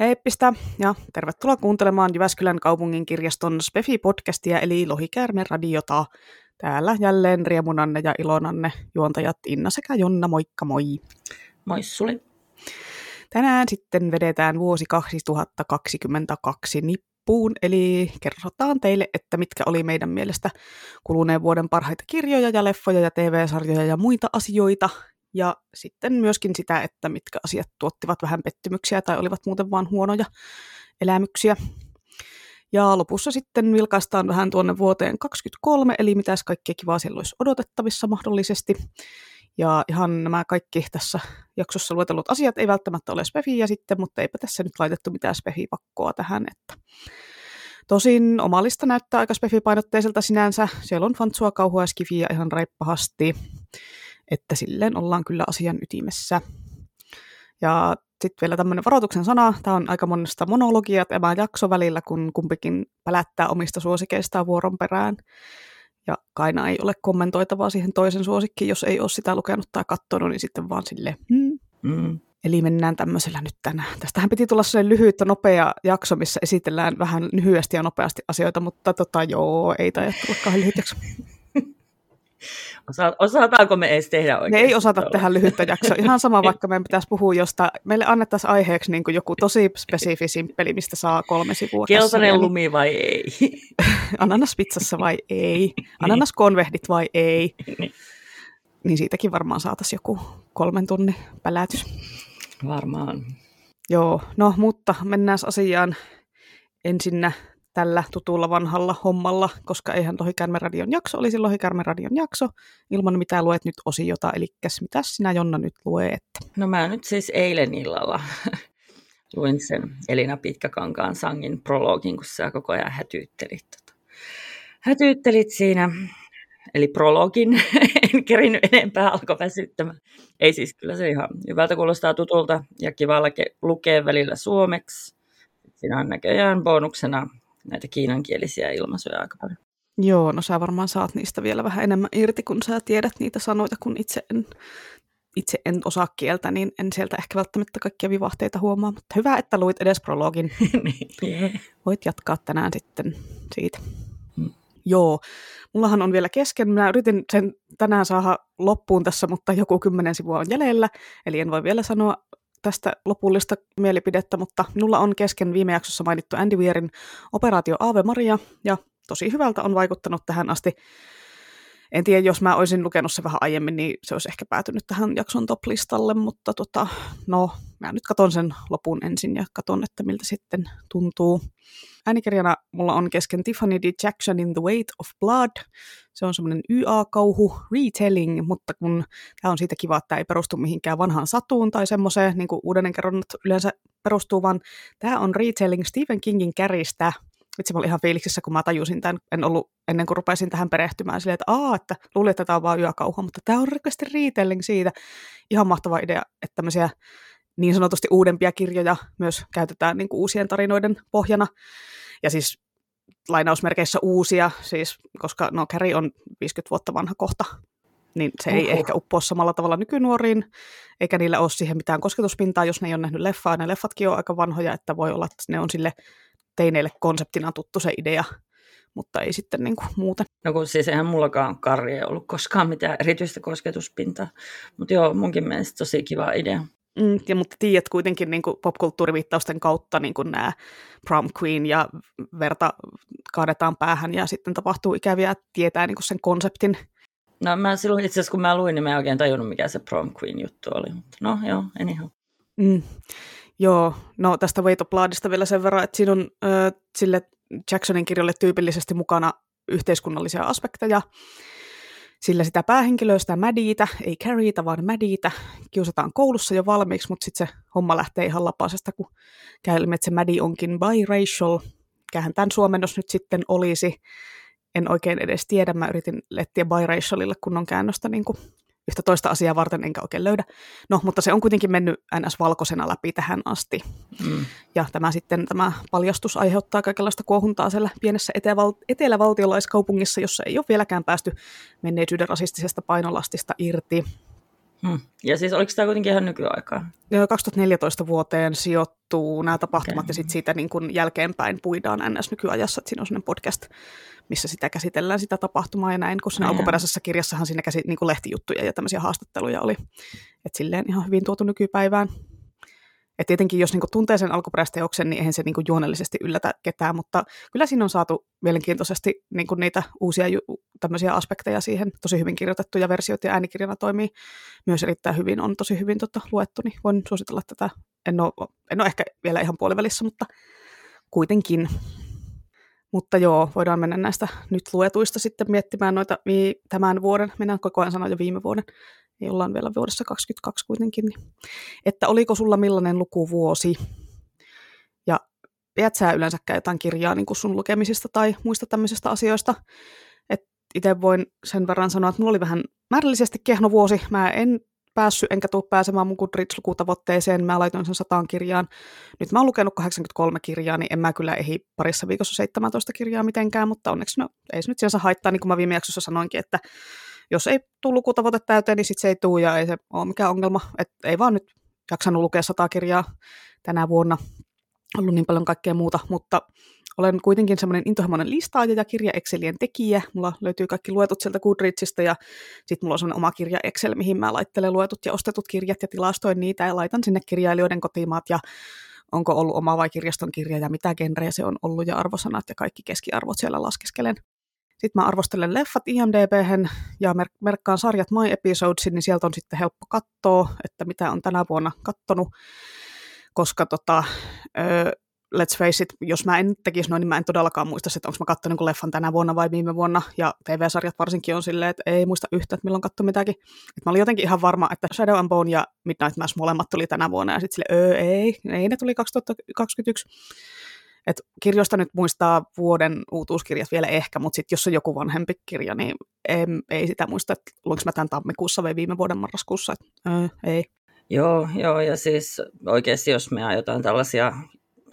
Heippistä ja tervetuloa kuuntelemaan Jyväskylän kaupungin kirjaston Spefi-podcastia eli Lohikäärme radiota. Täällä jälleen riemunanne ja ilonanne juontajat Inna sekä Jonna, moikka moi. Moi Suli. Tänään sitten vedetään vuosi 2022 nippuun, eli kerrotaan teille, että mitkä oli meidän mielestä kuluneen vuoden parhaita kirjoja ja leffoja ja TV-sarjoja ja muita asioita, ja sitten myöskin sitä, että mitkä asiat tuottivat vähän pettymyksiä tai olivat muuten vain huonoja elämyksiä. Ja lopussa sitten vilkaistaan vähän tuonne vuoteen 2023, eli mitäs kaikkea kivaa siellä olisi odotettavissa mahdollisesti. Ja ihan nämä kaikki tässä jaksossa luetellut asiat ei välttämättä ole spefiä sitten, mutta eipä tässä nyt laitettu mitään spefipakkoa tähän. Että Tosin oma lista näyttää aika spefipainotteiselta sinänsä. Siellä on fantsua, kauhua ja skifiä ihan reippahasti että silleen ollaan kyllä asian ytimessä. Ja sitten vielä tämmöinen varoituksen sana. Tämä on aika monesta monologia tämä jakso välillä, kun kumpikin pälättää omista suosikeistaan vuoron perään. Ja Kaina ei ole kommentoitavaa siihen toisen suosikkiin, jos ei ole sitä lukenut tai katsonut, niin sitten vaan sille hmm. mm. Eli mennään tämmöisellä nyt tänään. Tästähän piti tulla sellainen lyhyt ja nopea jakso, missä esitellään vähän lyhyesti ja nopeasti asioita, mutta tota joo, ei tulla kahden lyhyt jakso. Osa, osataanko me edes tehdä oikein? Me ei osata tuolla. tehdä lyhyttä jaksoa. Ihan sama, vaikka meidän pitäisi puhua josta. Meille annettaisiin aiheeksi niin joku tosi spesifi simppeli, mistä saa kolme sivua. Keltainen lumi vai ei? Ananaspizzassa vai ei? Ananaskonvehdit vai ei? Niin. niin siitäkin varmaan saataisiin joku kolmen tunnin pälätys. Varmaan. Joo, no mutta mennään asiaan ensinnä tällä tutulla vanhalla hommalla, koska eihän Lohikärme-radion jakso olisi Lohikärme-radion jakso ilman mitä luet nyt osiota, eli mitä sinä Jonna nyt luet? No mä nyt siis eilen illalla luin sen Elina Pitkäkankaan sangin prologin, kun sä koko ajan hätyyttelit. Tota. Hätyyttelit siinä, eli prologin, en kerinyt enempää, alkoi väsyttämään. Ei siis, kyllä se ihan hyvältä kuulostaa tutulta ja kivalla lukea välillä suomeksi. Siinä on näköjään bonuksena näitä kiinankielisiä ilmaisuja aika paljon. Joo, no sä varmaan saat niistä vielä vähän enemmän irti, kun sä tiedät niitä sanoita, kun itse en, itse en osaa kieltä, niin en sieltä ehkä välttämättä kaikkia vivahteita huomaa, mutta hyvä, että luit edes prologin. yeah. Niin. Voit jatkaa tänään sitten siitä. Hmm. Joo, mullahan on vielä kesken. Mä yritin sen tänään saada loppuun tässä, mutta joku kymmenen sivua on jäljellä, eli en voi vielä sanoa tästä lopullista mielipidettä, mutta minulla on kesken viime jaksossa mainittu Andy Wearin operaatio Ave Maria, ja tosi hyvältä on vaikuttanut tähän asti. En tiedä, jos mä olisin lukenut se vähän aiemmin, niin se olisi ehkä päätynyt tähän jakson top-listalle, mutta tota, no, mä nyt katon sen lopun ensin ja katon, että miltä sitten tuntuu. Äänikirjana mulla on kesken Tiffany D. Jacksonin The Weight of Blood. Se on semmoinen YA-kauhu retelling, mutta kun tämä on siitä kiva, että tämä ei perustu mihinkään vanhaan satuun tai semmoiseen, niin kuin uudelleen kerronnut yleensä perustuu, vaan tämä on retelling Stephen Kingin käristä. Itse mä olin ihan fiiliksissä, kun mä tajusin tämän, en ollut ennen kuin rupesin tähän perehtymään silleen, että aa, että luulin, että tämä on vaan yökauhu, mutta tämä on rikasti retelling siitä. Ihan mahtava idea, että tämmöisiä niin sanotusti uudempia kirjoja myös käytetään niin kuin uusien tarinoiden pohjana. Ja siis lainausmerkeissä uusia, siis, koska no Carrie on 50 vuotta vanha kohta, niin se ei Oho. ehkä uppoa samalla tavalla nykynuoriin, eikä niillä ole siihen mitään kosketuspintaa, jos ne ei ole nähnyt leffaa. Ne leffatkin on aika vanhoja, että voi olla, että ne on sille teineille konseptina tuttu se idea, mutta ei sitten niin kuin muuten. No kun siis eihän mullakaan Karri ei ollut koskaan mitään erityistä kosketuspintaa, mutta joo, munkin mielestä tosi kiva idea. Mm, ja, mutta tiedät kuitenkin niin popkulttuuriviittausten kautta niin kuin nämä prom queen ja verta kaadetaan päähän ja sitten tapahtuu ikäviä, tietää niin kuin sen konseptin. No mä silloin itse asiassa kun mä luin, niin mä en oikein tajunnut mikä se prom queen juttu oli. Mutta no joo, anyhow. Mm. Joo, no tästä Wait of Bloodista vielä sen verran, että siinä on äh, sille Jacksonin kirjalle tyypillisesti mukana yhteiskunnallisia aspekteja, sillä sitä päähenkilöä, sitä Mädiitä, ei Carrieta, vaan Mädiitä, kiusataan koulussa jo valmiiksi, mutta sitten se homma lähtee ihan lapasesta, kun käy ilmi, että se Mädi onkin biracial. Mikähän tämän suomennos nyt sitten olisi. En oikein edes tiedä, mä yritin lettiä biracialille kunnon käännöstä niin kuin yhtä toista asiaa varten enkä oikein löydä. No, mutta se on kuitenkin mennyt NS-valkoisena läpi tähän asti. Mm. Ja tämä sitten, tämä paljastus aiheuttaa kaikenlaista kuohuntaa siellä pienessä eteläval- etelävaltiolaiskaupungissa, jossa ei ole vieläkään päästy menneisyyden rasistisesta painolastista irti. Hmm. Ja siis oliko tämä kuitenkin ihan nykyaikaa? 2014 vuoteen sijoittuu nämä tapahtumat okay. ja sitten siitä niin kun jälkeenpäin puidaan NS nykyajassa, että siinä on sellainen podcast, missä sitä käsitellään sitä tapahtumaa ja näin, kun siinä alkuperäisessä kirjassahan siinä käsi, niin lehtijuttuja ja tämmöisiä haastatteluja oli. Että silleen ihan hyvin tuotu nykypäivään. Et tietenkin jos niinku tuntee sen alkuperäisteoksen, niin eihän se niinku juonellisesti yllätä ketään, mutta kyllä siinä on saatu mielenkiintoisesti niinku niitä uusia ju- tämmöisiä aspekteja siihen. Tosi hyvin kirjoitettuja versioita ja äänikirjana toimii myös erittäin hyvin, on tosi hyvin tota, luettu, niin voin suositella tätä. En ole, en ole ehkä vielä ihan puolivälissä, mutta kuitenkin. Mutta joo, voidaan mennä näistä nyt luetuista sitten miettimään noita vi- tämän vuoden, mennään koko ajan sanoa jo viime vuoden, niin ollaan vielä vuodessa 2022 kuitenkin. Niin. Että oliko sulla millainen lukuvuosi? Ja pidät sä yleensäkään jotain kirjaa niin kuin sun lukemisista tai muista tämmöisistä asioista? Itse voin sen verran sanoa, että mulla oli vähän määrällisesti kehno vuosi. Mä en päässyt enkä tule pääsemään mun Goodreads-lukutavoitteeseen. Mä laitoin sen sataan kirjaan. Nyt mä oon lukenut 83 kirjaa, niin en mä kyllä ehdi parissa viikossa 17 kirjaa mitenkään, mutta onneksi no, ei se nyt sinänsä haittaa, niin kuin mä viime jaksossa sanoinkin, että jos ei tule lukutavoite täyteen, niin sitten se ei tule ja ei se ole mikään ongelma. Et ei vaan nyt jaksanut lukea sata kirjaa tänä vuonna. Ollut niin paljon kaikkea muuta, mutta olen kuitenkin semmoinen intohimoinen listaaja ja kirja Excelien tekijä. Mulla löytyy kaikki luetut sieltä Goodreadsista ja sitten mulla on semmoinen oma kirja Excel, mihin mä laittelen luetut ja ostetut kirjat ja tilastoin niitä ja laitan sinne kirjailijoiden kotimaat ja onko ollut oma vai kirjaston kirja ja mitä genrejä se on ollut ja arvosanat ja kaikki keskiarvot siellä laskeskelen. Sitten mä arvostelen leffat imdb ja mer- merkkaan sarjat My Episodesin, niin sieltä on sitten helppo katsoa, että mitä on tänä vuonna kattonut, koska tota, ö, let's face it, jos mä en tekisi noin, niin mä en todellakaan muista, että onko mä katsonut leffan tänä vuonna vai viime vuonna. Ja TV-sarjat varsinkin on silleen, että ei muista yhtä, että milloin katso mitäkin. Et mä olin jotenkin ihan varma, että Shadow and Bone ja Midnight Mass molemmat tuli tänä vuonna. Ja sitten sille, öö, ei, ei, ne tuli 2021. Et kirjoista nyt muistaa vuoden uutuuskirjat vielä ehkä, mutta sitten jos on joku vanhempi kirja, niin ei, ei sitä muista, että luinko mä tämän tammikuussa vai viime vuoden marraskuussa. Et, öö, ei. Joo, joo, ja siis oikeasti jos me aiotaan tällaisia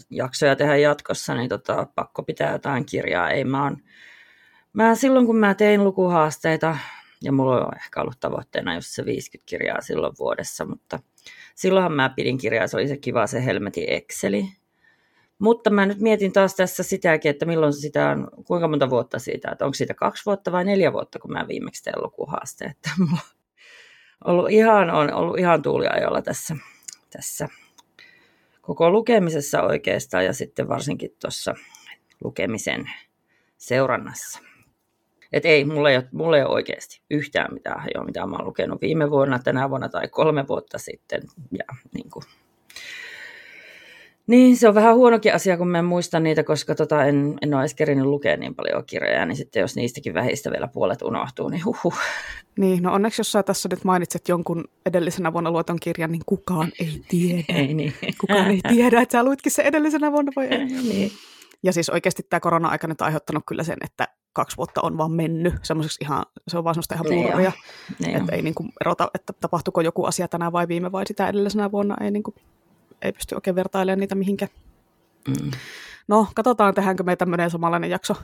jaksoja tehdä jatkossa, niin tota, pakko pitää jotain kirjaa. Ei mä, on, mä silloin kun mä tein lukuhaasteita, ja mulla on ehkä ollut tavoitteena just se 50 kirjaa silloin vuodessa, mutta silloinhan mä pidin kirjaa, se oli se kiva se Helmeti Exceli. Mutta mä nyt mietin taas tässä sitäkin, että milloin sitä on, kuinka monta vuotta siitä, että onko siitä kaksi vuotta vai neljä vuotta, kun mä viimeksi teen lukuhaaste. Että mulla on ollut ihan, on ollut ihan tuuliajolla tässä, tässä koko lukemisessa oikeastaan ja sitten varsinkin tuossa lukemisen seurannassa. Et ei, mulla ei, ole, mulla ei ole oikeasti yhtään mitään hajoa, mitä mä oon lukenut viime vuonna, tänä vuonna tai kolme vuotta sitten. Ja niin kuin, niin, se on vähän huonokin asia, kun mä en muista niitä, koska tota, en, en ole edes kerinyt lukea niin paljon kirjoja, niin sitten jos niistäkin vähistä vielä puolet unohtuu, niin huhu. Niin, no onneksi jos sä tässä nyt mainitset jonkun edellisenä vuonna luoton kirjan, niin kukaan ei tiedä. Ei niin. Kukaan ei tiedä, että sä luitkin se edellisenä vuonna vai ei. niin. Ja siis oikeasti tämä korona-aika nyt on aiheuttanut kyllä sen, että kaksi vuotta on vaan mennyt semmoiseksi ihan, se on vaan semmoista ihan purria. Niin että ei niin kuin erota, että tapahtuiko joku asia tänään vai viime vai sitä edellisenä vuonna, ei niin kuin ei pysty oikein vertailemaan niitä mihinkään. Mm. No, katsotaan, tehdäänkö me tämmöinen samanlainen jakso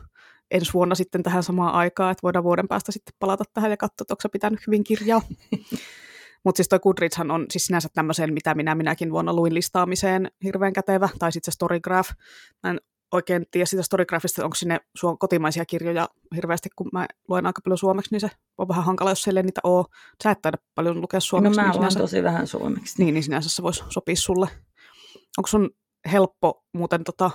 ensi vuonna sitten tähän samaan aikaan, että voidaan vuoden päästä sitten palata tähän ja katsoa, että onko pitänyt hyvin kirjaa. Mutta siis toi Goodreadshan on siis sinänsä tämmöiseen, mitä minä minäkin vuonna luin listaamiseen hirveän kätevä, tai sitten se Storygraph. Mä en oikein tiedä sitä Storygraphista, onko sinne suom- kotimaisia kirjoja hirveästi, kun mä luen aika paljon suomeksi, niin se on vähän hankala, jos siellä niitä ole. Sä et taida paljon lukea suomeksi. No mä niin luen tosi vähän suomeksi. Niin, niin sinänsä se voisi sopia sulle. Onko sun helppo muuten tota,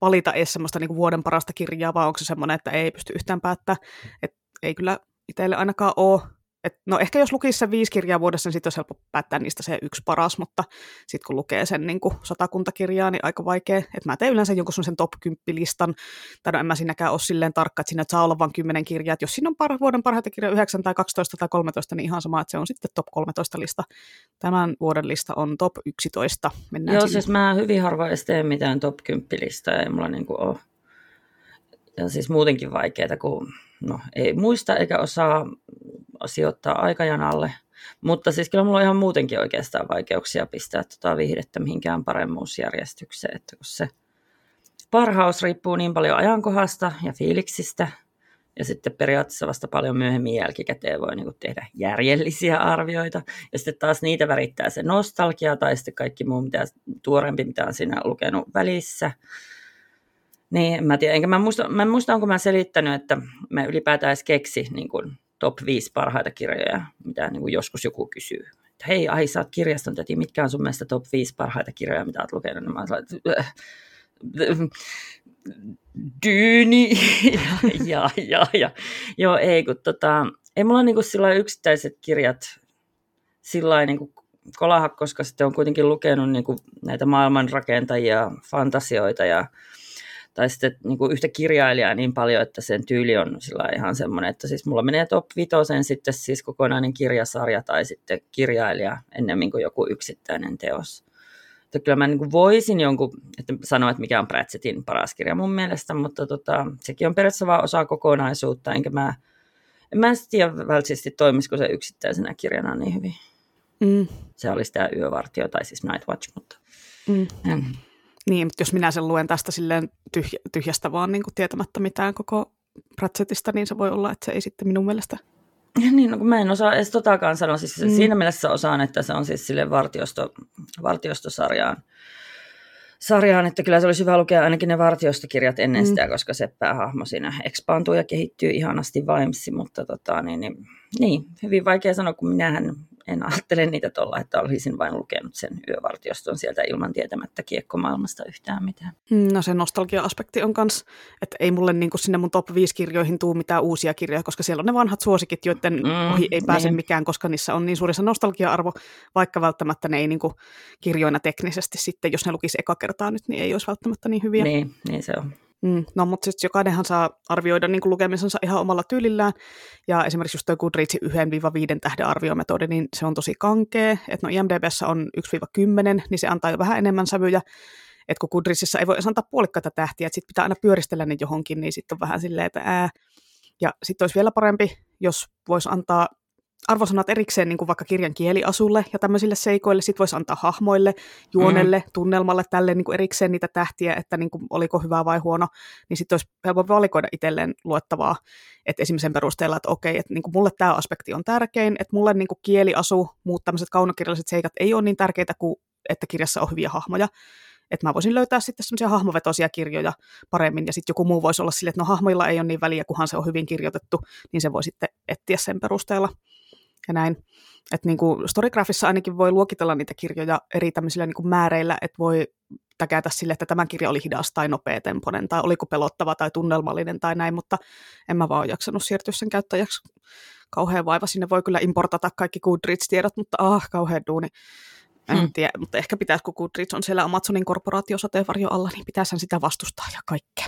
valita edes semmoista niin vuoden parasta kirjaa, vai onko se semmoinen, että ei pysty yhtään päättää? Et ei kyllä itselle ainakaan ole et no ehkä jos lukisi sen viisi kirjaa vuodessa, niin sitten olisi helppo päättää niistä se yksi paras, mutta sitten kun lukee sen niin kuin satakunta kirjaa, niin aika vaikea. Et mä teen yleensä jonkun sen top 10 listan, tai no en mä siinäkään ole silleen tarkka, että siinä saa olla vain kymmenen kirjaa. Et jos siinä on par- vuoden parhaita kirjoja 9 tai 12 tai 13, niin ihan sama, että se on sitten top 13 lista. Tämän vuoden lista on top 11. Mennään Joo, sinne. siis mä hyvin harvoin edes teen mitään top 10 listaa, ei mulla niin kuin ole. Ja siis muutenkin vaikeaa, kun no, ei muista eikä osaa sijoittaa aikajanalle. Mutta siis kyllä mulla on ihan muutenkin oikeastaan vaikeuksia pistää tota viihdettä mihinkään paremmuusjärjestykseen, että kun se parhaus riippuu niin paljon ajankohdasta ja fiiliksistä, Ja sitten periaatteessa vasta paljon myöhemmin jälkikäteen voi niin tehdä järjellisiä arvioita. Ja sitten taas niitä värittää se nostalgia tai sitten kaikki muu mitä tuorempi, mitä on siinä lukenut välissä. Niin, mä tiedä. Enkä mä muista, mä en muista, onko mä selittänyt, että mä ylipäätään edes keksi niin kuin top 5 parhaita kirjoja, mitä niin kuin joskus joku kysyy. Että hei, ai sä oot kirjaston täti, mitkä on sun mielestä top 5 parhaita kirjoja, mitä oot lukenut? Niin mä oon dyyni ja, ja, ja, ja. Joo, ei, kun tota, ei mulla niinku sillä yksittäiset kirjat sillä niinku kolaha, koska sitten on kuitenkin lukenut niinku näitä maailmanrakentajia, fantasioita ja tai sitten niin kuin yhtä kirjailijaa niin paljon, että sen tyyli on sillä ihan semmoinen, että siis mulla menee top vitosen sitten siis kokonainen kirjasarja tai sitten kirjailija ennemmin kuin joku yksittäinen teos. Että kyllä mä niin kuin voisin jonkun, että sanoa, että mikä on Pratchettin paras kirja mun mielestä, mutta tota, sekin on periaatteessa vaan osa kokonaisuutta, enkä mä, en mä tiedä välttämättä toimisiko se yksittäisenä kirjana niin hyvin. Mm. Se olisi tämä yövartio, tai siis Night Watch, mutta... Mm. Mm. Niin, mutta jos minä sen luen tästä silleen tyhjä, tyhjästä vaan niin kuin tietämättä mitään koko Pratchettista, niin se voi olla, että se ei sitten minun mielestä niin, no kun mä en osaa edes totakaan sanoa. Siis mm. Siinä mielessä osaan, että se on siis sille vartiosto, vartiostosarjaan. Sarjaan, että kyllä se olisi hyvä lukea ainakin ne vartiostokirjat ennen mm. sitä, koska se päähahmo siinä ekspaantuu ja kehittyy ihanasti vaimsi, mutta tota, niin, niin, niin, hyvin vaikea sanoa, kun minähän en ajattele niitä tuolla, että olisin vain lukenut sen yövartioston sieltä ilman tietämättä kiekkomaailmasta yhtään mitään. No se nostalgia-aspekti on kans, että ei mulle niin sinne mun top 5 kirjoihin tuu mitään uusia kirjoja, koska siellä on ne vanhat suosikit, joiden mm, ohi ei pääse niin. mikään, koska niissä on niin suuri se nostalgia-arvo, vaikka välttämättä ne ei niin kirjoina teknisesti sitten, jos ne lukisi eka kertaa nyt, niin ei olisi välttämättä niin hyviä. Niin, niin se on. Mm, no, mutta sitten jokainenhan saa arvioida niin lukemisensa ihan omalla tyylillään. Ja esimerkiksi just tuo Goodreadsin 1-5 tähden arviometodi, niin se on tosi kankea. Että no IMDBssä on 1-10, niin se antaa jo vähän enemmän sävyjä. Että kun Goodreadsissa ei voi edes antaa puolikkaita tähtiä, että sitten pitää aina pyöristellä ne johonkin, niin sitten on vähän silleen, että ää. Ja sitten olisi vielä parempi, jos voisi antaa arvosanat erikseen niin kuin vaikka kirjan kieliasulle ja tämmöisille seikoille. Sitten voisi antaa hahmoille, juonelle, mm. tunnelmalle, tälle niin kuin erikseen niitä tähtiä, että niin kuin, oliko hyvä vai huono. Niin sitten olisi helpompi valikoida itselleen luettavaa. Että esimerkiksi sen perusteella, että okei, että niin kuin mulle tämä aspekti on tärkein, että mulle niin kuin kieliasu, muut tämmöiset kaunokirjalliset seikat ei ole niin tärkeitä kuin että kirjassa on hyviä hahmoja että mä voisin löytää sitten semmoisia hahmovetoisia kirjoja paremmin, ja sitten joku muu voisi olla sille, että no hahmoilla ei ole niin väliä, kunhan se on hyvin kirjoitettu, niin se voi sitten etsiä sen perusteella ja näin. Että niin kuin Storygraphissa ainakin voi luokitella niitä kirjoja eri tämmöisillä niin kuin määreillä, että voi täkätä sille, että tämä kirja oli hidas tai nopeatempoinen, tai oliko pelottava tai tunnelmallinen tai näin, mutta en mä vaan jaksanut siirtyä sen käyttäjäksi kauhean vaiva. Sinne voi kyllä importata kaikki Goodreads-tiedot, mutta ah, kauhean duuni. En hmm. tiedä, mutta ehkä pitäisi, kun Goodreads on siellä Amazonin korporaatiosateenvarjo alla, niin pitäisi sitä vastustaa ja kaikkea.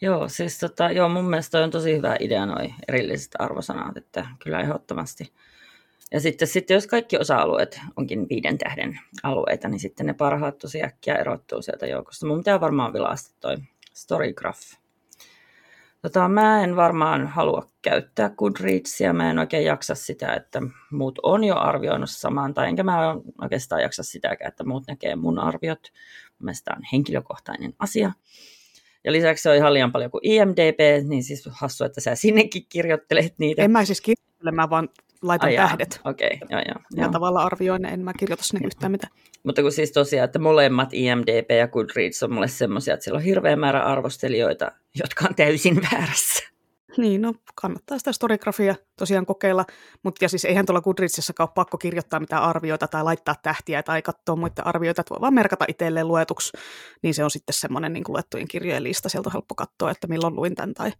Joo, siis tota, joo, mun mielestä on tosi hyvä idea noin erilliset arvosanat, että kyllä ehdottomasti. Ja sitten, sitten jos kaikki osa-alueet onkin viiden tähden alueita, niin sitten ne parhaat tosi äkkiä erottuu sieltä joukosta. Mun pitää varmaan vilaista toi Storygraph. Tota, mä en varmaan halua käyttää Goodreadsia, mä en oikein jaksa sitä, että muut on jo arvioinut samaan, tai enkä mä oikeastaan jaksa sitäkään, että muut näkee mun arviot. Mielestäni on henkilökohtainen asia. Ja lisäksi se on ihan liian paljon kuin IMDB, niin siis hassu, että sä sinnekin kirjoittelet niitä. En mä siis kirjoittele, mä vaan laitan Ai tähdet. Okei, okay, joo, joo. Ja joo. tavallaan arvioin, en mä kirjoita sinne yhtään mitään. Mutta kun siis tosiaan, että molemmat IMDB ja Goodreads on mulle semmoisia, että siellä on hirveä määrä arvostelijoita, jotka on täysin väärässä. Niin, no kannattaa sitä storygrafia tosiaan kokeilla, mutta ja siis eihän tuolla Goodreadsissakaan ole pakko kirjoittaa mitään arvioita tai laittaa tähtiä tai katsoa muita arvioita, että voi vaan merkata itselleen luetuksi, niin se on sitten semmoinen niin luettujen kirjojen lista, sieltä on helppo katsoa, että milloin luin tämän tai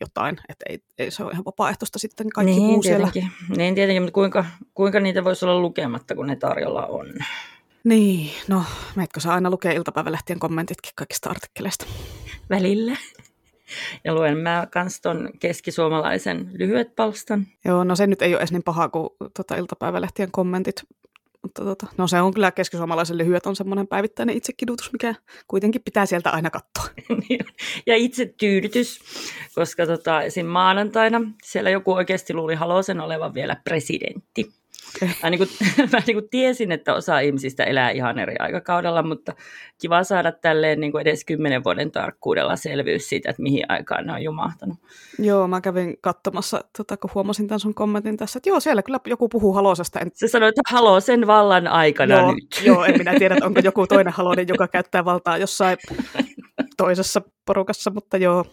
jotain, että ei, ei se ole ihan vapaaehtoista sitten kaikki niin, muu tietenkin. siellä. Niin tietenkin, mutta kuinka, kuinka niitä voisi olla lukematta, kun ne tarjolla on? Niin, no, meitkö saa aina lukea iltapäivälehtien kommentitkin kaikista artikkeleista? Välillä. Ja luen mä kans ton keskisuomalaisen lyhyet palstan. Joo, no se nyt ei ole edes niin paha kuin tota, iltapäivälehtien kommentit. Mutta tota, no se on kyllä keskisuomalaisen lyhyet on semmoinen päivittäinen itsekidutus, mikä kuitenkin pitää sieltä aina katsoa. Niin ja itse tyydytys, koska tota, esim. maanantaina siellä joku oikeasti luuli Halosen olevan vielä presidentti. Okay. Mä, niin kuin, mä niin kuin tiesin, että osa ihmisistä elää ihan eri aikakaudella, mutta kiva saada tälleen niin kuin edes kymmenen vuoden tarkkuudella selvyys siitä, että mihin aikaan ne on jumahtanut. Joo, mä kävin katsomassa, tota, kun huomasin tämän sun kommentin tässä, että joo, siellä kyllä joku puhuu Halosesta. En... Se sanoi, että Halo sen vallan aikana joo, nyt. Joo, en minä tiedä, onko joku toinen Halonen, joka käyttää valtaa jossain toisessa porukassa, mutta joo,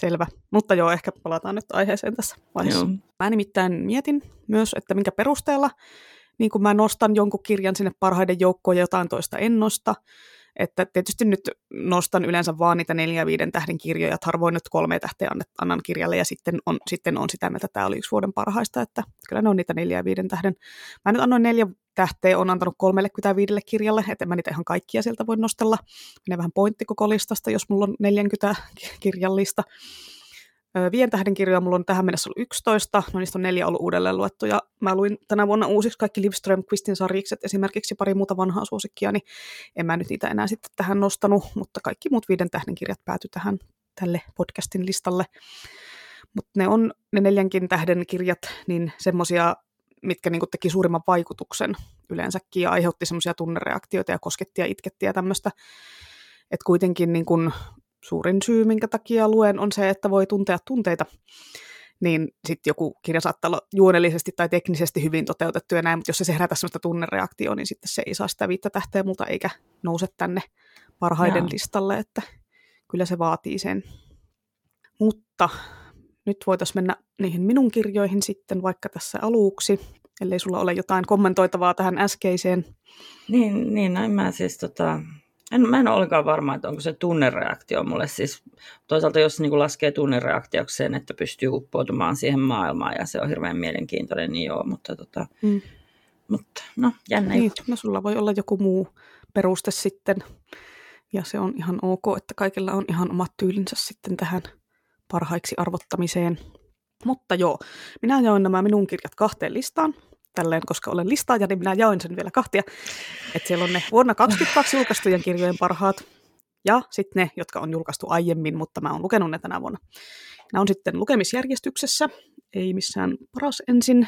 Selvä. Mutta joo, ehkä palataan nyt aiheeseen tässä vaiheessa. Joo. Mä nimittäin mietin myös, että minkä perusteella niin kun mä nostan jonkun kirjan sinne parhaiden joukkoon ja jotain toista en nosta. Että tietysti nyt nostan yleensä vaan niitä neljä viiden tähden kirjoja, että harvoin nyt kolme tähteä annan kirjalle ja sitten on, sitten on sitä mieltä, että tämä oli yksi vuoden parhaista, että kyllä ne on niitä neljä viiden tähden. Mä nyt annoin neljä tähteä, on antanut viidelle kirjalle, että en mä niitä ihan kaikkia sieltä voi nostella. Menee vähän pointti koko listasta, jos mulla on 40 kirjallista. Vien tähden kirjoja mulla on tähän mennessä ollut 11, no niistä on neljä ollut uudelleen luettu, ja mä luin tänä vuonna uusiksi kaikki Livström Quistin sarjikset, esimerkiksi pari muuta vanhaa suosikkia, niin en mä nyt niitä enää sitten tähän nostanut, mutta kaikki muut viiden tähden kirjat päätyi tähän tälle podcastin listalle. Mutta ne on ne neljänkin tähden kirjat, niin semmosia, mitkä niinku teki suurimman vaikutuksen yleensäkin ja aiheutti semmoisia tunnereaktioita ja kosketti ja itketti ja tämmöistä. Että kuitenkin niin kun suurin syy, minkä takia luen, on se, että voi tuntea tunteita. Niin sitten joku kirja saattaa olla juonellisesti tai teknisesti hyvin toteutettu ja näin, mutta jos se herätä sellaista tunnereaktioa, niin sitten se ei saa sitä viittä tähteä multa eikä nouse tänne parhaiden Jaa. listalle, että kyllä se vaatii sen. Mutta nyt voitaisiin mennä niihin minun kirjoihin sitten vaikka tässä aluksi, ellei sulla ole jotain kommentoitavaa tähän äskeiseen. Niin, niin näin mä siis tota, en, mä en ole ollenkaan varma, että onko se tunnereaktio mulle siis, toisaalta jos niin laskee tunnereaktiokseen, että pystyy uppoutumaan siihen maailmaan ja se on hirveän mielenkiintoinen, niin joo, mutta, tota, mm. mutta no jännä niin, No sulla voi olla joku muu peruste sitten ja se on ihan ok, että kaikilla on ihan omat tyylinsä sitten tähän parhaiksi arvottamiseen. Mutta joo, minä jaoin nämä minun kirjat kahteen listaan tälleen, koska olen listaaja, niin minä jaoin sen vielä kahtia. Että siellä on ne vuonna 2022 julkaistujen kirjojen parhaat ja sitten ne, jotka on julkaistu aiemmin, mutta mä oon lukenut ne tänä vuonna. Nämä on sitten lukemisjärjestyksessä, ei missään paras ensin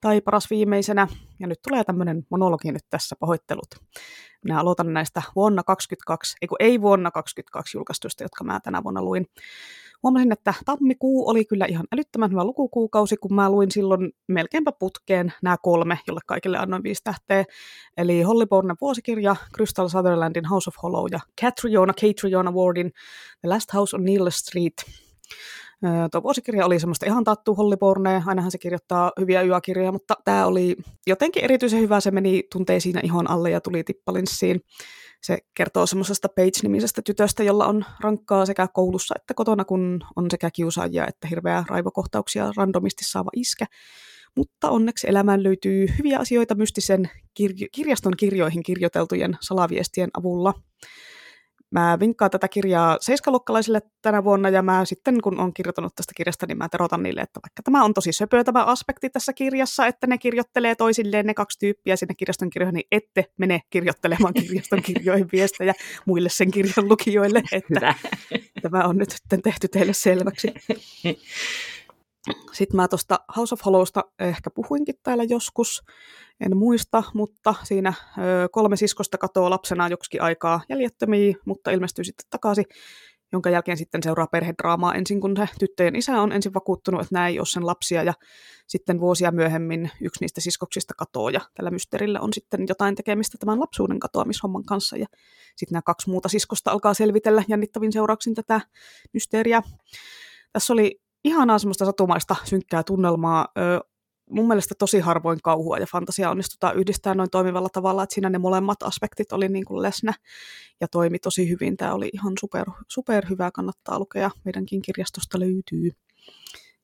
tai paras viimeisenä. Ja nyt tulee tämmöinen monologi nyt tässä, pahoittelut. Minä aloitan näistä vuonna 2022, ei ei vuonna 2022 julkaistuista, jotka mä tänä vuonna luin huomasin, että tammikuu oli kyllä ihan älyttömän hyvä lukukuukausi, kun mä luin silloin melkeinpä putkeen nämä kolme, jolle kaikille annoin viisi tähteä. Eli Holly Bornen vuosikirja, Crystal Sutherlandin House of Hollow ja Catriona, Catriona Wardin The Last House on Neil Street. Tuo vuosikirja oli semmoista ihan tattu Holly Borne, ainahan se kirjoittaa hyviä yökirjoja, mutta tämä oli jotenkin erityisen hyvä, se meni tuntee siinä ihon alle ja tuli tippalinssiin. Se kertoo semmoisesta Page-nimisestä tytöstä, jolla on rankkaa sekä koulussa että kotona, kun on sekä kiusaajia että hirveää raivokohtauksia randomisti saava iskä. Mutta onneksi elämään löytyy hyviä asioita mystisen kirjo- kirjaston kirjoihin kirjoiteltujen salaviestien avulla. Mä vinkkaan tätä kirjaa seiskaluokkalaisille tänä vuonna, ja mä sitten, kun on kirjoittanut tästä kirjasta, niin mä terotan niille, että vaikka tämä on tosi söpö tämä aspekti tässä kirjassa, että ne kirjoittelee toisilleen ne kaksi tyyppiä sinne kirjaston kirjoihin, niin ette mene kirjoittelemaan kirjaston kirjoihin viestejä muille sen kirjan lukijoille, että tämä on nyt tehty teille selväksi. Sitten mä tuosta House of Hollowsta ehkä puhuinkin täällä joskus, en muista, mutta siinä kolme siskosta katoaa lapsena joksikin aikaa jäljettömiä, mutta ilmestyy sitten takaisin, jonka jälkeen sitten seuraa perhedraamaa ensin, kun se tyttöjen isä on ensin vakuuttunut, että nämä ei ole sen lapsia, ja sitten vuosia myöhemmin yksi niistä siskoksista katoaa, ja tällä mysteerillä on sitten jotain tekemistä tämän lapsuuden katoamishomman kanssa, ja sitten nämä kaksi muuta siskosta alkaa selvitellä jännittävin seurauksin tätä mysteeriä. Tässä oli ihanaa semmoista satumaista synkkää tunnelmaa. Ö, mun mielestä tosi harvoin kauhua ja fantasia onnistutaan yhdistää noin toimivalla tavalla, että siinä ne molemmat aspektit oli niin kuin läsnä ja toimi tosi hyvin. Tämä oli ihan super, super hyvä, kannattaa lukea. Meidänkin kirjastosta löytyy.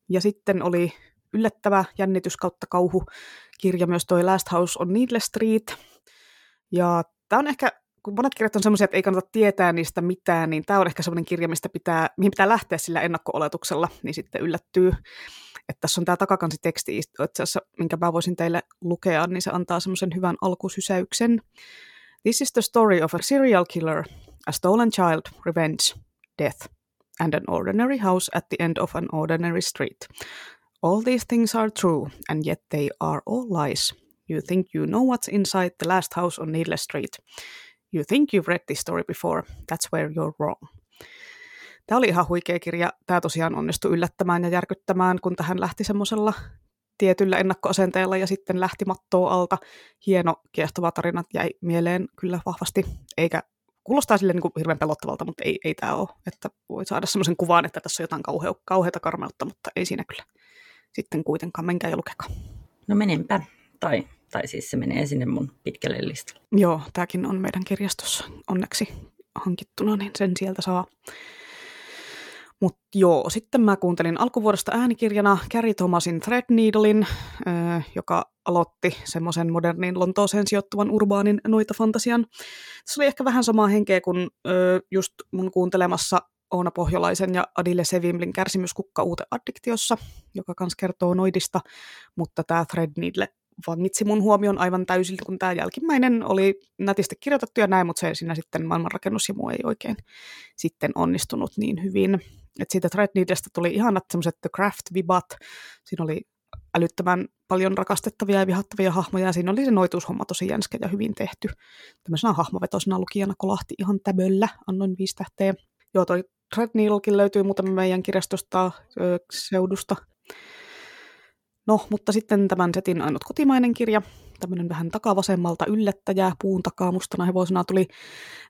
Ja sitten oli yllättävä jännitys kautta kauhu kirja myös toi Last House on Needless Street. Ja tämä on ehkä kun monet kirjat on sellaisia, että ei kannata tietää niistä mitään, niin tämä on ehkä sellainen kirja, mistä pitää, mihin pitää lähteä sillä ennakko-oletuksella, niin sitten yllättyy. Että tässä on tämä takakansiteksti, itse asiassa, minkä mä voisin teille lukea, niin se antaa semmoisen hyvän alkusysäyksen. This is the story of a serial killer, a stolen child, revenge, death, and an ordinary house at the end of an ordinary street. All these things are true, and yet they are all lies. You think you know what's inside the last house on Needless Street. You think you've read this story before. That's where you're wrong. Tämä oli ihan huikea kirja. Tämä tosiaan onnistui yllättämään ja järkyttämään, kun tähän lähti semmoisella tietyllä ennakkoasenteella ja sitten lähti mattoa alta. Hieno, kiehtova tarina jäi mieleen kyllä vahvasti, eikä kuulostaa sille niin kuin hirveän pelottavalta, mutta ei, ei tämä ole. Että voi saada semmoisen kuvan, että tässä on jotain kauhea, kauheata karmeutta, mutta ei siinä kyllä sitten kuitenkaan. Menkää ja lukekaa. No menenpä. Tai, tai siis se menee sinne mun pitkälle listalle. Joo, tämäkin on meidän kirjastossa onneksi hankittuna, niin sen sieltä saa. Mutta joo, sitten mä kuuntelin alkuvuodesta äänikirjana Carrie Thomasin Threadneedlein, äh, joka aloitti semmoisen modernin Lontooseen sijoittuvan urbaanin noita fantasian. Se oli ehkä vähän samaa henkeä kuin äh, just mun kuuntelemassa Oona Pohjolaisen ja Adile Sevimlin kärsimyskukka uute addiktiossa, joka kans kertoo noidista, mutta tämä Threadneedle vangitsi mun huomion aivan täysin, kun tämä jälkimmäinen oli nätisti kirjoitettu ja näin, mutta se siinä sitten maailmanrakennus ja muu ei oikein sitten onnistunut niin hyvin. Et siitä Threadneedlestä tuli ihanat semmoiset The Craft-vibat. Siinä oli älyttömän paljon rakastettavia ja vihattavia hahmoja, ja siinä oli se noituushomma tosi jänskä ja hyvin tehty. Tämmöisenä hahmovetoisena lukijana kolahti ihan täböllä, annoin viisi tähteä. Joo, toi Threadneedlekin löytyy muuten meidän kirjastosta seudusta. No, mutta sitten tämän setin ainut kotimainen kirja, tämmöinen vähän takavasemmalta yllättäjää, puun takaa mustana hevosena tuli.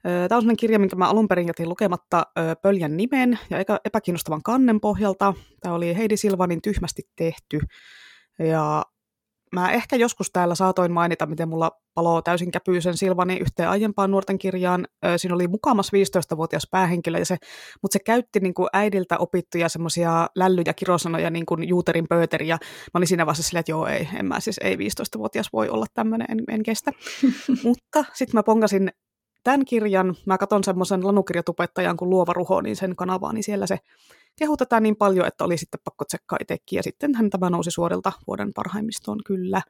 Tämä on sellainen kirja, minkä mä alun perin jätin lukematta pöljän nimen ja epäkiinnostavan kannen pohjalta. Tämä oli Heidi Silvanin tyhmästi tehty. Ja Mä ehkä joskus täällä saatoin mainita, miten mulla paloo täysin käpyisen Silvani yhteen aiempaan nuorten kirjaan. Siinä oli mukamas 15-vuotias päähenkilö, ja se, mutta se käytti niin kuin äidiltä opittuja semmoisia lälly- ja kirosanoja, niin kuin Juuterin pöyteri, ja mä olin siinä vaiheessa silleen, että joo, ei, en mä siis, ei 15-vuotias voi olla tämmöinen, en, en kestä. mutta sitten mä pongasin tämän kirjan, mä katson semmoisen lanukirjatupettajan kuin Luova Ruho, niin sen kanavaa, niin siellä se kehutetaan niin paljon, että oli sitten pakko tsekkaa itsekin, ja sitten hän tämä nousi suorilta vuoden parhaimmistoon kyllä.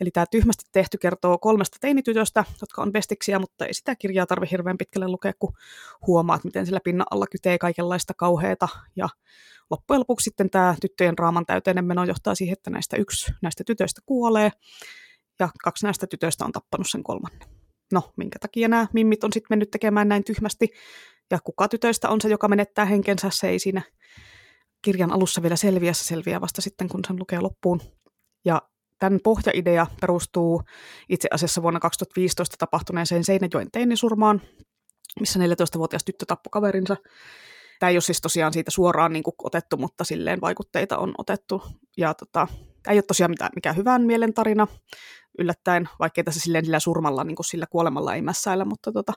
Eli tämä tyhmästi tehty kertoo kolmesta teinitytöstä, jotka on bestiksiä, mutta ei sitä kirjaa tarvitse hirveän pitkälle lukea, kun huomaat, miten sillä pinnan alla kytee kaikenlaista kauheata. Ja loppujen lopuksi sitten tämä tyttöjen raaman täyteinen meno johtaa siihen, että näistä yksi näistä tytöistä kuolee, ja kaksi näistä tytöistä on tappanut sen kolmannen. No, minkä takia nämä mimmit on sitten mennyt tekemään näin tyhmästi, ja kuka tytöistä on se, joka menettää henkensä, se ei siinä kirjan alussa vielä selviä, se selviää vasta sitten, kun sen lukee loppuun. Ja tämän pohjaidea perustuu itse asiassa vuonna 2015 tapahtuneeseen Seinäjoen teinisurmaan, missä 14-vuotias tyttö tappoi kaverinsa. Tämä ei ole siis tosiaan siitä suoraan niin kuin otettu, mutta silleen vaikutteita on otettu. Ja tota, tämä ei ole tosiaan mitään, mikään hyvän mielen tarina, yllättäen, vaikkei tässä silleen sillä surmalla, niin kuin sillä kuolemalla ei mässäillä, mutta tota,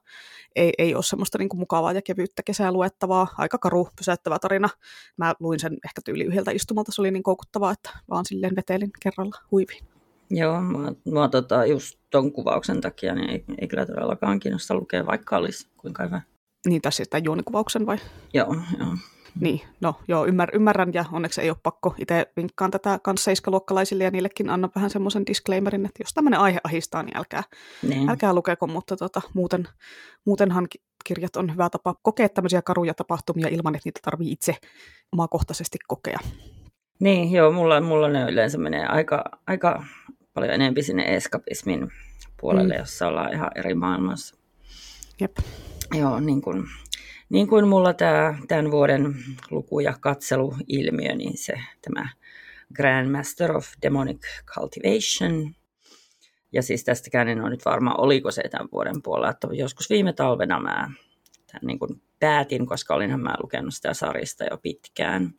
ei, ei ole semmoista niin kuin mukavaa ja kevyyttä kesää luettavaa. Aika karu, pysäyttävä tarina. Mä luin sen ehkä tyyli yhdeltä istumalta, se oli niin koukuttavaa, että vaan silleen vetelin kerralla huiviin. Joo, mua, mua tota, just ton kuvauksen takia niin ei, ei kyllä todellakaan kiinnosta lukea, vaikka olisi kuinka hyvä. Niin, tässä siis tämän juonikuvauksen vai? Joo, joo. Niin, no joo, ymmär, ymmärrän ja onneksi ei ole pakko. Itse vinkkaan tätä kanssa seiskaluokkalaisille ja niillekin annan vähän semmoisen disclaimerin, että jos tämmöinen aihe ahistaa, niin älkää, niin. älkää lukeko, mutta tota, muuten, muutenhan kirjat on hyvä tapa kokea tämmöisiä karuja tapahtumia ilman, että niitä tarvii itse omakohtaisesti kokea. Niin, joo, mulla, mulla ne yleensä menee aika, aika paljon enemmän sinne eskapismin puolelle, mm. jossa ollaan ihan eri maailmassa. Jep. Joo, niin kuin niin kuin mulla tämä, tämän vuoden luku- ja katseluilmiö, niin se tämä Grandmaster of Demonic Cultivation. Ja siis tästäkään en ole nyt varma, oliko se tämän vuoden puolella, että joskus viime talvena mä tämän niin kuin päätin, koska olinhan mä lukenut sitä sarjasta jo pitkään.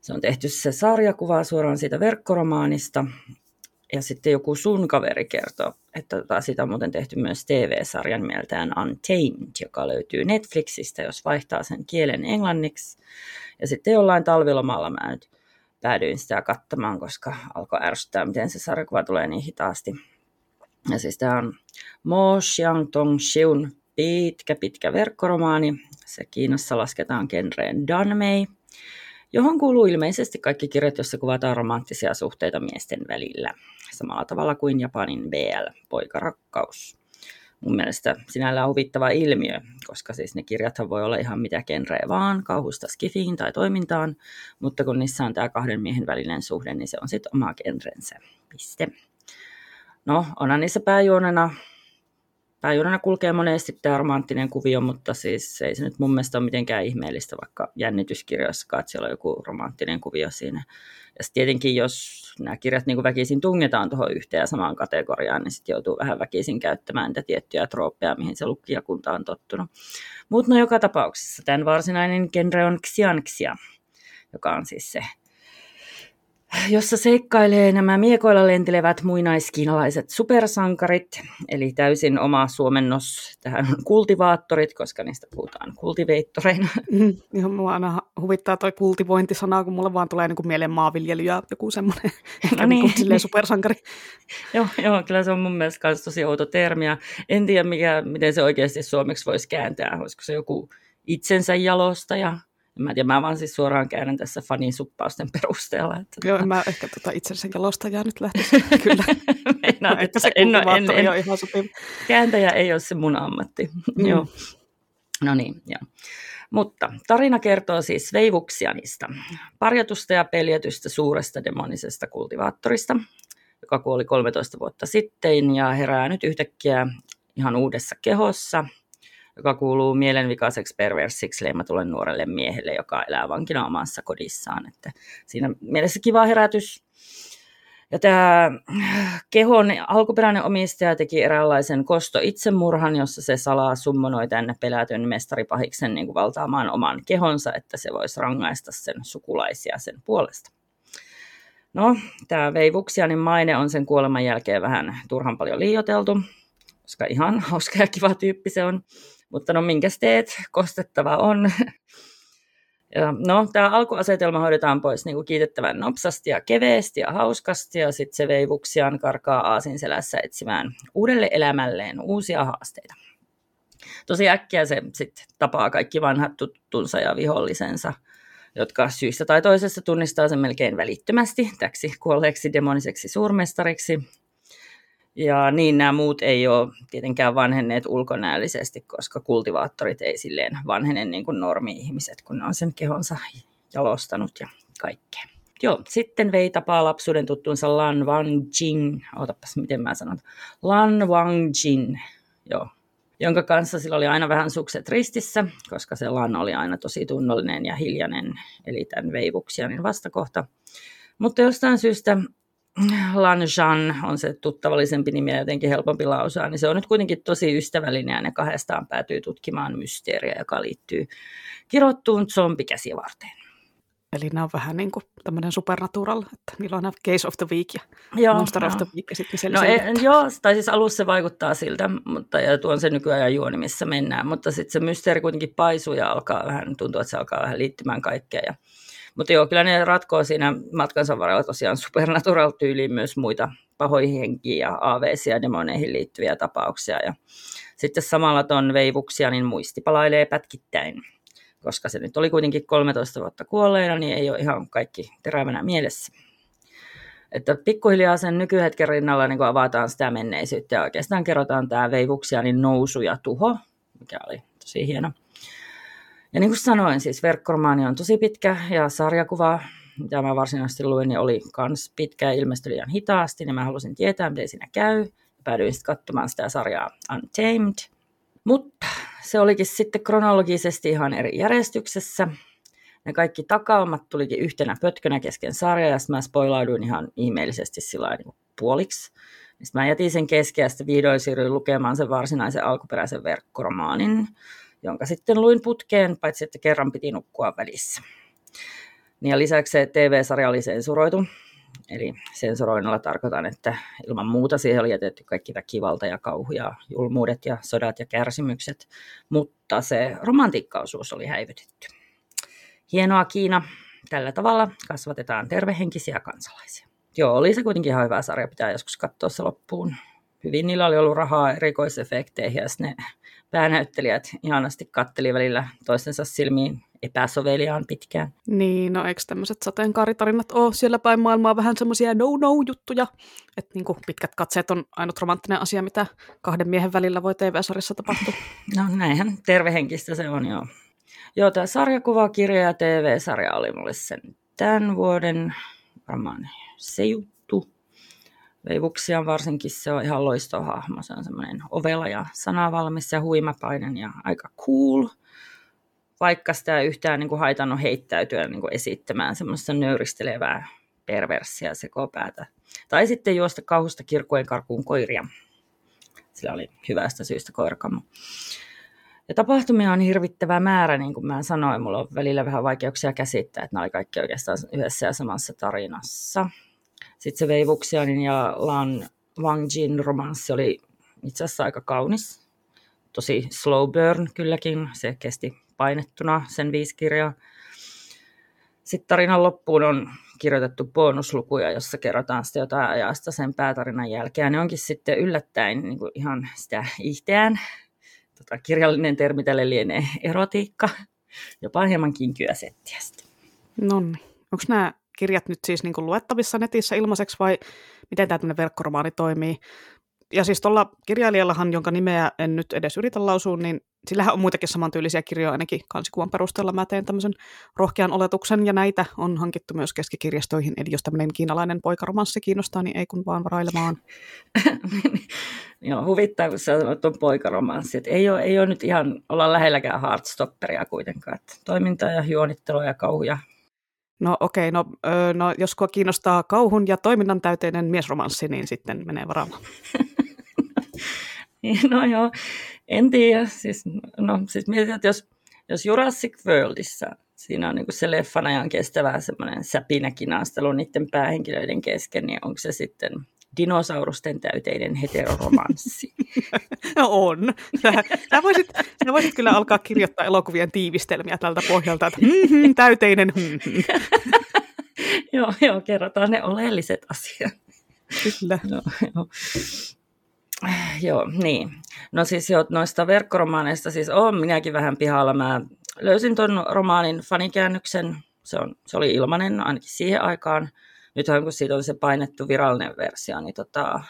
Se on tehty se sarjakuva suoraan siitä verkkoromaanista, ja sitten joku sun kaveri kertoi, että tota, sitä on muuten tehty myös TV-sarjan nimeltään Untamed, joka löytyy Netflixistä, jos vaihtaa sen kielen englanniksi. Ja sitten jollain talvilomalla mä nyt päädyin sitä katsomaan, koska alkoi ärsyttää, miten se sarjakuva tulee niin hitaasti. Ja siis tämä on Mo Xiang Tong Xiun pitkä, pitkä verkkoromaani. Se Kiinassa lasketaan genreen Danmei, johon kuuluu ilmeisesti kaikki kirjat, joissa kuvataan romanttisia suhteita miesten välillä samalla tavalla kuin Japanin BL, poikarakkaus. mun mielestä sinällään huvittava ilmiö, koska siis ne kirjathan voi olla ihan mitä genreä vaan, kauhusta skifiin tai toimintaan, mutta kun niissä on tämä kahden miehen välinen suhde, niin se on sitten oma genrensä. Piste. No, onhan niissä pääjuonena pääjuonena kulkee monesti tämä romanttinen kuvio, mutta siis ei se nyt mun mielestä ole mitenkään ihmeellistä, vaikka jännityskirjoissa on joku romanttinen kuvio siinä. Ja tietenkin, jos nämä kirjat niin väkisin tungetaan tuohon yhteen samaan kategoriaan, niin sitten joutuu vähän väkisin käyttämään niitä tiettyjä trooppeja, mihin se lukijakunta on tottunut. Mutta no joka tapauksessa tämän varsinainen genre on xianxia, joka on siis se jossa seikkailee nämä miekoilla lentelevät muinaiskiinalaiset supersankarit, eli täysin oma suomennos tähän on kultivaattorit, koska niistä puhutaan kultiveittoreina. Mm, ihan mua aina huvittaa toi kultivointisana, kun mulle vaan tulee niin kuin mieleen maanviljely ja joku semmoinen no niin. niin supersankari. joo, joo, kyllä se on mun mielestä myös tosi outo termi, ja en tiedä mikä, miten se oikeasti suomeksi voisi kääntää, olisiko se joku itsensä jalostaja, en mä vaan siis suoraan käännän tässä fanin suppausten perusteella. Että Joo, tota... mä ehkä tota itsensä jalostajaa nyt lähtisin, kyllä. Meinaan, että se en, en, en, en, ihan sopiva. Kääntäjä ei ole se mun ammatti. Mm. Joo. No niin, joo. Mutta tarina kertoo siis Veivuksianista, parjatusta ja peljetystä suuresta demonisesta kultivaattorista, joka kuoli 13 vuotta sitten ja herää nyt yhtäkkiä ihan uudessa kehossa – joka kuuluu mielenvikaiseksi perversiksi leimatulle nuorelle miehelle, joka elää vankina omassa kodissaan. Että siinä mielessä kiva herätys. Ja tämä kehon alkuperäinen omistaja teki eräänlaisen kosto-itsemurhan, jossa se salaa summonoi tänne pelätyn mestaripahiksen niin kuin valtaamaan oman kehonsa, että se voisi rangaista sen sukulaisia sen puolesta. No, tämä Veivuksianin maine on sen kuoleman jälkeen vähän turhan paljon liioteltu, koska ihan hauska ja kiva tyyppi se on. Mutta no minkäs teet, kostettava on. Ja no, tämä alkuasetelma hoidetaan pois niin kuin kiitettävän nopsasti ja keveesti ja hauskasti, ja sitten se veivuksiaan karkaa selässä etsimään uudelle elämälleen uusia haasteita. Tosi äkkiä se sitten tapaa kaikki vanhat tuttunsa ja vihollisensa, jotka syystä tai toisesta tunnistaa sen melkein välittömästi täksi kuolleeksi demoniseksi suurmestariksi, ja niin nämä muut ei ole tietenkään vanhenneet ulkonäöllisesti, koska kultivaattorit ei silleen vanhene niin kuin normi-ihmiset, kun ne on sen kehonsa jalostanut ja kaikkea. Joo, sitten vei tapaa lapsuuden tuttuunsa Lan Wang Jin, otapas miten mä sanon, Lan Wang Jin, joo, jonka kanssa sillä oli aina vähän sukset ristissä, koska se Lan oli aina tosi tunnollinen ja hiljainen, eli tämän Veivuksianin vastakohta. Mutta jostain syystä Lanjan on se tuttavallisempi nimi ja jotenkin helpompi lausaa, niin se on nyt kuitenkin tosi ystävällinen ja ne kahdestaan päätyy tutkimaan mysteeriä, joka liittyy kirottuun zombikäsivarteen. Eli nämä on vähän niin kuin tämmöinen supernatural, että niillä on Case of the Week ja joo, Monster of the Week ja sitten no, ei, Joo, tai siis alussa se vaikuttaa siltä, mutta ja tuon se nykyajan juoni, missä mennään, mutta sitten se mysteeri kuitenkin paisuu ja alkaa vähän, tuntuu, että se alkaa vähän liittymään kaikkeen ja mutta joo, kyllä ne ratkoo siinä matkansa varrella tosiaan supernatural-tyyliin myös muita pahoihin henkiä ja AVC ja demoneihin liittyviä tapauksia. Ja sitten samalla ton veivuksia niin muisti palailee pätkittäin. Koska se nyt oli kuitenkin 13 vuotta kuolleena, niin ei ole ihan kaikki terävänä mielessä. Että pikkuhiljaa sen nykyhetken rinnalla niin avataan sitä menneisyyttä ja oikeastaan kerrotaan tämä veivuksia niin nousu ja tuho, mikä oli tosi hieno. Ja niin kuin sanoin, siis verkkoromaani on tosi pitkä ja sarjakuva, mitä mä varsinaisesti luin, niin oli myös pitkä ja ilmestyi liian hitaasti, niin mä halusin tietää, miten siinä käy. Päädyin sitten katsomaan sitä sarjaa Untamed. Mutta se olikin sitten kronologisesti ihan eri järjestyksessä. Ne kaikki takaumat tulikin yhtenä pötkönä kesken sarjaa, ja sitten mä spoilauduin ihan ihmeellisesti sillä niin puoliksi. Sitten mä jätin sen kesken, ja vihdoin siirryin lukemaan sen varsinaisen alkuperäisen verkkoromaanin jonka sitten luin putkeen, paitsi että kerran piti nukkua välissä. Niin ja lisäksi se TV-sarja oli sensuroitu, eli sensuroinnilla tarkoitan, että ilman muuta siihen oli jätetty kaikki väkivalta ja kauhu ja julmuudet ja sodat ja kärsimykset, mutta se romantiikkaosuus oli häivytetty. Hienoa Kiina, tällä tavalla kasvatetaan tervehenkisiä kansalaisia. Joo, oli se kuitenkin ihan hyvä sarja, pitää joskus katsoa se loppuun. Hyvin niillä oli ollut rahaa erikoisefekteihin ja ne päänäyttelijät ihanasti katteli välillä toistensa silmiin epäsoveliaan pitkään. Niin, no eikö tämmöiset sateenkaaritarinat ole siellä päin maailmaa vähän semmoisia no-no-juttuja, että niin pitkät katseet on ainut romanttinen asia, mitä kahden miehen välillä voi TV-sarjassa tapahtua. No näinhän tervehenkistä se on, joo. Joo, tämä sarjakuvakirja ja TV-sarja oli mulle sen tämän vuoden varmaan se juttu. Veivuksia varsinkin se on ihan loistohahmo. Se on semmoinen ovela ja sanavalmis ja huimapainen ja aika cool. Vaikka sitä ei yhtään niin kuin haitannut heittäytyä niin kuin esittämään semmoista nöyristelevää perversia sekopäätä. Tai sitten juosta kauhusta kirkkojen karkuun koiria. Sillä oli hyvästä syystä koirakammo. Ja tapahtumia on hirvittävä määrä, niin kuin mä sanoin, mulla on välillä vähän vaikeuksia käsittää, että nämä oli kaikki oikeastaan yhdessä ja samassa tarinassa. Sitten se Veivuksianin ja Lan Wangjin romanssi oli itse asiassa aika kaunis. Tosi slow burn kylläkin, se kesti painettuna sen viisi kirjaa. Sitten tarinan loppuun on kirjoitettu bonuslukuja, jossa kerrotaan sitten jotain ajasta sen päätarinan jälkeen. Ne onkin sitten yllättäen niin kuin ihan sitä ihteään tota, kirjallinen termi tälle lienee erotiikka, jopa hieman kinkyäsettiä No niin. Onko nämä kirjat nyt siis niin luettavissa netissä ilmaiseksi vai miten tämä verkkoromaani toimii? ja siis tuolla kirjailijallahan, jonka nimeä en nyt edes yritä lausua, niin sillähän on muitakin samantyylisiä kirjoja ainakin kansikuvan perusteella. Mä teen tämmöisen rohkean oletuksen, ja näitä on hankittu myös keskikirjastoihin. Eli jos tämmöinen kiinalainen poikaromanssi kiinnostaa, niin ei kun vaan varailemaan. Joo, huvittaa, kun sä sanot tuon poikaromanssi. Että ei, ole, ei ole nyt ihan olla lähelläkään hardstopperia kuitenkaan. Että toimintaa ja juonittelua ja kauhuja No okei, okay, no, öö, no jos kiinnostaa kauhun ja toiminnan täyteinen miesromanssi, niin sitten menee varaamaan. no joo, en tiedä. Siis, no, siis mietin, että jos, jos Jurassic Worldissa siinä on niin se leffan ajan kestävää semmoinen säpinäkinastelu niiden päähenkilöiden kesken, niin onko se sitten dinosaurusten täyteinen heteroromanssi. No on. Sä, sä, voisit, sä voisit kyllä alkaa kirjoittaa elokuvien tiivistelmiä tältä pohjalta, että mm-hmm, täyteinen. Mm-hmm. joo, joo, kerrotaan ne oleelliset asiat. Kyllä. No, joo. Joo, niin. No siis jo noista verkkoromaaneista siis on minäkin vähän pihalla. Mä löysin ton romaanin fanikäännöksen. Se, on, se oli ilmanen ainakin siihen aikaan nythän kun siitä on se painettu virallinen versio, niin tota,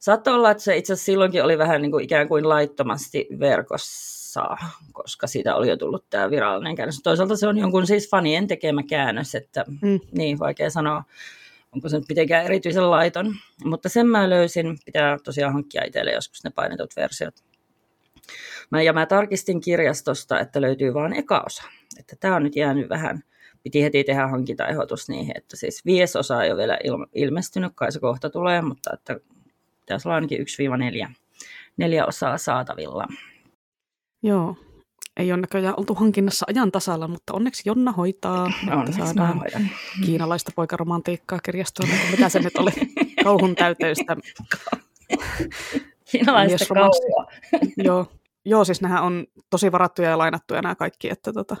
saattoi olla, että se itse asiassa silloinkin oli vähän niin kuin ikään kuin laittomasti verkossa, koska siitä oli jo tullut tämä virallinen käännös. Toisaalta se on jonkun siis fanien tekemä käännös, että mm. niin vaikea sanoa, onko se nyt mitenkään erityisen laiton. Mutta sen mä löysin, pitää tosiaan hankkia itselle joskus ne painetut versiot. Mä, ja mä tarkistin kirjastosta, että löytyy vain eka osa. Että tämä on nyt jäänyt vähän piti heti tehdä hankintaehdotus niihin, että siis viesosa ei ole vielä ilmestynyt, kai se kohta tulee, mutta että pitäisi olla ainakin 1-4 neljä osaa saatavilla. Joo, ei ole näköjään oltu hankinnassa ajan tasalla, mutta onneksi Jonna hoitaa, onneksi että saadaan hoidan. kiinalaista poikaromantiikkaa kirjastoon. Mitä se nyt oli? Kauhun täyteistä. Kiinalaista kauhua. Joo, Joo, siis nämä on tosi varattuja ja lainattuja nämä kaikki, että tota,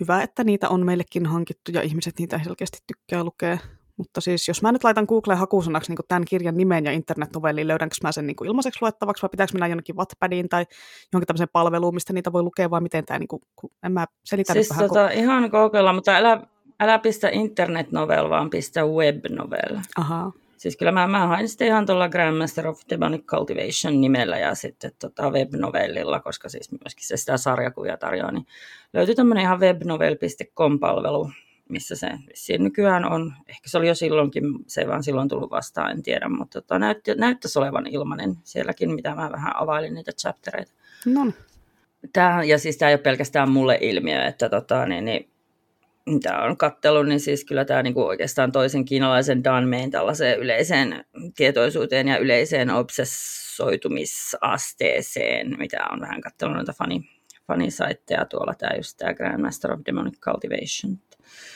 hyvä, että niitä on meillekin hankittu ja ihmiset niitä selkeästi tykkää lukea. Mutta siis jos mä nyt laitan Googleen hakusanaksi niin tämän kirjan nimen ja internetnovelliin, löydänkö mä sen niin kuin ilmaiseksi luettavaksi vai pitääkö mennä jonnekin Wattpadiin tai johonkin tämmöiseen palveluun, mistä niitä voi lukea vai miten tämä, niin kuin, en mä selitä siis vähän. Tota, kun... Ihan kokeilla, mutta älä, älä pistä internetnovel, vaan pistä webnovel. Ahaa. Siis kyllä mä, mä hain sitten ihan tuolla Grandmaster of Demonic Cultivation nimellä ja sitten tota webnovellilla, koska siis myöskin se sitä sarjakuvia tarjoaa, niin löytyi tämmöinen ihan webnovel.com-palvelu, missä se vissiin nykyään on. Ehkä se oli jo silloinkin, se ei vaan silloin tullut vastaan, en tiedä, mutta tota, näytti, näyttäisi olevan ilmainen sielläkin, mitä mä vähän availin niitä chaptereita. No. Tämä, ja siis tämä ei ole pelkästään mulle ilmiö, että tota, niin, niin mitä on kattellut, niin siis kyllä tämä niinku oikeastaan toisen kiinalaisen Danmeen tällaiseen yleiseen tietoisuuteen ja yleiseen obsessoitumisasteeseen, mitä on vähän kattellut noita fani, fanisaitteja tuolla, tämä just tämä Grandmaster of Demonic Cultivation.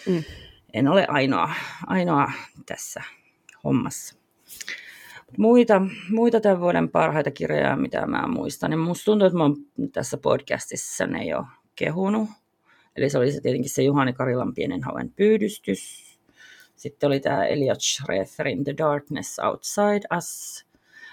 Mm. En ole ainoa, ainoa tässä hommassa. Muita, muita tämän vuoden parhaita kirjoja, mitä mä muistan, niin musta tuntuu, että mä oon tässä podcastissa ne jo kehunut Eli se oli se tietenkin se Juhani Karilan pienen hauen pyydystys. Sitten oli tämä Elliot Schreferin The Darkness Outside Us.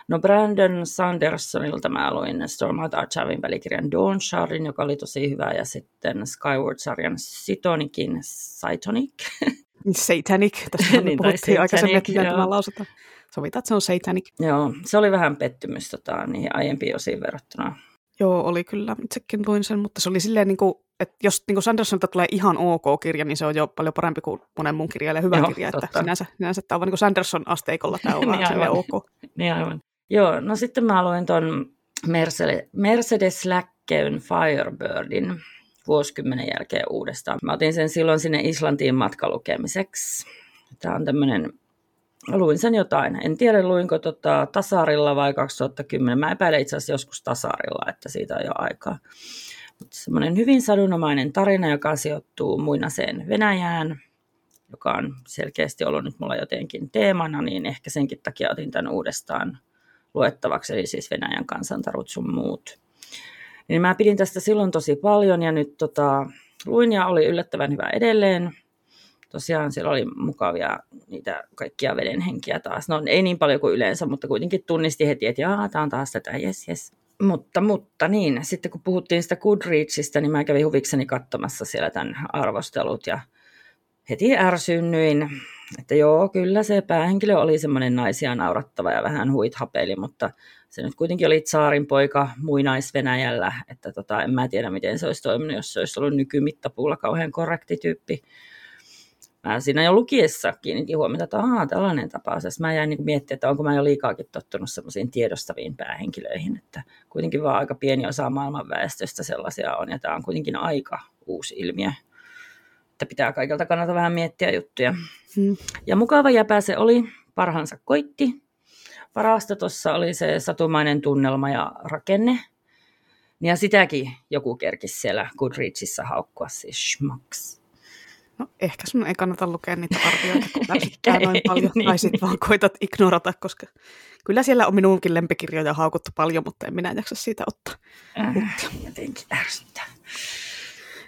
No Brandon Sandersonilta mä luin Stormlight Archivin välikirjan Dawn Shardin, joka oli tosi hyvä, ja sitten Skyward-sarjan Sitonikin Cytonic. Satanic, tässä niin, puhuttiin satanic, aikaisemmin, että miten tämä lausutaan. Sovitaan, että se on Satanic. Joo, se oli vähän pettymys tota, niihin aiempiin osiin verrattuna. Joo, oli kyllä. Itsekin luin sen, mutta se oli silleen, niin kuin, että jos niin kuin Sandersonilta tulee ihan ok kirja, niin se on jo paljon parempi kuin monen mun kirjaille hyvä Joo, kirja. Että sinänsä, sinänsä tämä on vaan niin Sanderson-asteikolla tämä on niin aivan. ok. niin aivan. Joo, no sitten mä luin tuon Mercedes Läkkeyn Firebirdin vuosikymmenen jälkeen uudestaan. Mä otin sen silloin sinne Islantiin matkalukemiseksi. Tämä on tämmöinen, luin sen jotain. En tiedä luinko tota Tasarilla vai 2010. Mä epäilen itse asiassa joskus Tasarilla, että siitä on jo aikaa. Mutta semmoinen hyvin sadunomainen tarina, joka sijoittuu muinaseen Venäjään, joka on selkeästi ollut nyt mulla jotenkin teemana, niin ehkä senkin takia otin tämän uudestaan luettavaksi, eli siis Venäjän kansantarut sun muut. Niin mä pidin tästä silloin tosi paljon ja nyt tota, luin ja oli yllättävän hyvä edelleen. Tosiaan siellä oli mukavia niitä kaikkia vedenhenkiä taas. No ei niin paljon kuin yleensä, mutta kuitenkin tunnisti heti, että jaa, tämä on taas tätä, jes, jes. Mutta, mutta niin, sitten kun puhuttiin sitä Goodreadsista, niin mä kävin huvikseni katsomassa siellä tämän arvostelut ja heti ärsynnyin, että joo, kyllä se päähenkilö oli semmoinen naisia naurattava ja vähän huithapeli, mutta se nyt kuitenkin oli tsaarin poika muinais-Venäjällä, että tota, en mä tiedä miten se olisi toiminut, jos se olisi ollut nykymittapuulla kauhean korrekti tyyppi. Mä siinä jo lukiessa kiinnitin huomiota, että aah, tällainen tapaus. Ja mä jäin niin miettimään, että onko mä jo liikaakin tottunut semmoisiin tiedostaviin päähenkilöihin, että kuitenkin vaan aika pieni osa maailman väestöstä sellaisia on, ja tämä on kuitenkin aika uusi ilmiö että pitää kaikilta kannalta vähän miettiä juttuja. Hmm. Ja mukava jäpä se oli, parhaansa koitti. Parasta tuossa oli se satumainen tunnelma ja rakenne. Ja sitäkin joku kerkisi siellä Goodreadsissa haukkua, siis schmacks. No ehkä sun ei kannata lukea niitä arvioita, kun ärsyttää noin paljon, niin. tai sitten vaan koitat ignorata, koska kyllä siellä on minunkin lempikirjoja haukuttu paljon, mutta en minä jaksa siitä ottaa. Äh, jotenkin ärsyttää.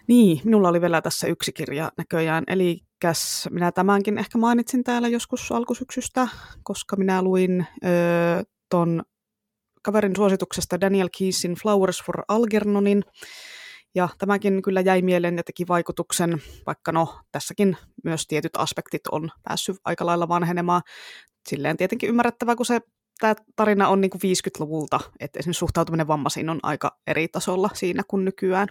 Niin, minulla oli vielä tässä yksi kirja näköjään, eli minä tämänkin ehkä mainitsin täällä joskus alkusyksystä, koska minä luin ö, ton kaverin suosituksesta Daniel Keysin Flowers for Algernonin, ja tämäkin kyllä jäi mieleen ja teki vaikutuksen, vaikka no tässäkin myös tietyt aspektit on päässyt aika lailla vanhenemaan. Silleen tietenkin ymmärrettävää, kun se tämä tarina on niin kuin 50-luvulta, että esimerkiksi suhtautuminen vammaisiin on aika eri tasolla siinä kuin nykyään.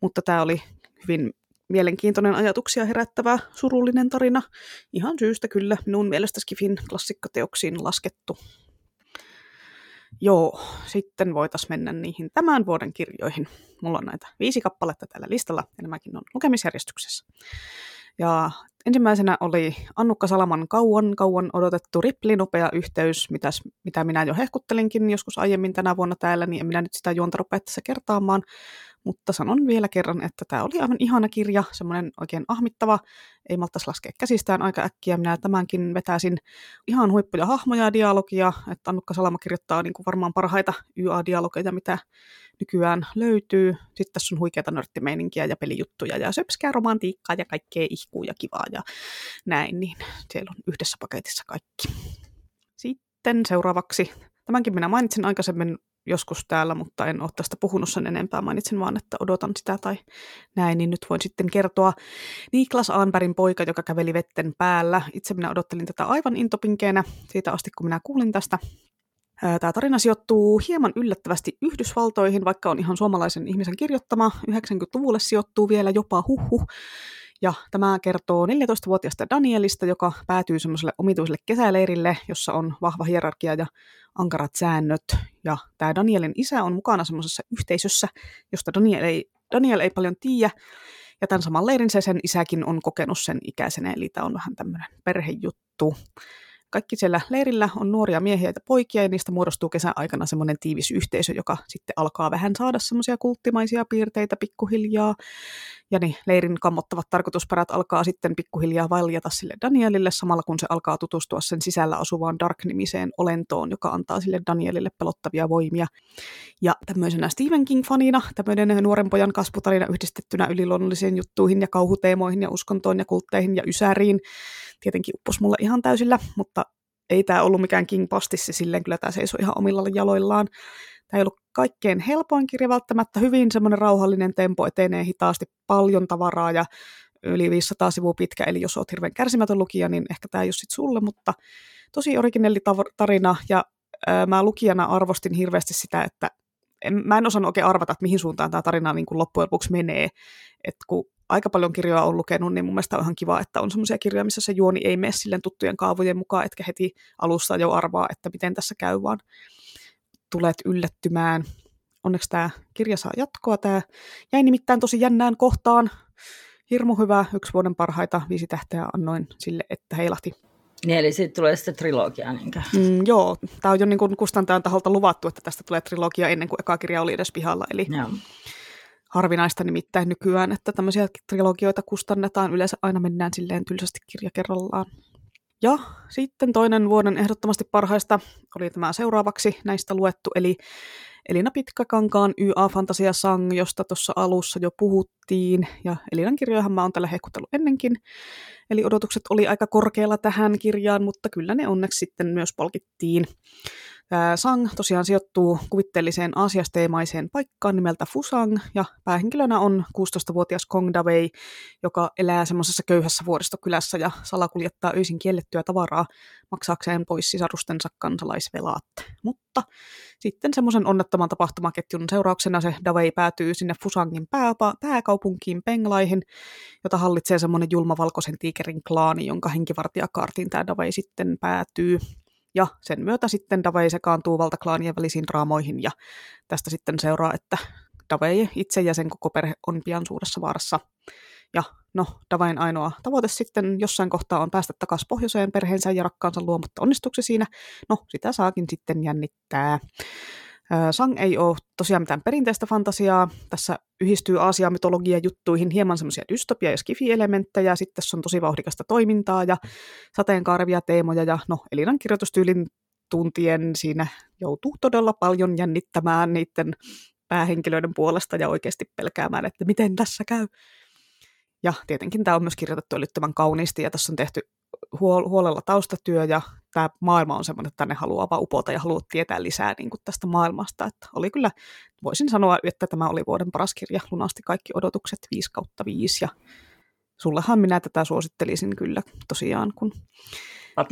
Mutta tämä oli hyvin mielenkiintoinen ajatuksia herättävä surullinen tarina. Ihan syystä kyllä minun mielestä Skifin klassikkoteoksiin laskettu. Joo, sitten voitaisiin mennä niihin tämän vuoden kirjoihin. Mulla on näitä viisi kappaletta tällä listalla ja nämäkin on lukemisjärjestyksessä. Ja ensimmäisenä oli Annukka Salaman kauan, kauan odotettu Ripli nopea yhteys, mitäs, mitä minä jo hehkuttelinkin joskus aiemmin tänä vuonna täällä, niin en minä nyt sitä juonta rupea tässä kertaamaan, mutta sanon vielä kerran, että tämä oli aivan ihana kirja, semmoinen oikein ahmittava, ei malttaisi laskea käsistään aika äkkiä. Minä tämänkin vetäisin ihan huippuja hahmoja ja dialogia, että Annukka Salama kirjoittaa niin kuin varmaan parhaita YA-dialogeja, mitä nykyään löytyy. Sitten tässä on huikeata nörttimeininkiä ja pelijuttuja ja söpskää romantiikkaa ja kaikkea ihkuu ja kivaa ja näin, niin siellä on yhdessä paketissa kaikki. Sitten seuraavaksi, tämänkin minä mainitsin aikaisemmin joskus täällä, mutta en ole tästä puhunut sen enempää. Mainitsin vaan, että odotan sitä tai näin, niin nyt voin sitten kertoa. Niklas Aanbergin poika, joka käveli vetten päällä. Itse minä odottelin tätä aivan intopinkeenä siitä asti, kun minä kuulin tästä. Tämä tarina sijoittuu hieman yllättävästi Yhdysvaltoihin, vaikka on ihan suomalaisen ihmisen kirjoittama. 90-luvulle sijoittuu vielä jopa huhu. Ja tämä kertoo 14-vuotiaasta Danielista, joka päätyy semmoiselle omituiselle kesäleirille, jossa on vahva hierarkia ja ankarat säännöt. Ja tämä Danielin isä on mukana semmoisessa yhteisössä, josta Daniel ei, Daniel ei paljon tiedä. Ja tämän saman leirin se sen isäkin on kokenut sen ikäisenä, eli tämä on vähän tämmöinen perhejuttu. Kaikki siellä leirillä on nuoria miehiä ja poikia ja niistä muodostuu kesän aikana semmoinen tiivis yhteisö, joka sitten alkaa vähän saada semmoisia kulttimaisia piirteitä pikkuhiljaa. Ja niin leirin kammottavat tarkoitusperät alkaa sitten pikkuhiljaa valjata sille Danielille samalla kun se alkaa tutustua sen sisällä asuvaan Dark-nimiseen olentoon, joka antaa sille Danielille pelottavia voimia. Ja tämmöisenä Stephen King-fanina, tämmöinen nuoren pojan kasvutarina yhdistettynä yliluonnollisiin juttuihin ja kauhuteemoihin ja uskontoon ja kultteihin ja ysäriin, tietenkin uppos mulle ihan täysillä, mutta ei tämä ollut mikään King Pastissi, silleen kyllä tämä seisoi ihan omilla jaloillaan. Tämä ei ollut kaikkein helpoin kirja välttämättä, hyvin semmoinen rauhallinen tempo, etenee hitaasti, paljon tavaraa ja yli 500 sivua pitkä, eli jos olet hirveän kärsimätön lukija, niin ehkä tämä ei ole sitten sulle, mutta tosi originelli tarina, ja ää, mä lukijana arvostin hirveästi sitä, että en, mä en osannut oikein arvata, että mihin suuntaan tämä tarina niin kuin loppujen lopuksi menee, että kun aika paljon kirjoja on lukenut, niin mun mielestä on ihan kiva, että on semmoisia kirjoja, missä se juoni ei mene silleen tuttujen kaavojen mukaan, etkä heti alusta jo arvaa, että miten tässä käy, vaan tulet yllättymään. Onneksi tämä kirja saa jatkoa. Tämä jäi nimittäin tosi jännään kohtaan. Hirmu hyvä, yksi vuoden parhaita, viisi tähteä annoin sille, että heilahti. Niin, eli siitä tulee sitten trilogia, niinkö? Mm, joo, tämä on jo niin kustantajan taholta luvattu, että tästä tulee trilogia ennen kuin eka kirja oli edes pihalla. Eli joo. Harvinaista nimittäin nykyään, että tämmöisiä trilogioita kustannetaan. Yleensä aina mennään silleen tylsästi kirja kerrallaan. Ja sitten toinen vuoden ehdottomasti parhaista oli tämä seuraavaksi näistä luettu, eli Elina Pitkäkankaan YA Fantasia Sang, josta tuossa alussa jo puhuttiin, ja Elinan kirjojahan mä oon tällä hehkutellut ennenkin, eli odotukset oli aika korkealla tähän kirjaan, mutta kyllä ne onneksi sitten myös palkittiin. Sang tosiaan sijoittuu kuvitteelliseen aasiasteemaiseen paikkaan nimeltä Fusang, ja päähenkilönä on 16-vuotias Kong Davei, joka elää semmoisessa köyhässä vuoristokylässä ja salakuljettaa öisin kiellettyä tavaraa maksaakseen pois sisarustensa kansalaisvelat. Mutta sitten semmoisen onnettoman tapahtumaketjun seurauksena se Davei päätyy sinne Fusangin pääpa- pääkaupunkiin Penglaihin, jota hallitsee semmoinen julma valkoisen tiikerin klaani, jonka henkivartijakaartiin tämä Davei sitten päätyy. Ja sen myötä sitten Davei sekaantuu valtaklaanien välisiin draamoihin ja tästä sitten seuraa, että Davei itse ja sen koko perhe on pian suuressa vaarassa. Ja no, Davain ainoa tavoite sitten jossain kohtaa on päästä takaisin pohjoiseen perheensä ja rakkaansa luo, mutta onnistuuko siinä? No, sitä saakin sitten jännittää. Sang ei ole tosiaan mitään perinteistä fantasiaa. Tässä yhdistyy Aasia-mytologia juttuihin hieman semmoisia dystopia- ja skifi-elementtejä. Sitten tässä on tosi vauhdikasta toimintaa ja sateenkaarevia teemoja. Ja no, Elinan kirjoitustyylin tuntien siinä joutuu todella paljon jännittämään niiden päähenkilöiden puolesta ja oikeasti pelkäämään, että miten tässä käy. Ja tietenkin tämä on myös kirjoitettu älyttömän kauniisti ja tässä on tehty huol- huolella taustatyö ja tämä maailma on sellainen, että tänne haluaa vaan upota ja haluaa tietää lisää niin kuin tästä maailmasta. Että oli kyllä, voisin sanoa, että tämä oli vuoden paras kirja, lunasti kaikki odotukset 5 kautta 5 ja sullehan minä tätä suosittelisin kyllä tosiaan, kun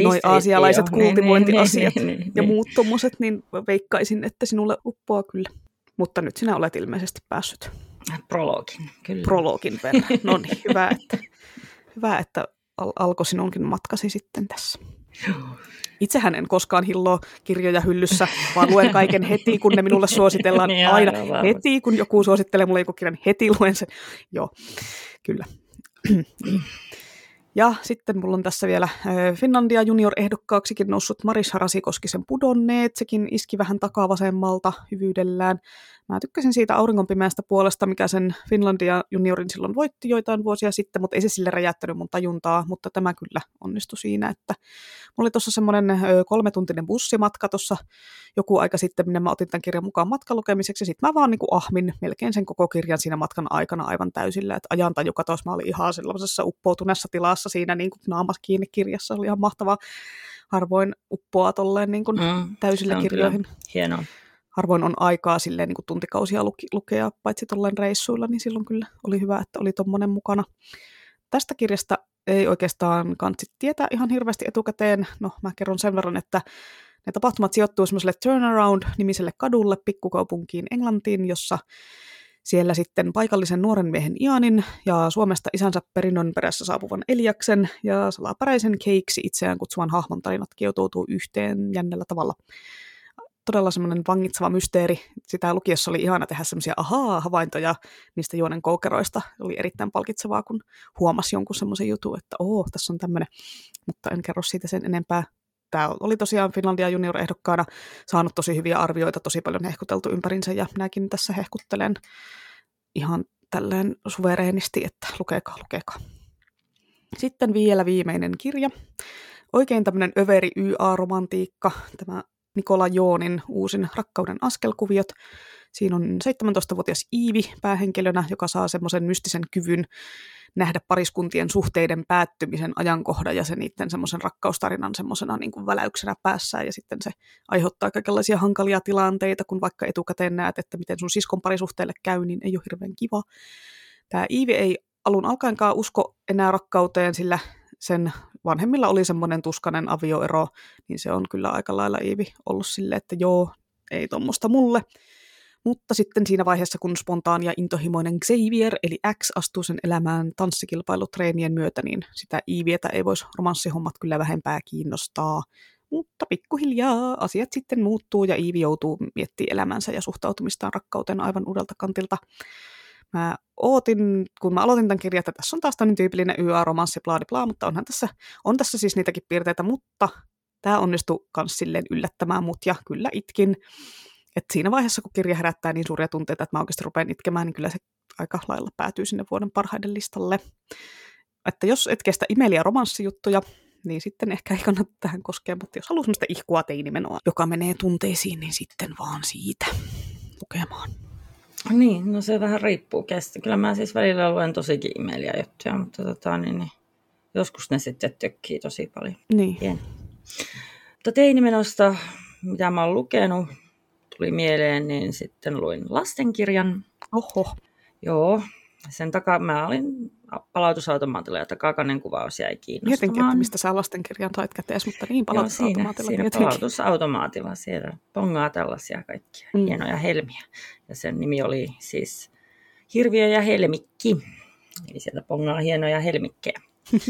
noin aasialaiset kultivointiasiat niin, niin, niin, ja muut tommoset, niin veikkaisin, että sinulle uppoaa kyllä. Mutta nyt sinä olet ilmeisesti päässyt. Prologin, kyllä. Prologin verran. No niin, hyvä, että, hyvä, että al- alkoi sinunkin matkasi sitten tässä. Itsehän en koskaan hilloa kirjoja hyllyssä, vaan luen kaiken heti, kun ne minulle suositellaan. niin, aina heti, kun joku suosittelee mulle joku kirjan, heti luen sen. Joo, kyllä. Ja sitten mulla on tässä vielä Finlandia junior-ehdokkaaksikin noussut Maris Harasikoskisen pudonneet. Sekin iski vähän takaa vasemmalta hyvyydellään. Mä tykkäsin siitä auringonpimeästä puolesta, mikä sen Finlandia juniorin silloin voitti joitain vuosia sitten, mutta ei se sille räjäyttänyt mun tajuntaa, mutta tämä kyllä onnistui siinä, että mulla oli tuossa semmoinen kolmetuntinen bussimatka tuossa joku aika sitten, minne mä otin tämän kirjan mukaan matkalukemiseksi, ja sitten mä vaan niin kuin ahmin melkein sen koko kirjan siinä matkan aikana aivan täysillä, että ajantaju katosi, mä olin ihan sellaisessa uppoutuneessa tilassa siinä niin kuin naamas kiinni kirjassa, oli ihan mahtavaa. Harvoin uppoa tolleen niin kuin mm, täysillä kirjoihin. Hienoa harvoin on aikaa silleen niin kuin tuntikausia luki, lukea, paitsi tuollain reissuilla, niin silloin kyllä oli hyvä, että oli tuommoinen mukana. Tästä kirjasta ei oikeastaan kansi tietää ihan hirveästi etukäteen. No, mä kerron sen verran, että ne tapahtumat sijoittuu semmoiselle Turnaround-nimiselle kadulle pikkukaupunkiin Englantiin, jossa siellä sitten paikallisen nuoren miehen Ianin ja Suomesta isänsä perinnön perässä saapuvan Eliaksen ja salapäräisen Keiksi itseään kutsuvan hahmon tarinat kietoutuu yhteen jännällä tavalla todella semmoinen vangitseva mysteeri. Sitä lukiessa oli ihana tehdä semmoisia ahaa-havaintoja niistä juonen koukeroista. Oli erittäin palkitsevaa, kun huomasi jonkun semmoisen jutun, että oo, tässä on tämmöinen, mutta en kerro siitä sen enempää. Tämä oli tosiaan Finlandia junior-ehdokkaana saanut tosi hyviä arvioita, tosi paljon hehkuteltu ympärinsä ja minäkin tässä hehkuttelen ihan tälleen suvereenisti, että lukekaa, lukekaa. Sitten vielä viimeinen kirja. Oikein tämmöinen överi YA-romantiikka. Tämä Nikola Joonin uusin Rakkauden askelkuviot. Siinä on 17-vuotias Iivi päähenkilönä, joka saa semmoisen mystisen kyvyn nähdä pariskuntien suhteiden päättymisen ajankohdan ja se niiden semmoisen rakkaustarinan semmoisena niin kuin väläyksenä päässään ja sitten se aiheuttaa kaikenlaisia hankalia tilanteita, kun vaikka etukäteen näet, että miten sun siskon parisuhteelle käy, niin ei ole hirveän kiva. Tämä Iivi ei alun alkaenkaan usko enää rakkauteen, sillä sen vanhemmilla oli semmoinen tuskanen avioero, niin se on kyllä aika lailla Iivi ollut silleen, että joo, ei tuommoista mulle. Mutta sitten siinä vaiheessa, kun spontaan ja intohimoinen Xavier, eli X, astuu sen elämään tanssikilpailutreenien myötä, niin sitä Iivietä ei voisi romanssihommat kyllä vähempää kiinnostaa. Mutta pikkuhiljaa asiat sitten muuttuu ja Iivi joutuu miettimään elämänsä ja suhtautumistaan rakkauteen aivan uudelta kantilta. Mä ootin, kun mä aloitin tämän kirjan, että tässä on taas tämmöinen tyypillinen YA-romanssi, bla, bla, mutta onhan tässä, on tässä siis niitäkin piirteitä, mutta tämä onnistui myös silleen yllättämään mut ja kyllä itkin. Et siinä vaiheessa, kun kirja herättää niin suuria tunteita, että mä oikeasti rupean itkemään, niin kyllä se aika lailla päätyy sinne vuoden parhaiden listalle. Että jos et kestä imeliä romanssijuttuja, niin sitten ehkä ei kannata tähän koskea, mutta jos haluaa sellaista ihkua teinimenoa, joka menee tunteisiin, niin sitten vaan siitä lukemaan. Niin, no se vähän riippuu kestä. Kyllä mä siis välillä luen tosikin imeliä juttuja, mutta tota, niin, niin, joskus ne sitten tökkii tosi paljon. Niin. Pieni. Mutta teinimenosta, mitä mä oon lukenut, tuli mieleen, niin sitten luin lastenkirjan. Oho. Joo, sen takaa mä olin palautusautomaatilla ja takakannen kuvaus jäi kiinnostamaan. Mietinkin, että mistä sä lastenkirjan sait kätees, mutta niin palautusautomaatilla. Joo, siinä, siinä palautusautomaatilla siellä pongaa tällaisia kaikkia mm. hienoja helmiä. Ja sen nimi oli siis Hirviö ja Helmikki. Eli sieltä pongaa hienoja helmikkejä.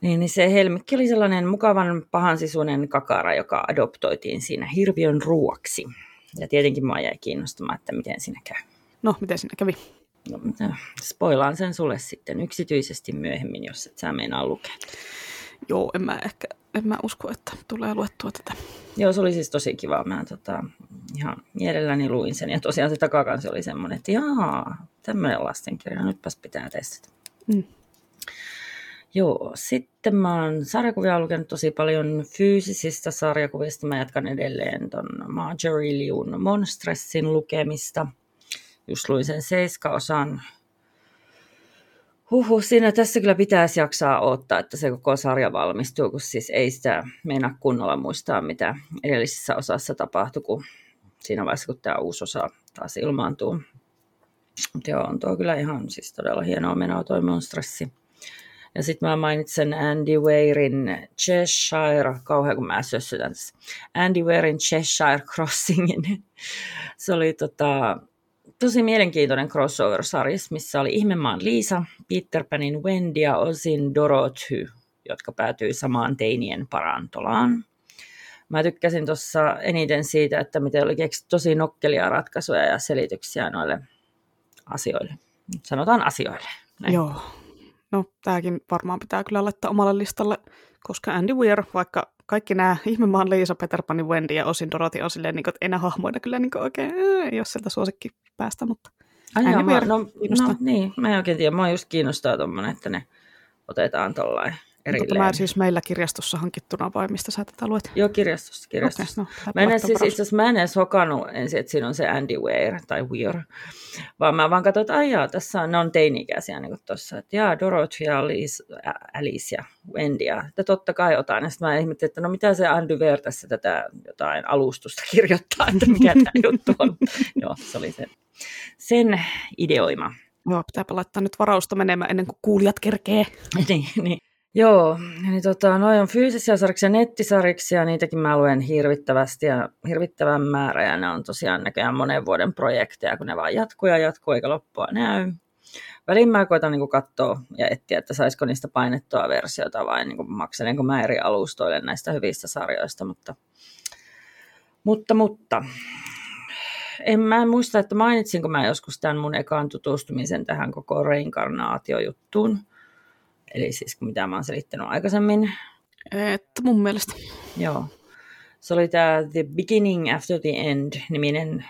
Niin, niin se helmikki oli sellainen mukavan pahansisuinen kakara, joka adoptoitiin siinä hirviön ruuaksi. Ja tietenkin mua jäi kiinnostamaan, että miten siinä käy. No, miten siinä kävi? No, spoilaan sen sulle sitten yksityisesti myöhemmin, jos et sä meinaa lukea. Joo, en mä ehkä en mä usko, että tulee luettua tätä. Joo, se oli siis tosi kiva. Mä tota, ihan mielelläni luin sen. Ja tosiaan se takakansi oli semmoinen, että jaa, tämmöinen lastenkirja, nytpäs pitää testata. Mm. Joo, sitten mä oon sarjakuvia lukenut tosi paljon fyysisistä sarjakuvista. Mä jatkan edelleen ton Marjorie Liun Monstressin lukemista. Just luin sen seiskaosan. Huhu, siinä tässä kyllä pitäisi jaksaa odottaa, että se koko sarja valmistuu, kun siis ei sitä meinaa kunnolla muistaa, mitä edellisessä osassa tapahtui, kun siinä vaiheessa, kun tämä uusi osa taas ilmaantuu. Mutta joo, on tuo kyllä ihan siis todella hienoa menoa toi Monstressi. Ja sitten mä mainitsen Andy Weirin Cheshire, kauhean kun mä sössytän tässä, Andy Weirin Cheshire Crossingin. Se oli tota, tosi mielenkiintoinen crossover-sarja, missä oli Ihmemaan Liisa, Peter Panin Wendy ja Osin Dorothy, jotka päätyi samaan teinien parantolaan. Mä tykkäsin tuossa eniten siitä, että miten oli keksitty tosi nokkelia ratkaisuja ja selityksiä noille asioille. Sanotaan asioille. Näin. Joo, No, tämäkin varmaan pitää kyllä laittaa omalle listalle, koska Andy Weir, vaikka kaikki nämä ihmemaan Liisa, Peter Pan, Wendy ja osin Dorothy on silleen, niin kuin, että enää hahmoina kyllä niin kuin, oikein, ei ole sieltä suosikki päästä, mutta Ai Andy Weir no, no, niin, mä en oikein tiedä, mua just kiinnostaa tuommoinen, että ne otetaan tuollainen erilleen. Tämä siis meillä kirjastossa hankittuna vai mistä sä tätä luet? Joo, kirjastossa. kirjastossa. Okay, no, mä en siis, itse asiassa mä en edes hokannut ensin, että siinä on se Andy Weir tai Weir, vaan mä vaan katsoin, että aijaa, tässä on, ne on teini-ikäisiä niin tuossa, että jaa, Dorothy ja Alice, Alice ja Wendy, ja että totta kai otan. Ja sitten mä ihmettelin, että no mitä se Andy Weir tässä tätä jotain alustusta kirjoittaa, että mikä tämä juttu on. Joo, se oli se, sen ideoima. Joo, pitääpä laittaa nyt varausta menemään ennen kuin kuulijat kerkee. niin, niin. Joo, niin tota, noin on fyysisiä sarjiksia, nettisarjiksia, niitäkin mä luen hirvittävästi ja hirvittävän määrä, ja ne on tosiaan näköjään monen vuoden projekteja, kun ne vaan jatkuu ja jatkuu eikä loppua näy. Väliin mä koitan niin katsoa ja etsiä, että saisiko niistä painettua versiota vai niin makselenko mä eri alustoille näistä hyvistä sarjoista, mutta, mutta, mutta en mä muista, että mainitsinko mä joskus tämän mun ekaan tutustumisen tähän koko reinkarnaatiojuttuun. Eli siis mitä mä oon selittänyt aikaisemmin. Että mun mielestä. Joo. Se oli tämä The Beginning After the End niminen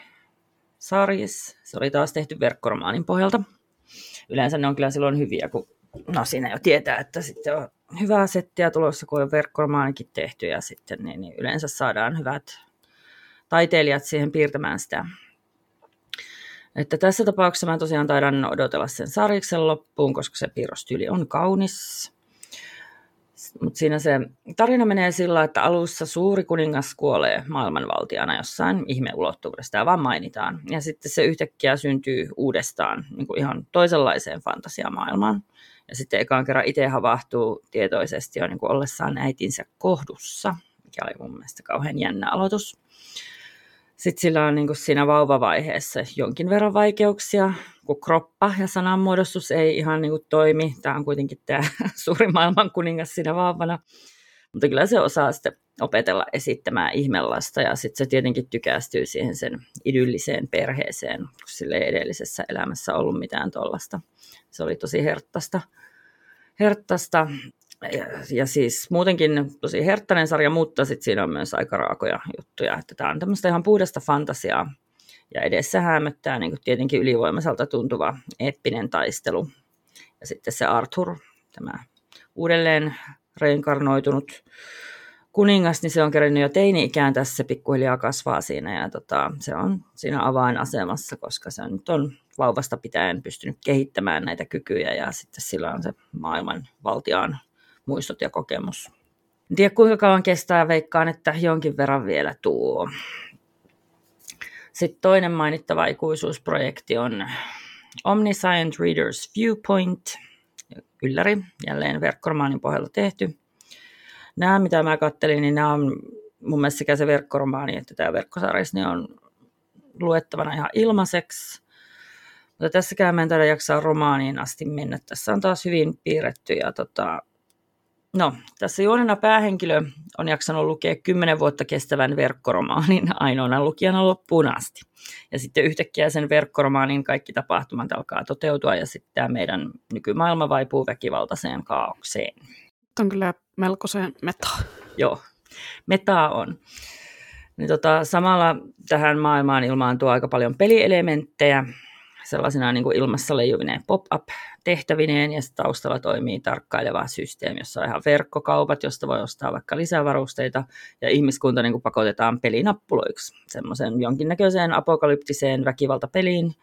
sarjis. Se oli taas tehty verkkoromaanin pohjalta. Yleensä ne on kyllä silloin hyviä, kun no siinä jo tietää, että sitten on hyvää settiä tulossa, kun on verkkoromaanikin tehty ja sitten niin, niin yleensä saadaan hyvät taiteilijat siihen piirtämään sitä. Että tässä tapauksessa mä tosiaan taidan odotella sen sarjiksen loppuun, koska se piirrostyyli on kaunis. Mutta siinä se tarina menee sillä, että alussa suuri kuningas kuolee maailmanvaltiana jossain ihmeulottuvuudesta ja vaan mainitaan. Ja sitten se yhtäkkiä syntyy uudestaan niin kuin ihan toisenlaiseen fantasiamaailmaan. Ja sitten ekaan kerran itse havahtuu tietoisesti jo niin kuin ollessaan äitinsä kohdussa, mikä oli mun mielestä kauhean jännä aloitus. Sitten sillä on niin kuin siinä vauvavaiheessa jonkin verran vaikeuksia, kun kroppa ja sananmuodostus ei ihan niin kuin toimi. Tämä on kuitenkin tämä suuri maailman kuningas siinä vauvana. Mutta kyllä se osaa sitten opetella esittämään ihmelasta ja sitten se tietenkin tykästyy siihen sen idylliseen perheeseen, kun sille ei edellisessä elämässä ollut mitään tuollaista. Se oli tosi herttasta ja, siis muutenkin tosi herttainen sarja, mutta sitten siinä on myös aika raakoja juttuja, että tämä on tämmöistä ihan puhdasta fantasiaa. Ja edessä hämöttää niin tietenkin ylivoimaiselta tuntuva eeppinen taistelu. Ja sitten se Arthur, tämä uudelleen reinkarnoitunut kuningas, niin se on kerännyt jo teini-ikään tässä, pikkuhiljaa kasvaa siinä ja tota, se on siinä avainasemassa, koska se nyt on vauvasta pitäen pystynyt kehittämään näitä kykyjä ja sitten sillä on se maailman valtiaan muistot ja kokemus. En tiedä kuinka kauan kestää, veikkaan, että jonkin verran vielä tuo. Sitten toinen mainittava ikuisuusprojekti on Omniscient Reader's Viewpoint, ylläri, jälleen verkkoromaanin pohjalla tehty. Nämä, mitä mä kattelin, niin nämä on mun mielestä sekä se verkkoromaani että tämä verkkosarja, niin on luettavana ihan ilmaiseksi. Mutta tässäkään mä en taida jaksaa romaaniin asti mennä. Tässä on taas hyvin piirretty ja tota, No, tässä juonena päähenkilö on jaksanut lukea kymmenen vuotta kestävän verkkoromaanin ainoana lukijana loppuun asti. Ja sitten yhtäkkiä sen verkkoromaanin kaikki tapahtumat alkaa toteutua ja sitten tämä meidän nykymaailma vaipuu väkivaltaiseen kaaukseen. Tämä on kyllä melkoisen meta. Joo, metaa on. Niin tota, samalla tähän maailmaan ilmaantuu aika paljon pelielementtejä, sellaisena niin kuin ilmassa leijuvineen pop-up-tehtävineen, ja taustalla toimii tarkkaileva systeemi, jossa on ihan verkkokaupat, josta voi ostaa vaikka lisävarusteita, ja ihmiskunta niin kuin pakotetaan pelinappuloiksi, semmoisen jonkinnäköiseen apokalyptiseen väkivaltapeliin,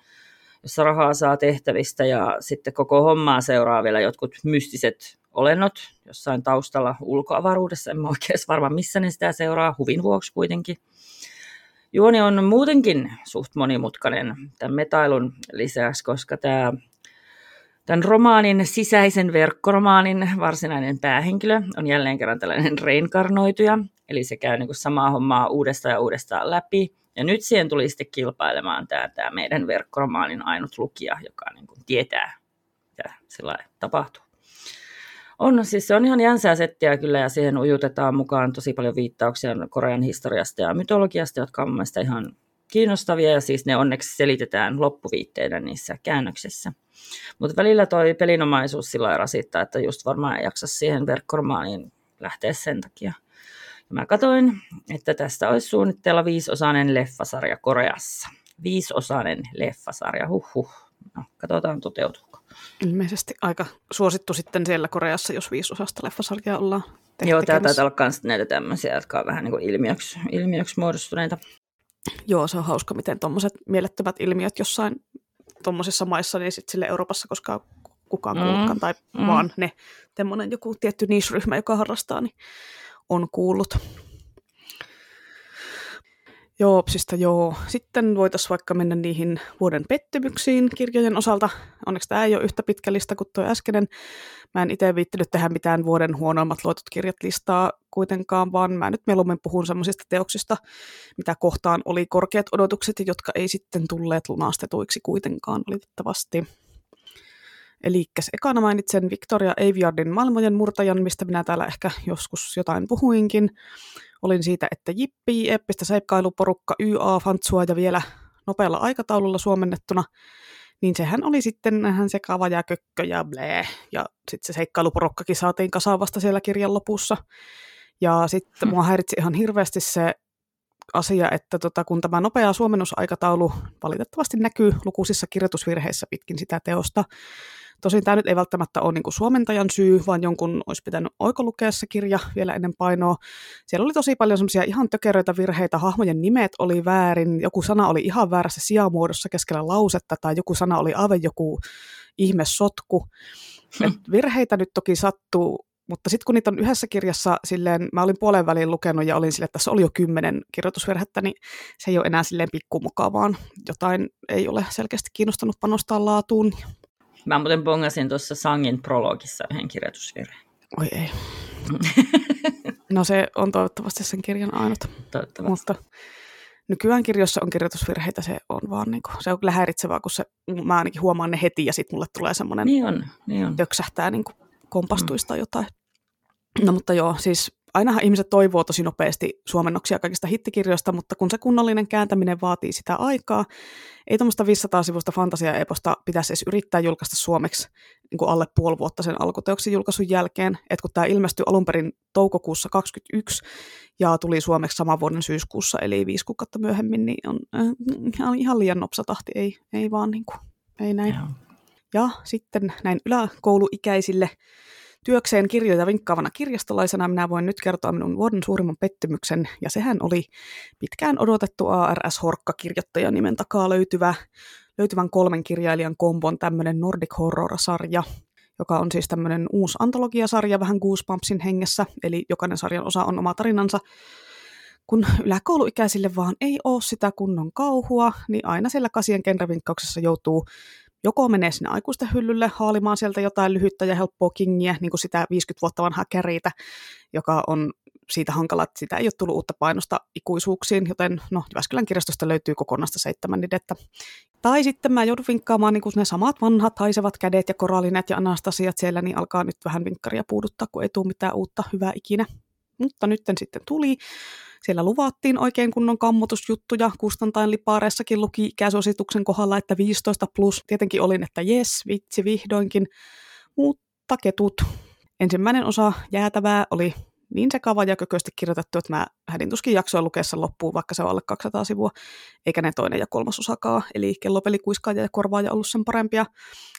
jossa rahaa saa tehtävistä, ja sitten koko hommaa seuraa vielä jotkut mystiset olennot jossain taustalla ulkoavaruudessa, en mä oikein varmaan missä ne sitä seuraa, huvin vuoksi kuitenkin. Juoni on muutenkin suht monimutkainen tämän metailun lisäksi, koska tämä, tämän romaanin sisäisen verkkoromaanin varsinainen päähenkilö on jälleen kerran tällainen reinkarnoituja, eli se käy niin kuin samaa hommaa uudestaan ja uudestaan läpi. Ja nyt siihen tuli sitten kilpailemaan tämä, tämä meidän verkkoromaanin ainut lukija, joka niin kuin tietää, mitä sillä tapahtuu. On, siis se on ihan jänsää settiä kyllä ja siihen ujutetaan mukaan tosi paljon viittauksia Korean historiasta ja mytologiasta, jotka on mielestäni ihan kiinnostavia ja siis ne onneksi selitetään loppuviitteinä niissä käännöksissä. Mutta välillä toi pelinomaisuus sillä rasittaa, että just varmaan ei jaksa siihen verkkoromaaniin lähteä sen takia. Ja mä katsoin, että tästä olisi suunnitteilla viisosainen leffasarja Koreassa. Viisosainen leffasarja, huhhuh. No, katsotaan toteutuuko. Ilmeisesti aika suosittu sitten siellä Koreassa, jos viisosasta leffasarjaa ollaan tehty. Joo, tämä taitaa olla myös näitä tämmöisiä, jotka on vähän niin kuin ilmiöksi, ilmiöksi muodostuneita. Joo, se on hauska, miten tuommoiset mielettömät ilmiöt jossain tuommoisissa maissa, niin sitten sille Euroopassa, koska kukaan mm, kuullutkaan, tai mm. vaan ne, semmoinen joku tietty niche-ryhmä, joka harrastaa, niin on kuullut. Joo, psistä joo. Sitten voitaisiin vaikka mennä niihin vuoden pettymyksiin kirjojen osalta. Onneksi tämä ei ole yhtä pitkä lista kuin tuo äskeinen. Mä en itse viittinyt tehdä mitään vuoden huonoimmat luetut kirjat listaa kuitenkaan, vaan mä nyt mieluummin puhun semmoisista teoksista, mitä kohtaan oli korkeat odotukset, jotka ei sitten tulleet lunastetuiksi kuitenkaan valitettavasti. Eli ekana mainitsen Victoria Aveyardin Maailmojen murtajan, mistä minä täällä ehkä joskus jotain puhuinkin. Olin siitä, että jippi, eppistä seikkailuporukka, YA, Fantsua ja vielä nopealla aikataululla suomennettuna, niin sehän oli sitten vähän sekava ja kökkö ja blee. Ja sitten se seikkailuporukkakin saatiin kasaan vasta siellä kirjan lopussa. Ja sitten hmm. mua häiritsi ihan hirveästi se asia, että tota, kun tämä nopea suomennusaikataulu valitettavasti näkyy lukuisissa kirjoitusvirheissä pitkin sitä teosta, Tosin tämä nyt ei välttämättä ole niin kuin suomentajan syy, vaan jonkun olisi pitänyt oikolukea se kirja vielä ennen painoa. Siellä oli tosi paljon semmoisia ihan tökeröitä virheitä, hahmojen nimet oli väärin, joku sana oli ihan väärässä sijamuodossa keskellä lausetta, tai joku sana oli aivan joku ihme sotku. Et virheitä nyt toki sattuu, mutta sitten kun niitä on yhdessä kirjassa, silleen, mä olin puolen väliin lukenut ja olin silleen, että tässä oli jo kymmenen kirjoitusvirhettä, niin se ei ole enää silleen pikkumukaa, vaan jotain ei ole selkeästi kiinnostanut panostaa laatuun. Mä muuten bongasin tuossa Sangin prologissa yhden kirjoitusvirheen. Oi ei. no se on toivottavasti sen kirjan ainut. Toivottavasti. Mutta nykyään kirjoissa on kirjoitusvirheitä, se on vaan niin kuin, se on kyllä häiritsevää, kun se, mä ainakin huomaan ne heti ja sitten mulle tulee semmoinen, Niin on, niin on. töksähtää niin kuin kompastuista mm. jotain. No mutta joo, siis ainahan ihmiset toivoo tosi nopeasti suomennoksia kaikista hittikirjoista, mutta kun se kunnollinen kääntäminen vaatii sitä aikaa, ei tuommoista 500-sivusta fantasia-eposta pitäisi edes yrittää julkaista suomeksi niin kuin alle puoli vuotta sen alkuteoksen julkaisun jälkeen. Et kun tämä ilmestyi alun perin toukokuussa 2021 ja tuli suomeksi saman vuoden syyskuussa, eli viisi kuukautta myöhemmin, niin on äh, ihan liian nopsatahti, ei, ei vaan niin kuin, ei näin. Ja sitten näin yläkouluikäisille työkseen kirjoja vinkkaavana kirjastolaisena minä voin nyt kertoa minun vuoden suurimman pettymyksen, ja sehän oli pitkään odotettu ARS-horkka-kirjoittajan nimen takaa löytyvä, löytyvän kolmen kirjailijan kombon tämmöinen Nordic Horror-sarja, joka on siis tämmöinen uusi antologiasarja vähän Goosebumpsin hengessä, eli jokainen sarjan osa on oma tarinansa. Kun yläkouluikäisille vaan ei ole sitä kunnon kauhua, niin aina siellä kasien kenravinkkauksessa joutuu joko menee sinne aikuisten hyllylle haalimaan sieltä jotain lyhyttä ja helppoa kingiä, niin kuin sitä 50 vuotta vanhaa käriitä, joka on siitä hankala, että sitä ei ole tullut uutta painosta ikuisuuksiin, joten no, Jyväskylän kirjastosta löytyy kokonasta seitsemän nidettä. Tai sitten mä joudun vinkkaamaan niin ne samat vanhat haisevat kädet ja korallinet ja anastasiat siellä, niin alkaa nyt vähän vinkkaria puuduttaa, kun ei tule mitään uutta hyvää ikinä. Mutta nyt sitten tuli. Siellä luvattiin oikein kunnon kammotusjuttuja. Kustantain lipaareissakin luki ikäsuosituksen kohdalla, että 15 plus. Tietenkin olin, että jes, vitsi vihdoinkin. Mutta ketut. Ensimmäinen osa jäätävää oli niin sekava ja kökösti kirjoitettu, että mä hädin tuskin jaksoa lukeessa loppuun, vaikka se on alle 200 sivua, eikä ne toinen ja kolmas osakaan, eli kellopeli, kuiskaaja ja korvaaja ollut sen parempia.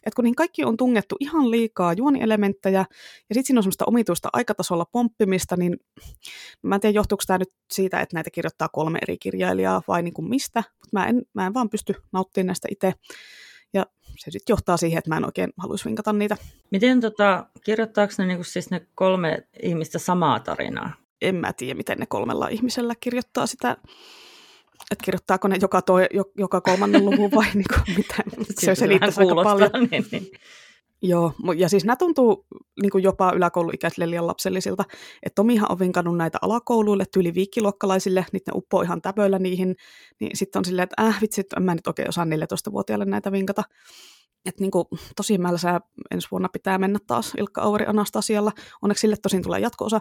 Et kun niihin kaikki on tungettu ihan liikaa juonielementtejä, ja sitten siinä on semmoista omituista aikatasolla pomppimista, niin mä en tiedä, johtuuko tämä nyt siitä, että näitä kirjoittaa kolme eri kirjailijaa vai niin kuin mistä, mutta mä en, mä en vaan pysty nauttimaan näistä itse. Ja se sitten johtaa siihen, että mä en oikein haluaisi vinkata niitä. Miten tota, kirjoittaako ne, niinku siis ne kolme ihmistä samaa tarinaa? En mä tiedä, miten ne kolmella ihmisellä kirjoittaa sitä, että kirjoittaako ne joka, toi, joka kolmannen luvun vai niin kuin, mitä. Se selittäisi aika paljon. Niin, niin. Joo, ja siis nämä tuntuu niin kuin jopa yläkouluikäisille liian lapsellisilta. Että Tomihan on vinkannut näitä alakouluille, tyyli viikkiluokkalaisille, niitä ne uppoo ihan täpöillä niihin. Niin sitten on silleen, että äh vitsi, että mä en nyt oikein osaa 14-vuotiaille näitä vinkata. Että niin tosi mälsää ensi vuonna pitää mennä taas Ilkka Auri Anastasialla. Onneksi sille tosin tulee jatko-osa.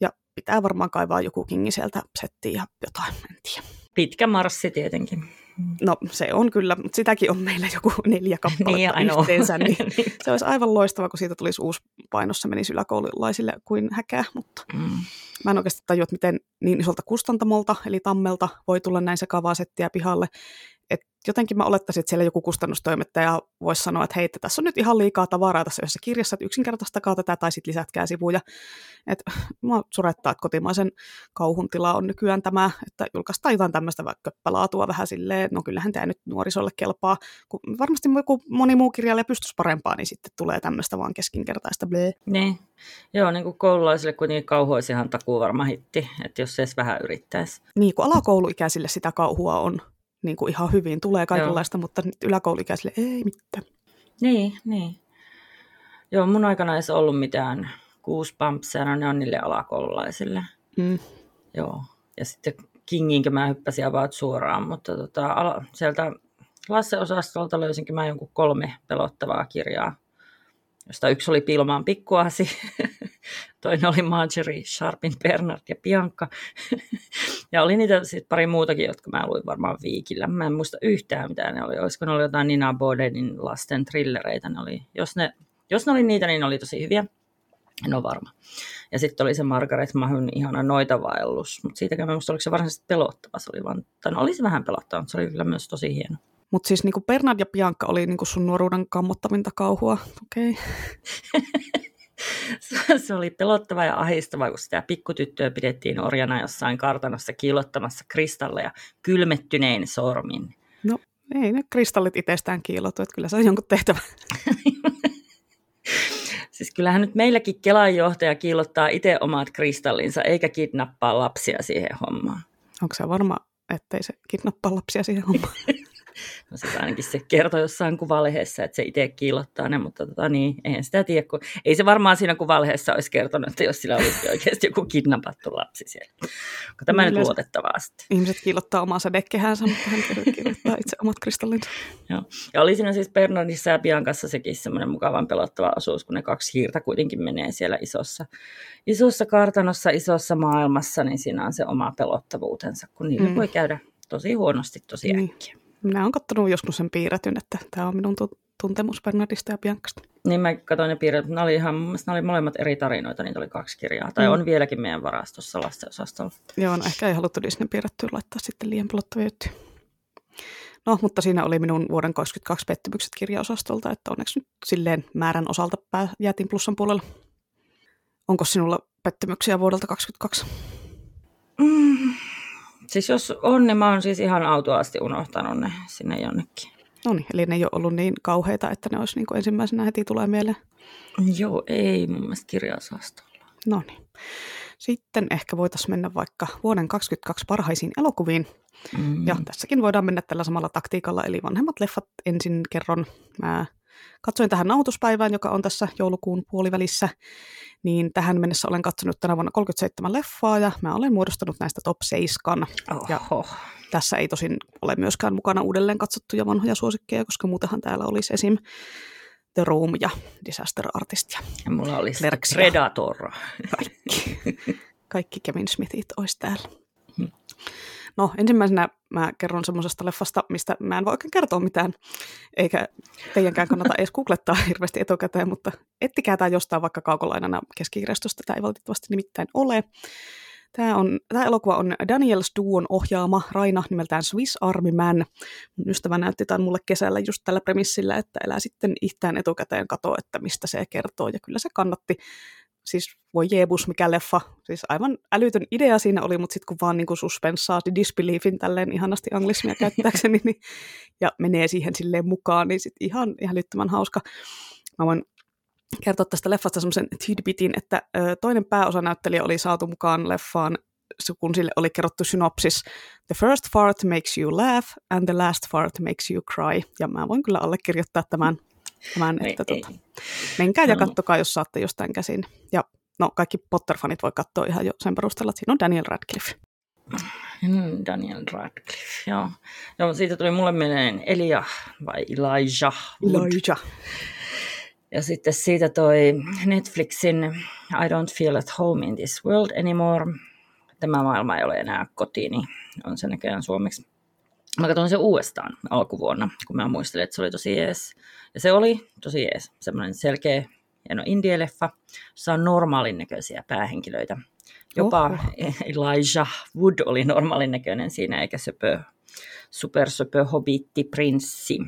Ja pitää varmaan kaivaa joku kingi sieltä settiin ja jotain, en tiedä. Pitkä marssi tietenkin. No se on kyllä, mutta sitäkin on meillä joku neljä kappaletta Niin, yhteensä, niin se olisi aivan loistava, kun siitä tulisi uusi painossa menisi yläkoululaisille kuin häkää, mutta Mm. mä en oikeasti tajua, että miten niin isolta kustantamolta, eli tammelta, voi tulla näin sekavaa settiä pihalle. Et jotenkin mä olettaisin, että siellä joku kustannustoimittaja voisi sanoa, että hei, että tässä on nyt ihan liikaa tavaraa tässä yhdessä kirjassa, että yksinkertaistakaa tätä tai sitten lisätkää sivuja. Et, mua surettaa, että kotimaisen kauhun tila on nykyään tämä, että julkaistaan jotain tämmöistä vaikka köppälaatua vähän silleen, no kyllähän tämä nyt nuorisolle kelpaa, kun varmasti joku moni muu kirjailija pystyisi parempaa, niin sitten tulee tämmöistä vaan keskinkertaista blee. Niin. Joo, niin kuin koululaisille kuitenkin kauhu olisi ihan takuu varma hitti, että jos se edes vähän yrittäisi. Niin kuin alakouluikäisille sitä kauhua on niin kuin ihan hyvin, tulee kaikenlaista, mutta nyt yläkouluikäisille ei mitään. Niin, niin. Joo, mun aikana ei ollut mitään goosebumps, no ne on niille alakoululaisille. Mm. Joo. Ja sitten Kingiinkö mä hyppäsin about suoraan, mutta tota, ala, sieltä Lasse-osastolta löysinkin mä jonkun kolme pelottavaa kirjaa, josta yksi oli Pilmaan pikkuasi, toinen oli Marjorie Sharpin Bernard ja Bianca, ja oli niitä sitten pari muutakin, jotka mä luin varmaan viikillä. Mä en muista yhtään mitä ne oli, olisiko ne oli jotain Nina Bodenin lasten trillereitä, ne oli, jos, ne, jos ne oli niitä, niin ne oli tosi hyviä. En ole varma. Ja sitten oli se Margaret Mahyn ihana noitavaellus, mutta siitäkään minusta oliko se varsinaisesti pelottava. Se oli vaan, tai no oli se vähän pelottava, mutta se oli kyllä myös tosi hieno. Mutta siis niinku Bernard ja Bianca oli niinku sun nuoruuden kammottavinta kauhua. Okei. Okay. se oli pelottava ja ahistava, kun sitä pikkutyttöä pidettiin orjana jossain kartanossa kiilottamassa kristalleja kylmettynein sormin. No ei ne kristallit itsestään kiilotu, että kyllä se on jonkun tehtävä. siis kyllähän nyt meilläkin Kelan johtaja kiilottaa itse omat kristallinsa, eikä kidnappaa lapsia siihen hommaan. Onko se varma, ettei se kidnappaa lapsia siihen hommaan? No siis ainakin se kertoi jossain kuvalehessä, että se itse kiilottaa ne, mutta tota niin, eihän sitä tiedä, kun ei se varmaan siinä kuvalehessä olisi kertonut, että jos sillä olisi oikeasti joku kidnappattu lapsi siellä. Onko tämä no, nyt luotettavaa sitten? Ihmiset kiilottaa omaa sädekehäänsä, mutta hän kiilottaa itse omat kristallinsa. Joo. Ja oli siinä siis Bernardissa ja Biancassa sekin semmoinen mukavan pelottava osuus, kun ne kaksi hiirtä kuitenkin menee siellä isossa, isossa kartanossa, isossa maailmassa, niin siinä on se oma pelottavuutensa, kun niillä mm. voi käydä tosi huonosti tosi niin. Minä olen katsonut joskus sen piirretyn, että tämä on minun tuntemus Bernardista ja Biancasta. Niin mä katsoin ne piirret, ne oli ihan, mun ne oli molemmat eri tarinoita, niitä oli kaksi kirjaa, tai mm. on vieläkin meidän varastossa lastenosastolla. Joo, no ehkä ei haluttu Disney piirrettyä laittaa sitten liian pelottavia juttuja. No, mutta siinä oli minun vuoden 22 pettymykset kirjaosastolta, että onneksi nyt silleen määrän osalta pää, jäätiin plussan puolella. Onko sinulla pettymyksiä vuodelta 2022? Mm, Siis jos on, niin mä oon siis ihan autoasti unohtanut ne sinne jonnekin. No niin, eli ne ei ole ollut niin kauheita, että ne olisi niin kuin ensimmäisenä heti tulee mieleen. Joo, ei mun mielestä kirjaosastolla. No niin. Sitten ehkä voitaisiin mennä vaikka vuoden 2022 parhaisiin elokuviin. Mm. Ja tässäkin voidaan mennä tällä samalla taktiikalla, eli vanhemmat leffat ensin kerron. Mä katsoin tähän nautuspäivään, joka on tässä joulukuun puolivälissä, niin tähän mennessä olen katsonut tänä vuonna 37 leffaa ja mä olen muodostanut näistä top 7. Ja tässä ei tosin ole myöskään mukana uudelleen katsottuja vanhoja suosikkeja, koska muutenhan täällä olisi esim. The Room ja Disaster Artist ja, mulla olisi Predator. Kaikki, kaikki Kevin Smithit olisi täällä. Hmm. No ensimmäisenä mä kerron semmoisesta leffasta, mistä mä en voi oikein kertoa mitään, eikä teidänkään kannata edes googlettaa hirveästi etukäteen, mutta ettikää tämä jostain vaikka kaukolainana keskikirjastosta, tämä ei valitettavasti nimittäin ole. Tämä, on, tämä elokuva on Daniel Stuon ohjaama Raina nimeltään Swiss Army Man. Mun ystävä näytti tämän mulle kesällä just tällä premissillä, että elää sitten ihtään etukäteen katoa, että mistä se kertoo. Ja kyllä se kannatti siis voi jeebus mikä leffa, siis aivan älytön idea siinä oli, mutta sitten kun vaan niin suspenssaa disbeliefin tälleen ihanasti anglismia käyttääkseni, niin, ja menee siihen silleen mukaan, niin sitten ihan, ihan älyttömän hauska. Mä voin kertoa tästä leffasta semmoisen tidbitin, että ö, toinen pääosanäyttelijä oli saatu mukaan leffaan, kun sille oli kerrottu synopsis The first fart makes you laugh and the last fart makes you cry. Ja mä voin kyllä allekirjoittaa tämän tämän, että ei, tota, ei. menkää ja kattokaa, jos saatte jostain käsin. Ja no, kaikki Potter-fanit voi katsoa ihan jo sen perusteella, että siinä on Daniel Radcliffe. Mm, Daniel Radcliffe, joo. joo. Siitä tuli mulle mieleen Elia vai Elijah Wood. Elijah. Ja sitten siitä toi Netflixin I don't feel at home in this world anymore. Tämä maailma ei ole enää kotiini, on se näköjään suomeksi. Mä katsoin sen uudestaan alkuvuonna, kun mä muistelin, että se oli tosi jees. Ja se oli tosi jees. Semmoinen selkeä, hieno indie-leffa, jossa on normaalin näköisiä päähenkilöitä. Jopa Oho. Elijah Wood oli normaalin näköinen siinä, eikä söpö, supersöpö hobitti prinssi.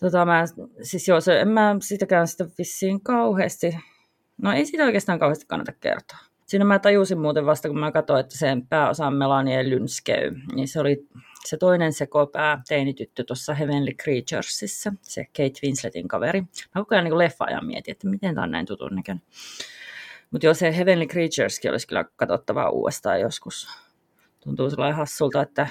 Tota, mä, siis joo, se, en mä sitäkään sitä vissiin kauheasti, no ei sitä oikeastaan kauheasti kannata kertoa. Siinä mä tajusin muuten vasta, kun mä katsoin, että sen pääosa on Melanie Lynskey, niin se oli se toinen sekopää teinityttö tuossa Heavenly Creaturesissa, se Kate Winsletin kaveri. Mä koko ajan niin leffa-ajan mietin, että miten tämä on näin tutun näköinen. Mutta joo, se Heavenly Creatureskin olisi kyllä katsottavaa uudestaan joskus. Tuntuu sellainen hassulta, että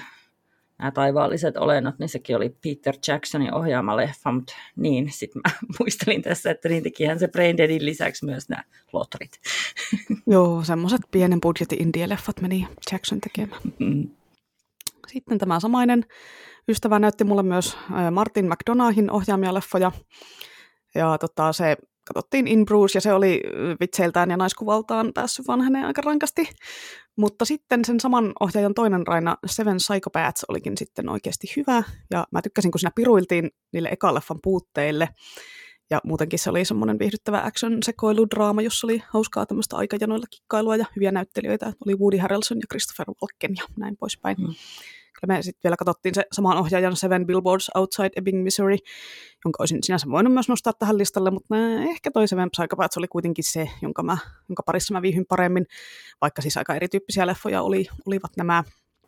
nämä taivaalliset olennot, niin sekin oli Peter Jacksonin ohjaama leffa, mutta niin, sitten mä muistelin tässä, että niin tekihän se Braindeadin lisäksi myös nämä lotrit. Joo, semmoiset pienen budjetin indie-leffat meni Jackson tekemään. Mm. Sitten tämä samainen ystävä näytti mulle myös Martin McDonaghin ohjaamia leffoja. Ja tota, se katsottiin In Bruce ja se oli vitseiltään ja naiskuvaltaan päässyt vanheneen aika rankasti. Mutta sitten sen saman ohjaajan toinen raina Seven Psychopaths olikin sitten oikeasti hyvä. Ja mä tykkäsin, kun siinä piruiltiin niille ekaleffan puutteille. Ja muutenkin se oli semmoinen viihdyttävä action-sekoiludraama, jossa oli hauskaa tämmöistä aikajanoilla kikkailua ja hyviä näyttelijöitä. Oli Woody Harrelson ja Christopher Walken ja näin poispäin. Mm. Me sitten vielä katsottiin se saman ohjaajan Seven Billboards Outside Ebbing, Missouri, jonka olisin sinänsä voinut myös nostaa tähän listalle, mutta ehkä toi Seven Psychopaths oli kuitenkin se, jonka, mä, jonka parissa mä viihyn paremmin, vaikka siis aika erityyppisiä leffoja oli, olivat nämä.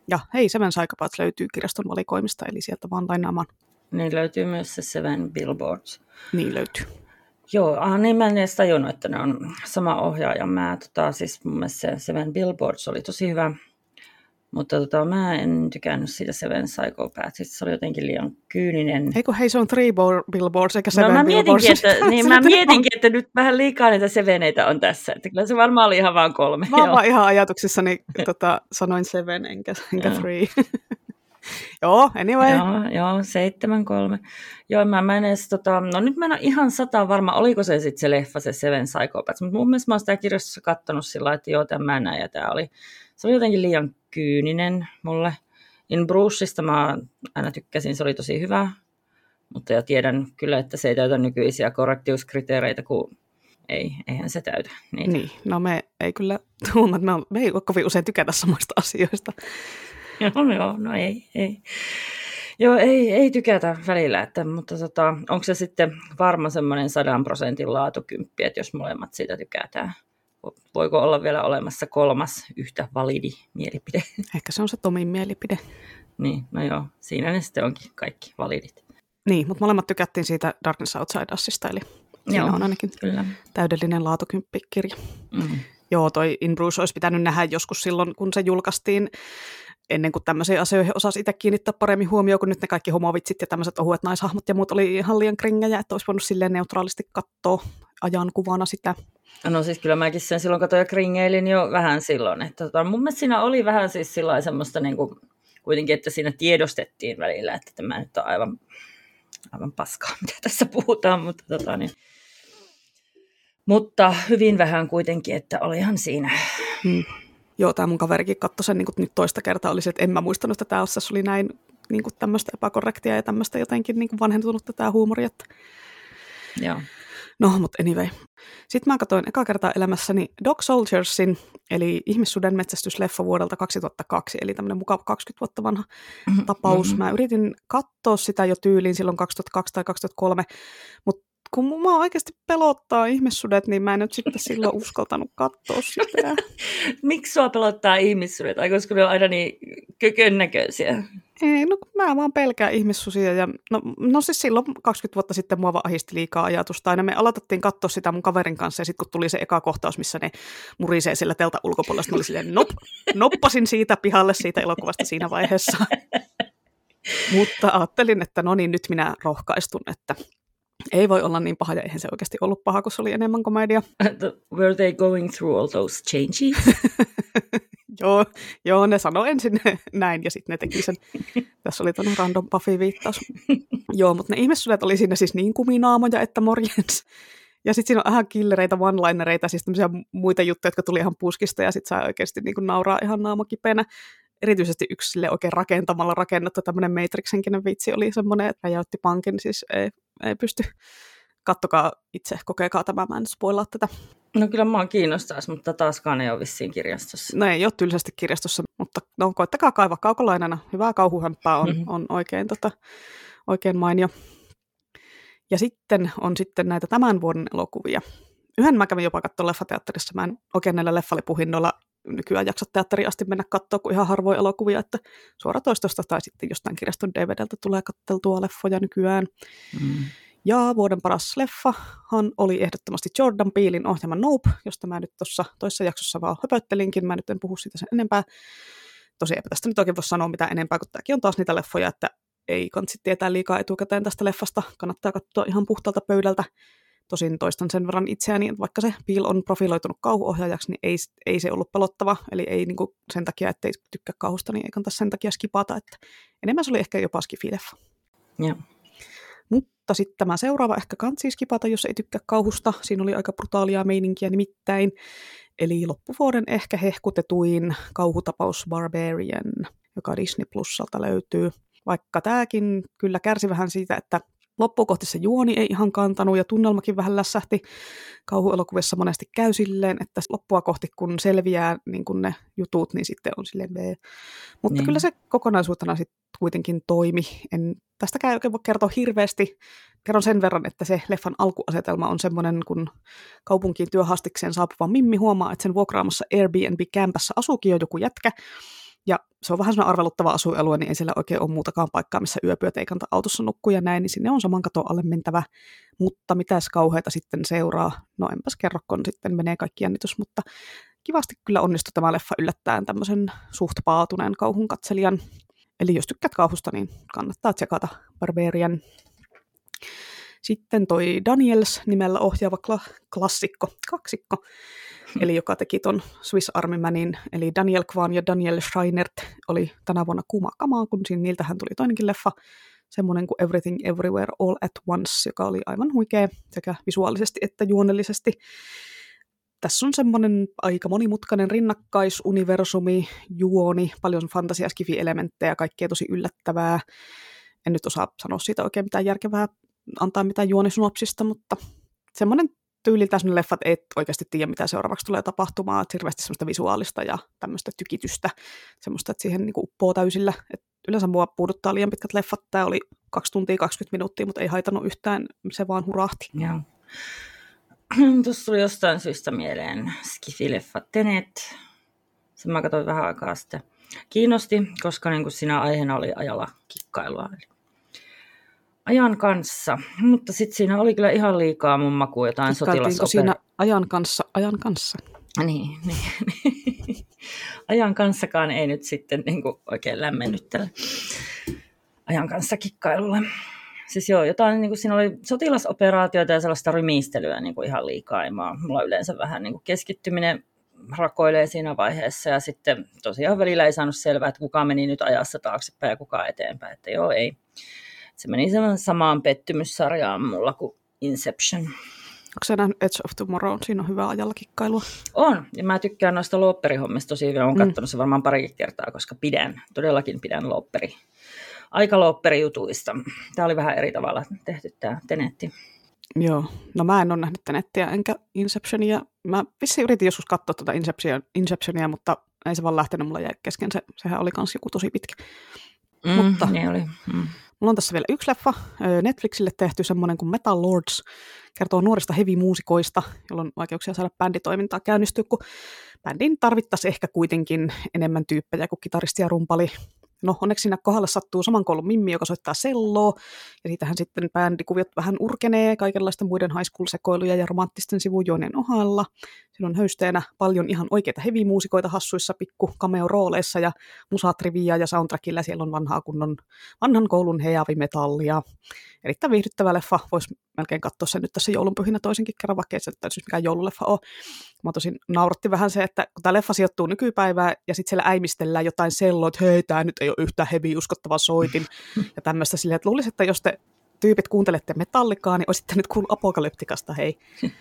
Ja hei, Seven Psychopaths löytyy kirjaston valikoimista, eli sieltä vaan lainaamaan. Niin löytyy myös se Seven Billboards. Niin löytyy. Joo, ah, niin mä en edes tajunnut, että ne on sama ohjaaja. Mä, tota, siis mun mielestä se Seven Billboards oli tosi hyvä, mutta tota, mä en tykännyt siitä Seven Psychopathsista. Se oli jotenkin liian kyyninen. Eikö hei, se on Three Billboards eikä Seven no, mä Billboards. Mietinkin, että, niin, mä mietinkin, että nyt vähän liikaa niitä Seveneitä on tässä. Että kyllä se varmaan oli ihan vaan kolme. Mä vaan ihan ajatuksissani tota, sanoin Seven enkä, enkä Three. Joo, anyway. Joo, joo, seitsemän kolme. Joo, mä, mä en edes, tota, no nyt mä en ole ihan sata varma, oliko se sitten se leffa, se Seven Psychopaths, mutta mun mielestä mä oon sitä kirjastossa kattonut sillä että joo, tämä näin ja tämä oli, se oli jotenkin liian kyyninen mulle. In Bruceista mä aina tykkäsin, se oli tosi hyvä, mutta ja tiedän kyllä, että se ei täytä nykyisiä korrektiuskriteereitä, kun ei, eihän se täytä niitä. Niin, no me ei kyllä, tuomat, me, me ei kovin usein tykätä samasta asioista. joo, joo, no ei, ei. Joo, ei, ei tykätä välillä, että, mutta tota, onko se sitten varma semmoinen sadan prosentin laatukymppi, että jos molemmat siitä tykätään? Voiko olla vielä olemassa kolmas yhtä validi mielipide? Ehkä se on se Tomin mielipide. Niin, no joo, siinä ne sitten onkin kaikki validit. Niin, mutta molemmat tykättiin siitä Darkness Outside Usista, eli siinä joo, on ainakin kyllä. täydellinen laatukymppi-kirja. Mm. Joo, toi In Bruce olisi pitänyt nähdä joskus silloin, kun se julkaistiin ennen kuin tämmöisiin asioihin osasi itse kiinnittää paremmin huomioon, kun nyt ne kaikki homovitsit ja tämmöiset ohuet naishahmot ja muut oli ihan liian kringejä, että olisi voinut silleen neutraalisti katsoa ajan kuvana sitä. No siis kyllä mäkin sen silloin katsoin ja kringeilin jo vähän silloin. Että tota, mun mielestä siinä oli vähän siis semmoista niin kuin, kuitenkin, että siinä tiedostettiin välillä, että tämä nyt on aivan, aivan paskaa, mitä tässä puhutaan, mutta tota, niin, mutta hyvin vähän kuitenkin, että olihan siinä. Hmm. Joo, tämä mun kaverikin katsoi sen niin kuin nyt toista kertaa, olisi, että en mä muistanut, että tämä osassa oli näin niin kuin tämmöistä epäkorrektia ja tämmöistä jotenkin niin kuin vanhentunutta tämä huumori. Että... Joo. No, mutta anyway. Sitten mä katsoin eka kertaa elämässäni Dog Soldiersin, eli ihmissuden metsästysleffa vuodelta 2002, eli tämmöinen mukava 20 vuotta vanha mm-hmm. tapaus. Mä yritin katsoa sitä jo tyyliin silloin 2002 tai 2003, mutta kun mua oikeasti pelottaa ihmissudet, niin mä en nyt sitten silloin uskaltanut katsoa sitä. Miksi sua pelottaa ihmissudet? Ai koska ne on aina niin kökön näköisiä. Ei, no mä vaan pelkään ihmissusia. Ja, no, no siis silloin 20 vuotta sitten mua vaan ahisti liikaa ajatusta. Aina me aloitettiin katsoa sitä mun kaverin kanssa ja sitten kun tuli se eka kohtaus, missä ne murisee sillä telta ulkopuolella, niin oli silleen, nop, noppasin siitä pihalle siitä elokuvasta siinä vaiheessa. Mutta ajattelin, että no niin, nyt minä rohkaistun, että ei voi olla niin paha, ja eihän se oikeasti ollut paha, kun se oli enemmän komedia. Were they going through all those changes? joo, joo, ne sanoi ensin näin, ja sitten ne teki sen. Tässä oli tämmöinen random Buffy-viittaus. joo, mutta ne ihmissudet oli siinä siis niin kuminaamoja, että morjens. Ja sitten siinä on ihan killereitä, one-linereita, siis tämmöisiä muita juttuja, jotka tuli ihan puskista, ja sitten saa oikeasti niin kuin nauraa ihan naamakipeänä erityisesti yksi sille oikein rakentamalla rakennettu tämmöinen Matrix-henkinen vitsi oli semmoinen, että räjäytti pankin, siis ei, pysty. Kattokaa itse, kokekaa tämä, mä en spoilaa tätä. No kyllä mä kiinnostaisi, mutta taaskaan ei ole vissiin kirjastossa. No ei ole tylsästi kirjastossa, mutta no koittakaa kaivaa kaukolainena. Hyvää kauhuhämpää on, mm-hmm. on oikein, tota, oikein mainio. Ja sitten on sitten näitä tämän vuoden elokuvia. Yhden mä kävin jopa katsoa leffateatterissa. Mä en oikein näillä leffalipuhinnoilla nykyään jaksa teatteri asti mennä katsoa kuin ihan harvoin elokuvia, että suoratoistosta tai sitten jostain kirjaston DVDltä tulee katteltua leffoja nykyään. Mm. Ja vuoden paras leffahan oli ehdottomasti Jordan Peelin ohjelma Nope, josta mä nyt tuossa toisessa jaksossa vaan höpöttelinkin, mä nyt en puhu siitä sen enempää. Tosi eipä tästä nyt oikein voi sanoa mitään enempää, kun tämäkin on taas niitä leffoja, että ei kansi tietää liikaa etukäteen tästä leffasta, kannattaa katsoa ihan puhtaalta pöydältä. Tosin toistan sen verran itseäni, että vaikka se Peel on profiloitunut kauhuohjaajaksi, niin ei, ei se ollut pelottava. Eli ei niin kuin sen takia, että ei tykkää kauhusta, niin ei kannata sen takia skipata. Että enemmän se oli ehkä jopa skifileffa. Ja. Mutta sitten tämä seuraava ehkä kansi skipata, jos ei tykkää kauhusta. Siinä oli aika brutaalia meininkiä nimittäin. Eli loppuvuoden ehkä hehkutetuin kauhutapaus Barbarian, joka Disney Plusalta löytyy. Vaikka tämäkin kyllä kärsi vähän siitä, että loppuun kohti se juoni ei ihan kantanut ja tunnelmakin vähän lässähti. Kauhuelokuvissa monesti käy silleen, että loppua kohti kun selviää niin kun ne jutut, niin sitten on silleen B. Mutta niin. kyllä se kokonaisuutena sitten kuitenkin toimi. En tästäkään oikein voi kertoa hirveästi. Kerron sen verran, että se leffan alkuasetelma on semmoinen, kun kaupunkiin työhastikseen saapuva Mimmi huomaa, että sen vuokraamassa Airbnb-kämpässä asuukin jo joku jätkä, ja se on vähän sellainen arveluttava asuinalue, niin ei siellä oikein ole muutakaan paikkaa, missä yöpyöt ei kanta autossa nukkuja näin, niin sinne on saman katon alle mentävä. Mutta mitäs kauheita sitten seuraa? No enpäs kerro, kun sitten menee kaikki jännitys, mutta kivasti kyllä onnistui tämä leffa yllättäen tämmöisen suht paatuneen kauhun katselijan. Eli jos tykkäät kauhusta, niin kannattaa tsekata Barbarian. Sitten toi Daniels nimellä ohjaava kla- klassikko, kaksikko, eli joka teki ton Swiss Army Manin, eli Daniel Kwan ja Daniel Scheinert oli tänä vuonna kuuma kamaa, kun siinä niiltähän tuli toinenkin leffa, semmoinen kuin Everything Everywhere All at Once, joka oli aivan huikea sekä visuaalisesti että juonellisesti. Tässä on semmoinen aika monimutkainen rinnakkaisuniversumi, juoni, paljon fantasiaskifi-elementtejä, kaikkea tosi yllättävää. En nyt osaa sanoa siitä oikein mitään järkevää, antaa mitään juonisynopsista, mutta semmoinen tyyliltä sellainen leffat ei oikeasti tiedä, mitä seuraavaksi tulee tapahtumaan, että hirveästi semmoista visuaalista ja tämmöistä tykitystä, semmoista, että siihen niin uppoo täysillä. Et yleensä mua puuduttaa liian pitkät leffat, tämä oli 2 tuntia 20 minuuttia, mutta ei haitannut yhtään, se vaan hurahti. Joo. Tuossa tuli jostain syystä mieleen Skifi-leffa Tenet. Sen mä katsoin vähän aikaa sitten. Kiinnosti, koska niin kuin siinä aiheena oli ajalla kikkailua. Eli ajan kanssa, mutta sitten siinä oli kyllä ihan liikaa mun makuun jotain sotilasopera. siinä ajan kanssa, ajan kanssa? Niin, niin, niin. ajan kanssakaan ei nyt sitten niin kuin oikein lämmennyt tällä ajan kanssa kikkailulle. Siis joo, jotain, niin kuin siinä oli sotilasoperaatioita ja sellaista rymiistelyä niin kuin ihan liikaa. Ja mulla yleensä vähän niin kuin keskittyminen rakoilee siinä vaiheessa ja sitten tosiaan välillä ei saanut selvää, että kuka meni nyt ajassa taaksepäin ja kuka eteenpäin, että joo ei se meni samaan pettymyssarjaan mulla kuin Inception. Onko se nähnyt Edge of Tomorrow? Siinä on hyvä ajalla kikkailua. On, ja mä tykkään noista lopperihommista tosi hyvin. Olen mm. katsonut se varmaan parikin kertaa, koska pidän, todellakin pidän lopperi. Aika jutuista. Tämä oli vähän eri tavalla tehty tämä Tenetti. Joo, no mä en ole nähnyt Tenettiä enkä Inceptionia. Mä vissiin yritin joskus katsoa tuota Inception, Inceptionia, mutta ei se vaan lähtenyt mulla jäi kesken. Se, sehän oli kans joku tosi pitkä. Mm, mutta niin oli. Mm. Mulla on tässä vielä yksi leffa, Netflixille tehty semmoinen kuin Metal Lords, kertoo nuorista heavy-muusikoista, jolla on vaikeuksia saada bänditoimintaa käynnistyä, kun bändin tarvittaisiin ehkä kuitenkin enemmän tyyppejä kuin kitaristi ja rumpali. No onneksi siinä kohdalla sattuu saman koulun Mimmi, joka soittaa selloa, ja siitähän sitten bändikuviot vähän urkenee kaikenlaisten muiden high school-sekoiluja ja romanttisten sivujoineen ohalla. Siinä on höysteenä paljon ihan oikeita heavy-muusikoita hassuissa pikku cameo-rooleissa ja musatrivia ja soundtrackilla siellä on vanhaa kunnon vanhan koulun heavy metallia. Erittäin viihdyttävä leffa, voisi melkein katsoa sen nyt tässä joulunpyhinä toisenkin kerran, vaikka ei se siis mikään joululeffa ole. Mä tosin nauratti vähän se, että kun tämä leffa sijoittuu nykypäivään ja sitten siellä äimistellään jotain selloa, että hei, tämä nyt ei ole yhtään heavy uskottava soitin ja tämmöistä silleen, että luulisin, että jos te tyypit kuuntelette metallikaa, niin olisitte nyt kuullut apokalyptikasta, hei.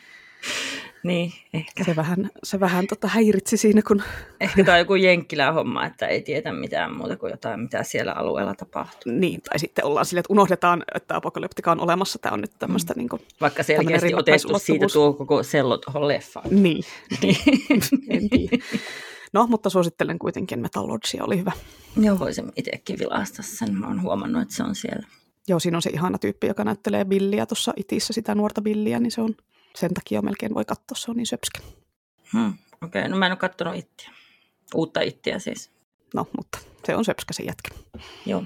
Niin, ehkä. Se vähän, se vähän tota häiritsi siinä, kun... Ehkä tämä on joku jenkkilä homma, että ei tiedä mitään muuta kuin jotain, mitä siellä alueella tapahtuu. Niin, tai sitten ollaan silleen, että unohdetaan, että apokalyptika on olemassa. Tämä on nyt tämmöistä... Mm. Niin kuin, Vaikka selkeästi otettu siitä tuo koko sello tuohon leffaan. Niin, niin. en tiedä. No, mutta suosittelen kuitenkin Metal Lordsia, oli hyvä. Joo, voisin itsekin vilaista sen. Mä oon huomannut, että se on siellä. Joo, siinä on se ihana tyyppi, joka näyttelee Billiä tuossa itissä, sitä nuorta Billiä, niin se on sen takia melkein voi katsoa, se on niin söpskä. Hmm, Okei, okay. no mä en ole katsonut ittiä. Uutta ittiä siis. No, mutta se on söpskä se jätkä. Joo.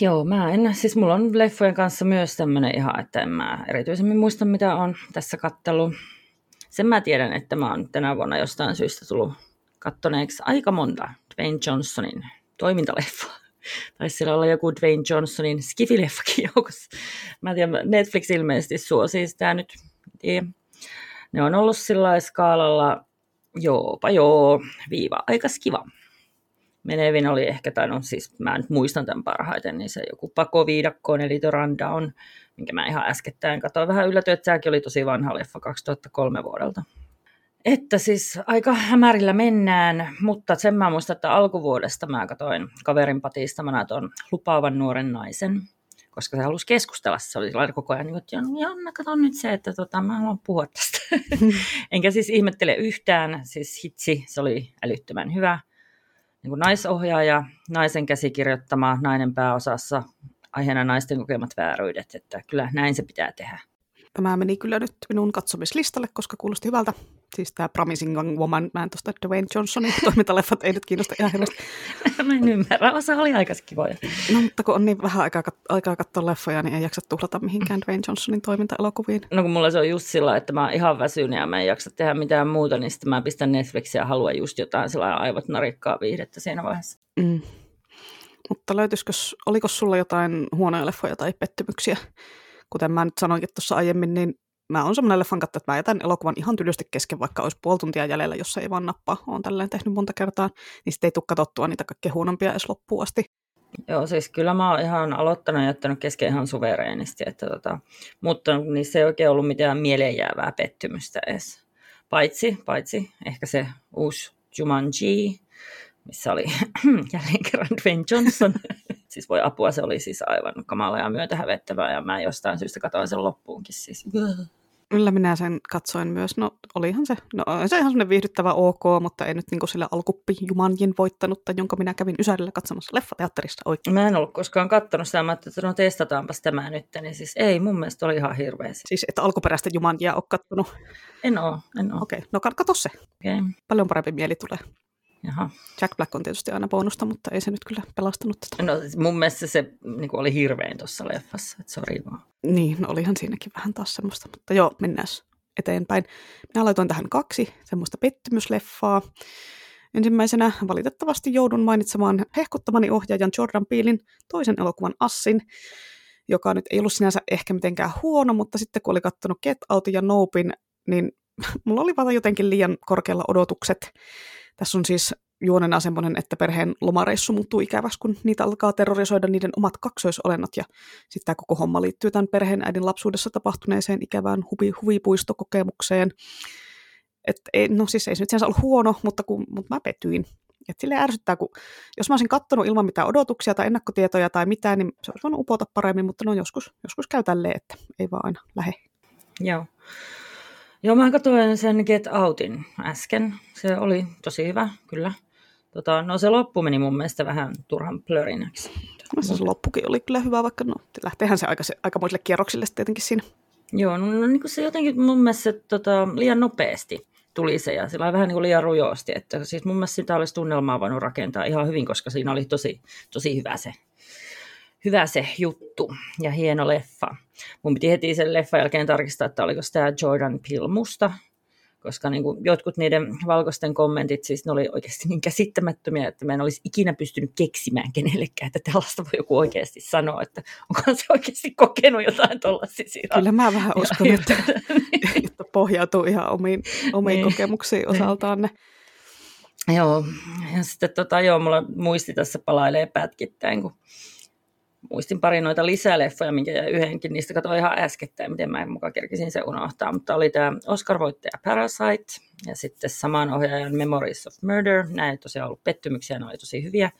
Joo, mä en, siis mulla on leffojen kanssa myös tämmöinen ihan, että en mä erityisemmin muista, mitä on tässä kattelu. Sen mä tiedän, että mä oon tänä vuonna jostain syystä tullut kattoneeksi aika monta Dwayne Johnsonin toimintaleffaa. Taisi siellä olla joku Dwayne Johnsonin skifileffakin joukossa. Mä en tiedä, Netflix ilmeisesti suosii sitä nyt. Ne on ollut sillä skaalalla joopa joo, viiva aika skiva. Menevin oli ehkä, tai no siis mä nyt muistan tämän parhaiten, niin se joku pakoviidakkoon, eli The Rundown, minkä mä ihan äskettäin katsoin. Vähän yllätyin, että sekin oli tosi vanha leffa 2003 vuodelta. Että siis aika hämärillä mennään, mutta sen mä muistan, että alkuvuodesta mä katsoin kaverin patista, mä tuon lupaavan nuoren naisen. koska se halusi keskustella. Se oli sellainen koko ajan, niin että Janna, kato nyt se, että tota, mä haluan puhua tästä. Enkä siis ihmettele yhtään, siis hitsi, se oli älyttömän hyvä. Niin kuin naisohjaaja, naisen käsikirjoittama, nainen pääosassa, aiheena naisten kokemat vääryydet, että kyllä näin se pitää tehdä. Tämä meni kyllä nyt minun katsomislistalle, koska kuulosti hyvältä. Siis tämä Promising Young Woman, mä en tuosta Dwayne Johnsonin toimintaleffat ei nyt kiinnosta ihan hirveästi. mä en ymmärrä, osa oli aika kivoja. No mutta kun on niin vähän aikaa, aikaa katsoa leffoja, niin ei jaksa tuhlata mihinkään Dwayne Johnsonin toimintaelokuviin. No kun mulla se on just sillä, että mä oon ihan väsynyt ja mä en jaksa tehdä mitään muuta, niin sitten mä pistän Netflixiä ja haluan just jotain sillä aivot narikkaa viihdettä siinä vaiheessa. Mm. Mutta löytyisikö, oliko sulla jotain huonoja leffoja tai pettymyksiä? Kuten mä nyt sanoinkin tuossa aiemmin, niin mä oon semmoinen leffan katto, että mä jätän elokuvan ihan tylysti kesken, vaikka olisi puoli tuntia jäljellä, jos ei vaan nappaa. Oon tälleen tehnyt monta kertaa, niin sitten ei tule katsottua niitä kaikkein huonompia edes loppuun asti. Joo, siis kyllä mä oon ihan aloittanut ja jättänyt kesken ihan suvereenisti, että tota, mutta niissä ei oikein ollut mitään mieleenjäävää pettymystä edes. Paitsi, paitsi ehkä se uusi Jumanji, missä oli jälleen kerran Dwayne Johnson. siis voi apua, se oli siis aivan kamala ja myötähävettävää ja mä jostain syystä katsoin sen loppuunkin. Siis. Kyllä minä sen katsoin myös. No olihan se, no se ihan semmoinen viihdyttävä ok, mutta ei nyt niin sille alkuppi Jumanjin voittanutta, jonka minä kävin Ysärillä katsomassa leffateatterissa oikein. Mä en ollut koskaan kattonut sitä, mä että no testataanpas tämä nyt, niin siis ei, mun mielestä oli ihan hirveä. Siis että alkuperäistä Jumanjia ole kattonut? En oo, en oo. Okei, okay. no katso se. Okay. Paljon parempi mieli tulee. Jaha. Jack Black on tietysti aina bonusta, mutta ei se nyt kyllä pelastanut tätä. No mun mielestä se niin oli hirvein tuossa leffassa, että sori vaan. Niin, no olihan siinäkin vähän taas semmoista, mutta joo, mennään eteenpäin. Minä laitoin tähän kaksi semmoista pettymysleffaa. Ensimmäisenä valitettavasti joudun mainitsemaan hehkuttamani ohjaajan Jordan Peelin toisen elokuvan Assin, joka nyt ei ollut sinänsä ehkä mitenkään huono, mutta sitten kun oli katsonut Get Out ja Nopein, niin mulla oli vaan jotenkin liian korkealla odotukset. Tässä on siis juonena semmoinen, että perheen lomareissu muuttuu ikäväksi, kun niitä alkaa terrorisoida niiden omat kaksoisolennot. Ja sitten tämä koko homma liittyy tämän perheen äidin lapsuudessa tapahtuneeseen ikävään huvi, huvipuistokokemukseen. Et ei, no siis ei se nyt sinänsä ollut huono, mutta, kun, mutta mä petyin. Et sille ärsyttää, kun jos mä olisin kattonut ilman mitään odotuksia tai ennakkotietoja tai mitään, niin se olisi voinut upota paremmin, mutta no joskus, joskus käy tälleen, että ei vaan aina lähe. Joo. Joo, mä katsoin sen Get Outin äsken. Se oli tosi hyvä, kyllä. Tota, no se loppu meni mun mielestä vähän turhan plörinäksi. No se, loppukin oli kyllä hyvä, vaikka no, lähteehän se aika, aikamoisille kierroksille tietenkin siinä. Joo, no, no niin kuin se jotenkin mun mielestä se, tota, liian nopeasti tuli se ja sillä vähän niin kuin liian rujosti. Että siis mun mielestä sitä olisi tunnelmaa voinut rakentaa ihan hyvin, koska siinä oli tosi, tosi hyvä se hyvä se juttu ja hieno leffa. Mun piti heti sen leffan jälkeen tarkistaa, että oliko tämä Jordan Peele musta, koska niin kuin jotkut niiden valkoisten kommentit, siis ne oli oikeasti niin käsittämättömiä, että mä en olisi ikinä pystynyt keksimään kenellekään, että tällaista voi joku oikeasti sanoa, että onko se oikeasti kokenut jotain tuollaisia Kyllä mä vähän uskon, että, että pohjautuu ihan omiin, omiin niin. kokemuksiin niin. osaltaan ne. Joo, ja sitten tota, joo, mulla muisti tässä palailee pätkittäin, kun muistin pari noita lisäleffoja, minkä jäi yhdenkin, niistä katsoin ihan äskettäin, miten mä en mukaan kerkisin se unohtaa, mutta oli tämä Oscar-voittaja Parasite ja sitten saman ohjaajan Memories of Murder, nämä ei tosiaan ollut pettymyksiä, ne oli tosi hyviä.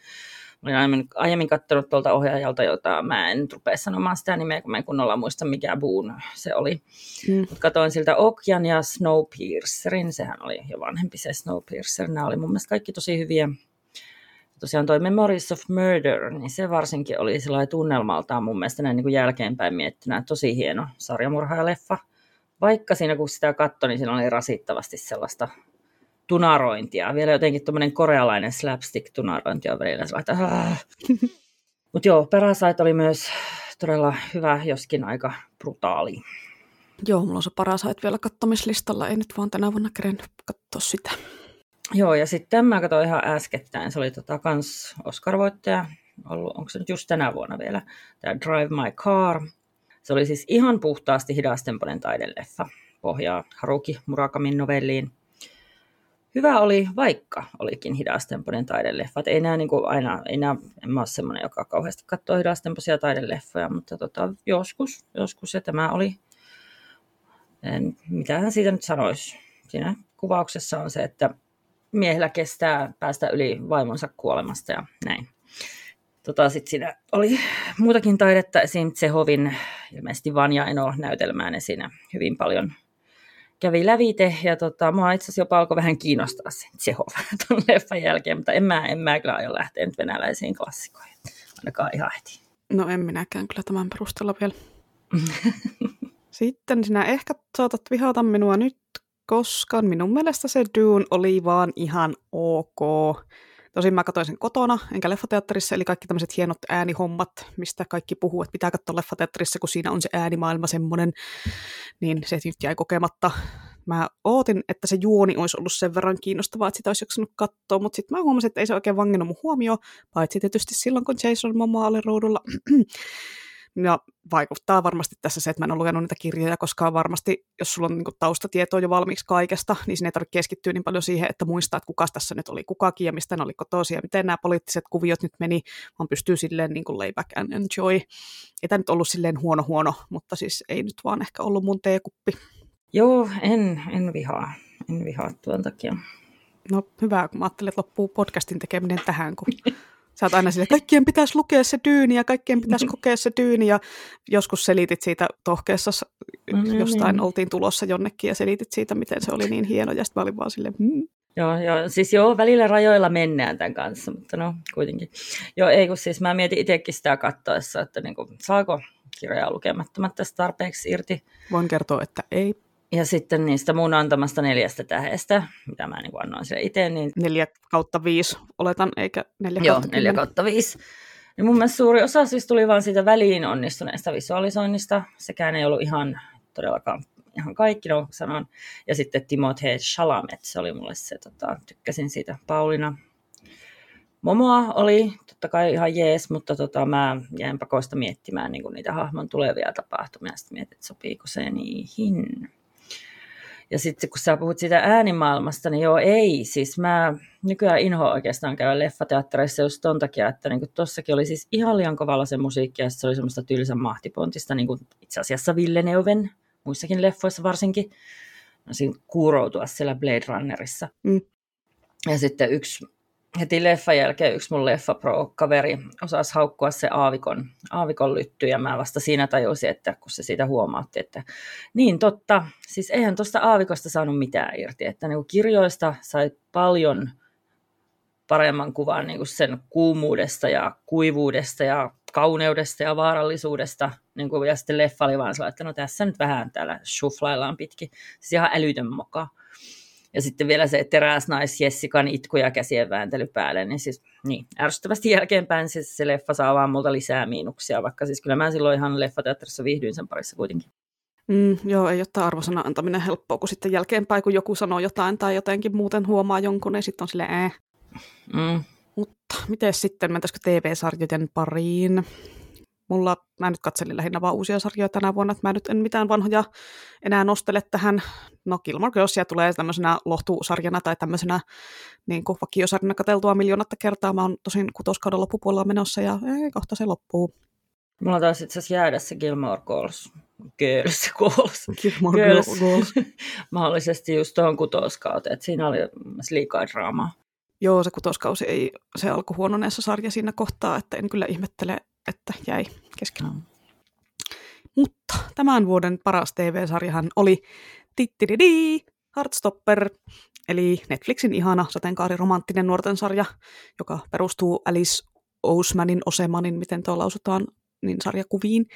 Mä olin aiemmin, aiemmin katsonut tuolta ohjaajalta, jota mä en rupea sanomaan sitä nimeä, kun mä en kunnolla muista, mikä Boon se oli. Mm. Mutta katsoin siltä Okjan ja Snowpiercerin, sehän oli jo vanhempi se Snowpiercer. Nämä oli mun mielestä kaikki tosi hyviä tosiaan toi Memories of Murder, niin se varsinkin oli sellainen tunnelmaltaan mun mielestä näin niin kuin jälkeenpäin miettynä tosi hieno sarjamurhaajaleffa. Vaikka siinä kun sitä katsoi, niin siinä oli rasittavasti sellaista tunarointia. Vielä jotenkin tuommoinen korealainen slapstick-tunarointi on välillä sellaista. Mutta joo, Parasite oli myös todella hyvä, joskin aika brutaali. Joo, mulla on se Parasite vielä kattomislistalla. Ei nyt vaan tänä vuonna kerennyt katsoa sitä. Joo, ja sitten mä katsoin ihan äskettäin, se oli tota kans Oscar-voittaja, ollut, onko se nyt just tänä vuonna vielä, tämä Drive My Car. Se oli siis ihan puhtaasti hidastempoinen taideleffa, pohjaa Haruki Murakamin novelliin. Hyvä oli, vaikka olikin hidastempoinen taideleffa. Et ei nämä niin kuin aina, ei nämä, en mä ole semmoinen, joka kauheasti katsoo hidastempoisia taideleffoja, mutta tota, joskus, joskus, ja tämä oli, en, mitähän siitä nyt sanoisi. Siinä kuvauksessa on se, että miehellä kestää päästä yli vaimonsa kuolemasta ja näin. tota, sit siinä oli muutakin taidetta, esim. Tsehovin ilmeisesti Vanja Eno näytelmään siinä hyvin paljon kävi lävite, ja tota, mua itse asiassa jopa alkoi vähän kiinnostaa se Tsehov tuon leffan jälkeen, mutta en mä, en mä kyllä aio lähteä nyt venäläisiin klassikoihin, ainakaan ihan heti. No en minäkään kyllä tämän perusteella vielä. Sitten sinä ehkä saatat vihata minua nyt, koska minun mielestä se Dune oli vaan ihan ok. Tosin mä katsoin sen kotona, enkä leffateatterissa, eli kaikki tämmöiset hienot äänihommat, mistä kaikki puhuu, että pitää katsoa leffateatterissa, kun siinä on se äänimaailma semmoinen, niin se nyt jäi kokematta. Mä ootin, että se juoni olisi ollut sen verran kiinnostavaa, että sitä olisi jaksanut katsoa, mutta sitten mä huomasin, että ei se oikein vangennut mun huomioon, paitsi tietysti silloin, kun Jason Momoa oli ruudulla. Ja vaikuttaa varmasti tässä se, että mä en ole lukenut niitä kirjoja, koska varmasti, jos sulla on niin taustatietoa jo valmiiksi kaikesta, niin sinne ei tarvitse keskittyä niin paljon siihen, että muistaa, että kuka tässä nyt oli kukakin ja mistä ne oli kotoisia, miten nämä poliittiset kuviot nyt meni, vaan pystyy silleen niin kuin lay back and enjoy. Ei tämä nyt ollut silleen huono huono, mutta siis ei nyt vaan ehkä ollut mun teekuppi. Joo, en, en vihaa. En vihaa tuon takia. No hyvä, kun mä ajattelin, että loppuu podcastin tekeminen tähän, kun Sä oot aina sille, että kaikkien pitäisi lukea se dyyni ja kaikkien pitäisi kokea se dyyni ja joskus selitit siitä tohkeessa, mm-hmm. jostain oltiin tulossa jonnekin ja selitit siitä, miten se oli niin hieno ja sitten mä olin vaan silleen, mm. Joo, joo, siis joo, välillä rajoilla mennään tämän kanssa, mutta no kuitenkin. Joo, ei kun siis mä mietin itsekin sitä katsoessa, että niin kuin, saako kirjaa lukemattomat tästä tarpeeksi irti. Voin kertoa, että ei. Ja sitten niistä mun antamasta neljästä tähdestä, mitä mä niin annoin sille itse. Niin... Neljä kautta viisi, oletan, eikä neljä Joo, kautta neljä kautta viisi. Ja mun mielestä suuri osa siis tuli vaan siitä väliin onnistuneesta visualisoinnista. Sekään ei ollut ihan todellakaan ihan kaikki, no sanon. Ja sitten Timothée Chalamet, se oli mulle se, tota, tykkäsin siitä Paulina. Momoa oli totta kai ihan jees, mutta tota, mä jäin pakoista miettimään niin niitä hahmon tulevia tapahtumia. Sitten mietin, että sopiiko se niihin. Ja sitten kun sä puhut siitä äänimaailmasta, niin joo, ei. Siis mä nykyään inho oikeastaan käydä leffateattereissa just ton takia, että niin tossakin oli siis ihan liian kovalla se musiikki ja se oli semmoista tylsän mahtipontista, niin kuin itse asiassa Villeneuven, muissakin leffoissa varsinkin. No siinä kuuroutua siellä Blade Runnerissa. Mm. Ja sitten yksi heti leffan jälkeen yksi mun leffa pro-kaveri osasi haukkua se aavikon, aavikon lytty, ja mä vasta siinä tajusin, että kun se siitä huomautti, että niin totta, siis eihän tuosta aavikosta saanut mitään irti, että niin kirjoista sai paljon paremman kuvan niin sen kuumuudesta ja kuivuudesta ja kauneudesta ja vaarallisuudesta, niin kuin, ja sitten leffa oli vaan sellainen, että no tässä nyt vähän täällä shuflaillaan pitkin, siis ihan älytön moka. Ja sitten vielä se teräsnais Jessikan itku ja käsien vääntely päälle, niin siis niin, ärsyttävästi jälkeenpäin siis se leffa saa vaan multa lisää miinuksia, vaikka siis kyllä mä silloin ihan leffateatterissa viihdyin sen parissa kuitenkin. Mm, joo, ei ole arvosana antaminen helppoa, kun sitten jälkeenpäin, kun joku sanoo jotain tai jotenkin muuten huomaa jonkun, niin sitten on silleen, äh. Mm. Mutta miten sitten, mentäisikö TV-sarjojen pariin? Mulla, mä nyt katselin lähinnä vaan uusia sarjoja tänä vuonna, että mä nyt en mitään vanhoja enää nostele tähän. No Gilmore Girlsia tulee tämmöisenä lohtusarjana tai tämmöisenä niin kuin vakiosarjana katseltua miljoonatta kertaa. Mä oon tosin kutoskauden loppupuolella menossa ja ei, kohta se loppuu. Mulla taisi itse asiassa jäädä se Gilmore Girls. Girls, Girls. Gilmore Girls. Girls. Mahdollisesti just tuohon kutoskauteen, että siinä oli liikaa draamaa. Joo, se kutoskausi ei, se alkoi huononeessa sarja siinä kohtaa, että en kyllä ihmettele, että jäi kesken. No. Mutta tämän vuoden paras TV-sarjahan oli Tittididi, Heartstopper, eli Netflixin ihana sateenkaariromanttinen nuorten sarja, joka perustuu Alice Ousmanin, Osemanin, miten tuo lausutaan, niin sarjakuviin.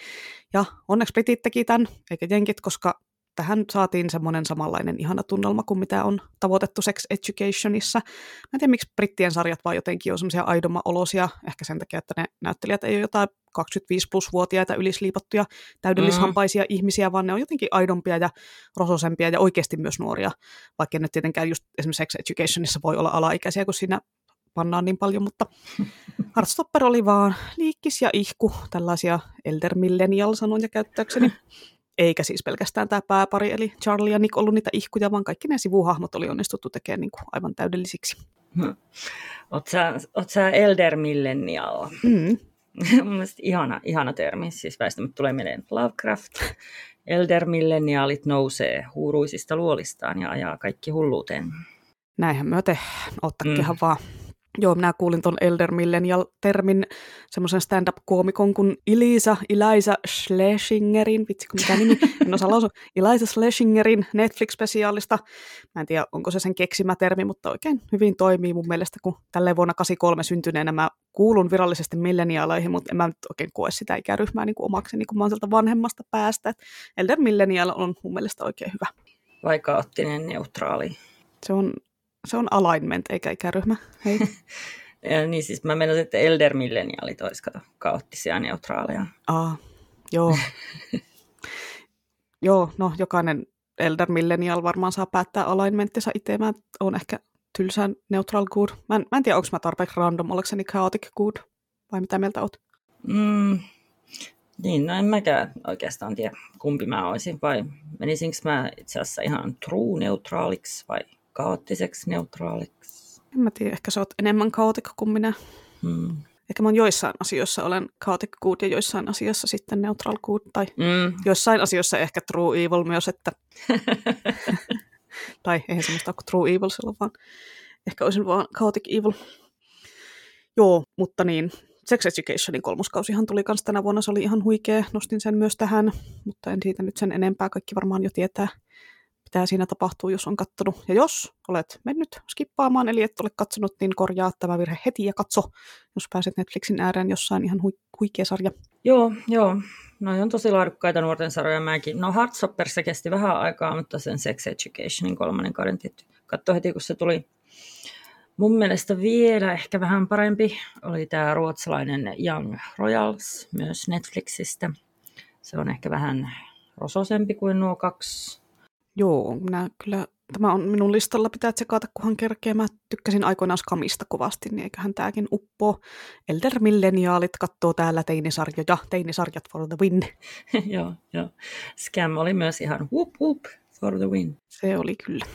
Ja onneksi britit teki tämän, eikä jenkit, koska tähän saatiin semmoinen samanlainen ihana tunnelma kuin mitä on tavoitettu Sex Educationissa. Mä en tiedä, miksi brittien sarjat vaan jotenkin on semmoisia aidomma-olosia, ehkä sen takia, että ne näyttelijät ei ole jotain 25 plus-vuotiaita ylisliipattuja täydellishampaisia mm. ihmisiä, vaan ne on jotenkin aidompia ja rososempia ja oikeasti myös nuoria, vaikka nyt tietenkään just esimerkiksi Sex Educationissa voi olla alaikäisiä, kun siinä pannaan niin paljon, mutta Heartstopper oli vaan liikkis ja ihku, tällaisia elder millennial sanoja käyttääkseni. Eikä siis pelkästään tämä pääpari, eli Charlie ja Nick ollut niitä ihkuja, vaan kaikki ne sivuhahmot oli onnistuttu tekemään niin kuin aivan täydellisiksi. Hmm. Oot sä, oot sä elder millennial? Mm. Mielestäni ihana, ihana termi, siis väistämättä tulee mieleen Lovecraft. Elder milleniaalit nousee huuruisista luolistaan ja ajaa kaikki hulluuteen. Näinhän me tehdään, ottakehan mm. vaan. Joo, minä kuulin tuon Elder Millennial-termin semmoisen stand-up-koomikon kuin Elisa, Eliza Schlesingerin, vitsi kun mikä nimi, en osaa lausua, Eliza Schlesingerin Netflix-spesiaalista. Mä en tiedä, onko se sen keksimä termi, mutta oikein hyvin toimii mun mielestä, kun tälle vuonna 83 syntyneenä mä kuulun virallisesti milleniaaleihin, mutta en mä nyt oikein koe sitä ikäryhmää niin kuin omakseni, kun mä oon sieltä vanhemmasta päästä. Et Elder Millennial on mun mielestä oikein hyvä. Vaikka ottinen neutraali. Se on se on alignment eikä ikäryhmä. Hei. ja niin siis mä menen, että elder milleniaalit olisi kato, kaoottisia neutraaleja. Aa, joo. joo, no jokainen elder millennial varmaan saa päättää alignmenttinsa itse. Mä oon ehkä tylsään neutral good. Mä en, mä en tiedä, onko mä tarpeeksi random, ollakseni chaotic good, vai mitä mieltä oot? Mm, niin, no en mäkään oikeastaan tiedä, kumpi mä olisin, vai menisinkö mä itse asiassa ihan true neutraaliksi, vai kaoottiseksi neutraaliksi? En mä tiedä, ehkä sä oot enemmän kaotikko kuin minä. Hmm. Ehkä mä oon joissain asioissa olen chaotic good ja joissain asioissa sitten neutral good, tai mm. joissain asioissa ehkä true evil myös, että... tai eihän semmoista ole true evil silloin, vaan ehkä olisin vaan chaotic evil. Joo, mutta niin, Sex Educationin kolmoskausihan tuli kans tänä vuonna, se oli ihan huikea, nostin sen myös tähän, mutta en siitä nyt sen enempää, kaikki varmaan jo tietää mitä siinä tapahtuu, jos on kattonut. Ja jos olet mennyt skippaamaan, eli et ole katsonut, niin korjaa tämä virhe heti ja katso, jos pääset Netflixin ääreen jossain ihan hui- huikea sarja. Joo, joo. No on tosi laadukkaita nuorten sarjoja mäkin. No Heartstopper se kesti vähän aikaa, mutta sen Sex Educationin kolmannen kauden tietty. Katso heti, kun se tuli. Mun mielestä vielä ehkä vähän parempi oli tämä ruotsalainen Young Royals myös Netflixistä. Se on ehkä vähän rososempi kuin nuo kaksi Joo, minä kyllä, tämä on minun listalla, pitää tsekata, kunhan kerkee. Mä tykkäsin aikoinaan Skamista kovasti, niin eiköhän tämäkin uppoo. Elder Milleniaalit katsoo täällä teinisarjoja, teinisarjat for the win. joo, joo. Scam oli myös ihan whoop whoop for the win. Se oli kyllä.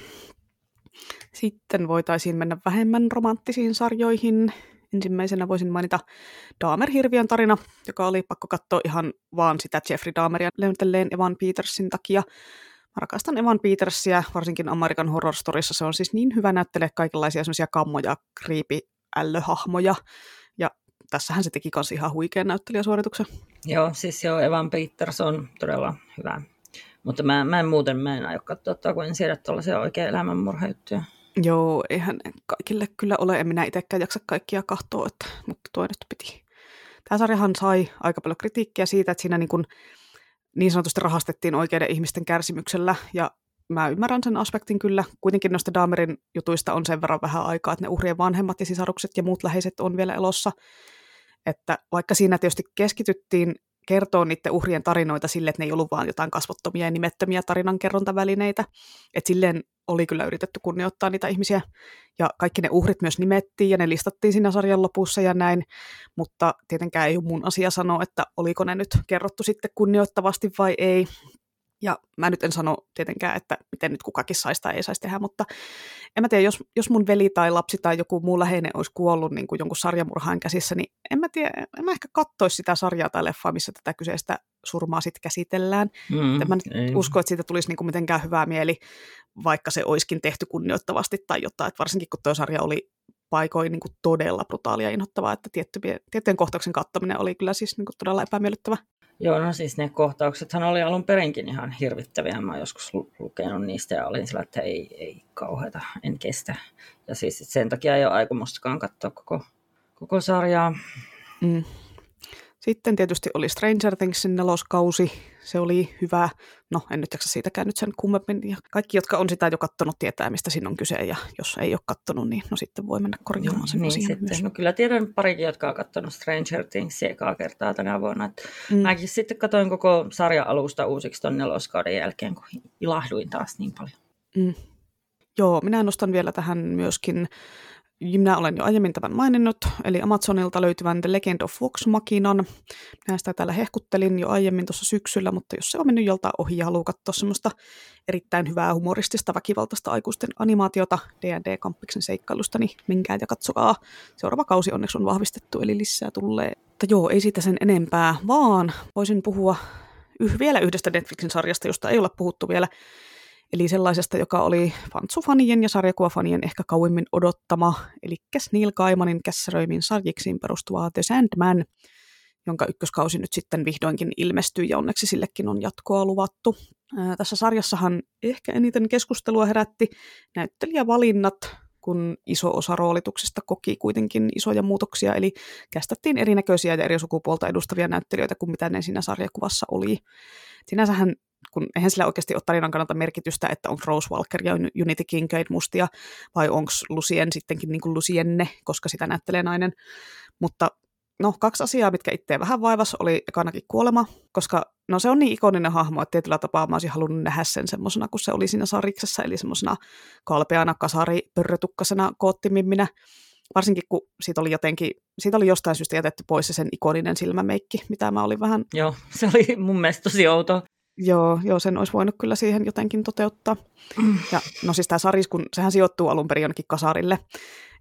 Sitten voitaisiin mennä vähemmän romanttisiin sarjoihin. Ensimmäisenä voisin mainita Dahmer Hirviön tarina, joka oli pakko katsoa ihan vaan sitä Jeffrey Dahmeria lentelleen Evan Petersin takia. Mä rakastan Evan Petersia, varsinkin American Horror Storyssa. Se on siis niin hyvä näyttelee kaikenlaisia semmoisia kammoja, kriipi, ällöhahmoja. Ja tässähän se teki myös ihan huikean näyttelijäsuorituksen. Joo, siis joo, Evan Peters on todella hyvä. Mutta mä, mä en muuten, mä en aio katsoa, kun en siedä tuollaisia oikein elämänmurhajuttuja. Joo, eihän kaikille kyllä ole, en minä itsekään jaksa kaikkia kahtoa, että, mutta toi nyt piti. Tämä sarjahan sai aika paljon kritiikkiä siitä, että siinä niin kuin niin sanotusti rahastettiin oikeiden ihmisten kärsimyksellä, ja mä ymmärrän sen aspektin kyllä. Kuitenkin noista Dahmerin jutuista on sen verran vähän aikaa, että ne uhrien vanhemmat ja sisarukset ja muut läheiset on vielä elossa. Että vaikka siinä tietysti keskityttiin kertoo niiden uhrien tarinoita sille, että ne ei ollut vaan jotain kasvottomia ja nimettömiä tarinankerrontavälineitä. Että silleen oli kyllä yritetty kunnioittaa niitä ihmisiä. Ja kaikki ne uhrit myös nimettiin ja ne listattiin siinä sarjan lopussa ja näin. Mutta tietenkään ei ole mun asia sanoa, että oliko ne nyt kerrottu sitten kunnioittavasti vai ei. Ja mä nyt en sano tietenkään, että miten nyt kukakin saisi tai ei saisi tehdä, mutta en mä tiedä, jos, jos mun veli tai lapsi tai joku muu läheinen olisi kuollut niin kuin jonkun sarjamurhaan käsissä, niin en mä tiedä, en mä ehkä katsoisi sitä sarjaa tai leffaa, missä tätä kyseistä surmaa sitten käsitellään. Mm, en mä nyt usko, että siitä tulisi niin kuin mitenkään hyvää mieli, vaikka se olisikin tehty kunnioittavasti tai jotain, että varsinkin kun tuo sarja oli paikoin niin kuin todella brutaalia ja inhottavaa, että tiettyjen, tiettyjen kohtauksen kattaminen oli kyllä siis niin kuin todella epämiellyttävä. Joo, no siis ne kohtauksethan oli alun perinkin ihan hirvittäviä. Mä joskus lukenut niistä ja olin sillä, että ei, ei kauheata, en kestä. Ja siis sen takia ei ole aikomustakaan katsoa koko, koko sarjaa. Mm. Sitten tietysti oli Stranger Thingsin neloskausi, se oli hyvä. No, en nyt jaksa siitäkään nyt sen kummemmin. Ja kaikki, jotka on sitä jo kattonut, tietää, mistä siinä on kyse. Ja jos ei ole kattonut, niin no sitten voi mennä korjaamaan sen niin, sitten. Myös. No kyllä tiedän parikin, jotka on kattonut Stranger Thingsia ekaa kertaa tänä vuonna. Et mm. Mäkin sitten katsoin koko sarja alusta uusiksi ton neloskauden jälkeen, kun ilahduin taas niin paljon. Mm. Joo, minä nostan vielä tähän myöskin minä olen jo aiemmin tämän maininnut, eli Amazonilta löytyvän The Legend of Vox Machinan. Minä sitä täällä hehkuttelin jo aiemmin tuossa syksyllä, mutta jos se on mennyt joltain ohi ja haluaa katsoa semmoista erittäin hyvää humoristista väkivaltaista aikuisten animaatiota D&D-kamppiksen seikkailusta, niin menkää ja katsokaa. Seuraava kausi onneksi on vahvistettu, eli lisää tulee. Mutta joo, ei siitä sen enempää, vaan voisin puhua yh- vielä yhdestä Netflixin sarjasta, josta ei ole puhuttu vielä, Eli sellaisesta, joka oli fantsufanien ja sarjakuvafanien ehkä kauemmin odottama, eli Neil Gaimanin kässäröimiin sarjiksiin perustuvaa The Sandman, jonka ykköskausi nyt sitten vihdoinkin ilmestyi ja onneksi sillekin on jatkoa luvattu. Ää, tässä sarjassahan ehkä eniten keskustelua herätti näyttelijävalinnat, kun iso osa roolituksesta koki kuitenkin isoja muutoksia, eli kästettiin erinäköisiä ja eri sukupuolta edustavia näyttelijöitä kuin mitä ne siinä sarjakuvassa oli. Sinänsähän kun eihän sillä oikeasti ole tarinan kannalta merkitystä, että onko Rose Walker ja Unity Kincaid mustia, vai onko Lucien sittenkin niin kuin Lucienne, koska sitä näyttelee nainen. Mutta no, kaksi asiaa, mitkä itseä vähän vaivas, oli ekanakin kuolema, koska no se on niin ikoninen hahmo, että tietyllä tapaa mä olisin halunnut nähdä sen semmoisena, kun se oli siinä sariksessa, eli semmoisena kalpeana kasaripörrötukkasena koottimimminä. Varsinkin kun siitä oli jotenkin, siitä oli jostain syystä jätetty pois se sen ikoninen silmämeikki, mitä mä olin vähän... Joo, se oli mun mielestä tosi outo. Joo, joo, sen olisi voinut kyllä siihen jotenkin toteuttaa. Ja no siis tämä saris, kun sehän sijoittuu alun perin jonnekin kasarille,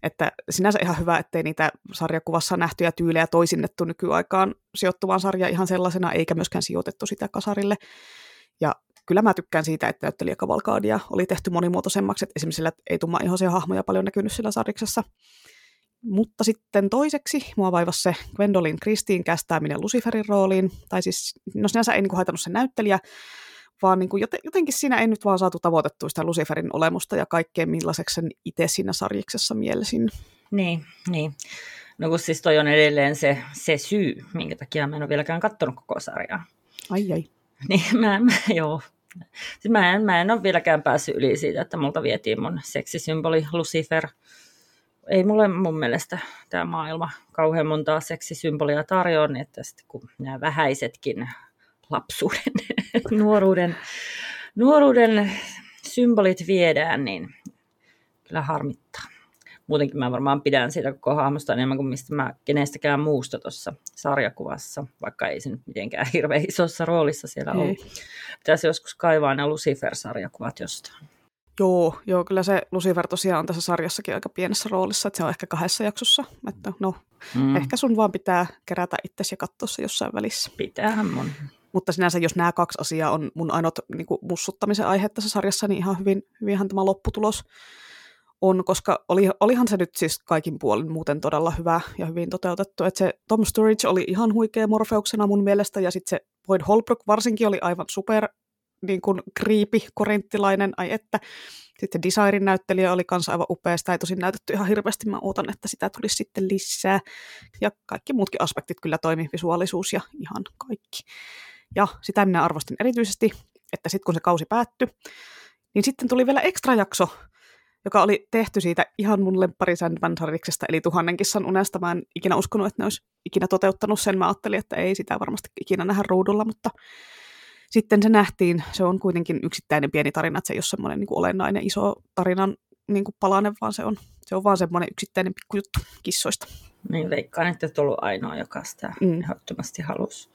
että sinänsä ihan hyvä, ettei niitä sarjakuvassa nähtyjä tyylejä toisinnettu nykyaikaan sijoittuvaan sarja ihan sellaisena, eikä myöskään sijoitettu sitä kasarille. Ja kyllä mä tykkään siitä, että näyttelijäkavalkaadia oli tehty monimuotoisemmaksi, että esimerkiksi sillä ei tumma ihoisia hahmoja paljon näkynyt sillä sarjiksessa. Mutta sitten toiseksi mua vaivasi se Gwendolyn Christine kästääminen Luciferin rooliin, tai siis, no sinänsä ei niin kuin haitannut se näyttelijä, vaan niin kuin jotenkin siinä ei nyt vaan saatu tavoitettua sitä Luciferin olemusta ja kaikkea, millaiseksi sen itse siinä sarjiksessa mielisin. Niin, niin. No kun siis toi on edelleen se, se syy, minkä takia mä en ole vieläkään katsonut koko sarjaa. Ai ai. Niin, mä, mä joo. Siis mä, en, mä en ole vieläkään päässyt yli siitä, että multa vietiin mun seksisymboli Lucifer. Ei mulle mun mielestä tämä maailma kauhean montaa seksisymbolia tarjoa, niin että sitten kun nämä vähäisetkin lapsuuden, nuoruuden, nuoruuden symbolit viedään, niin kyllä harmittaa. Muutenkin mä varmaan pidän siitä koko hahmosta enemmän kuin mistä mä kenestäkään muusta tuossa sarjakuvassa, vaikka ei se nyt mitenkään hirveän isossa roolissa siellä ole. Pitäisi joskus kaivaa ne Lucifer-sarjakuvat jostain. Joo, joo, kyllä se Lucifer tosiaan on tässä sarjassakin aika pienessä roolissa, että se on ehkä kahdessa jaksossa. Että no, mm. ehkä sun vaan pitää kerätä itsesi ja katsoa se jossain välissä. Pitäähän mun. Mutta sinänsä, jos nämä kaksi asiaa on mun ainoat niin kuin mussuttamisen aihe tässä sarjassa, niin ihan hyvin, hyvinhän tämä lopputulos on, koska oli, olihan se nyt siis kaikin puolin muuten todella hyvä ja hyvin toteutettu. Että se Tom Sturridge oli ihan huikea morfeuksena mun mielestä, ja sitten se Boyd Holbrook varsinkin oli aivan super niin kuin kriipi, korinttilainen, ai että. Sitten Desirin näyttelijä oli kanssa aivan upea, sitä ei tosin näytetty ihan hirveästi, mä ootan, että sitä tulisi sitten lisää. Ja kaikki muutkin aspektit kyllä toimi, visuaalisuus ja ihan kaikki. Ja sitä minä arvostin erityisesti, että sitten kun se kausi päättyi, niin sitten tuli vielä ekstra jakso, joka oli tehty siitä ihan mun lemppari Sandman eli tuhannen kissan unesta. Mä en ikinä uskonut, että ne olisi ikinä toteuttanut sen. Mä ajattelin, että ei sitä varmasti ikinä nähdä ruudulla, mutta sitten se nähtiin. Se on kuitenkin yksittäinen pieni tarina, että se ei ole semmoinen niin kuin olennainen iso tarinan niin kuin palanen, vaan se on, se on vaan semmoinen yksittäinen pikkujuttu kissoista. Niin veikkaan, että et ollut ainoa, joka sitä mm. ehdottomasti halusi.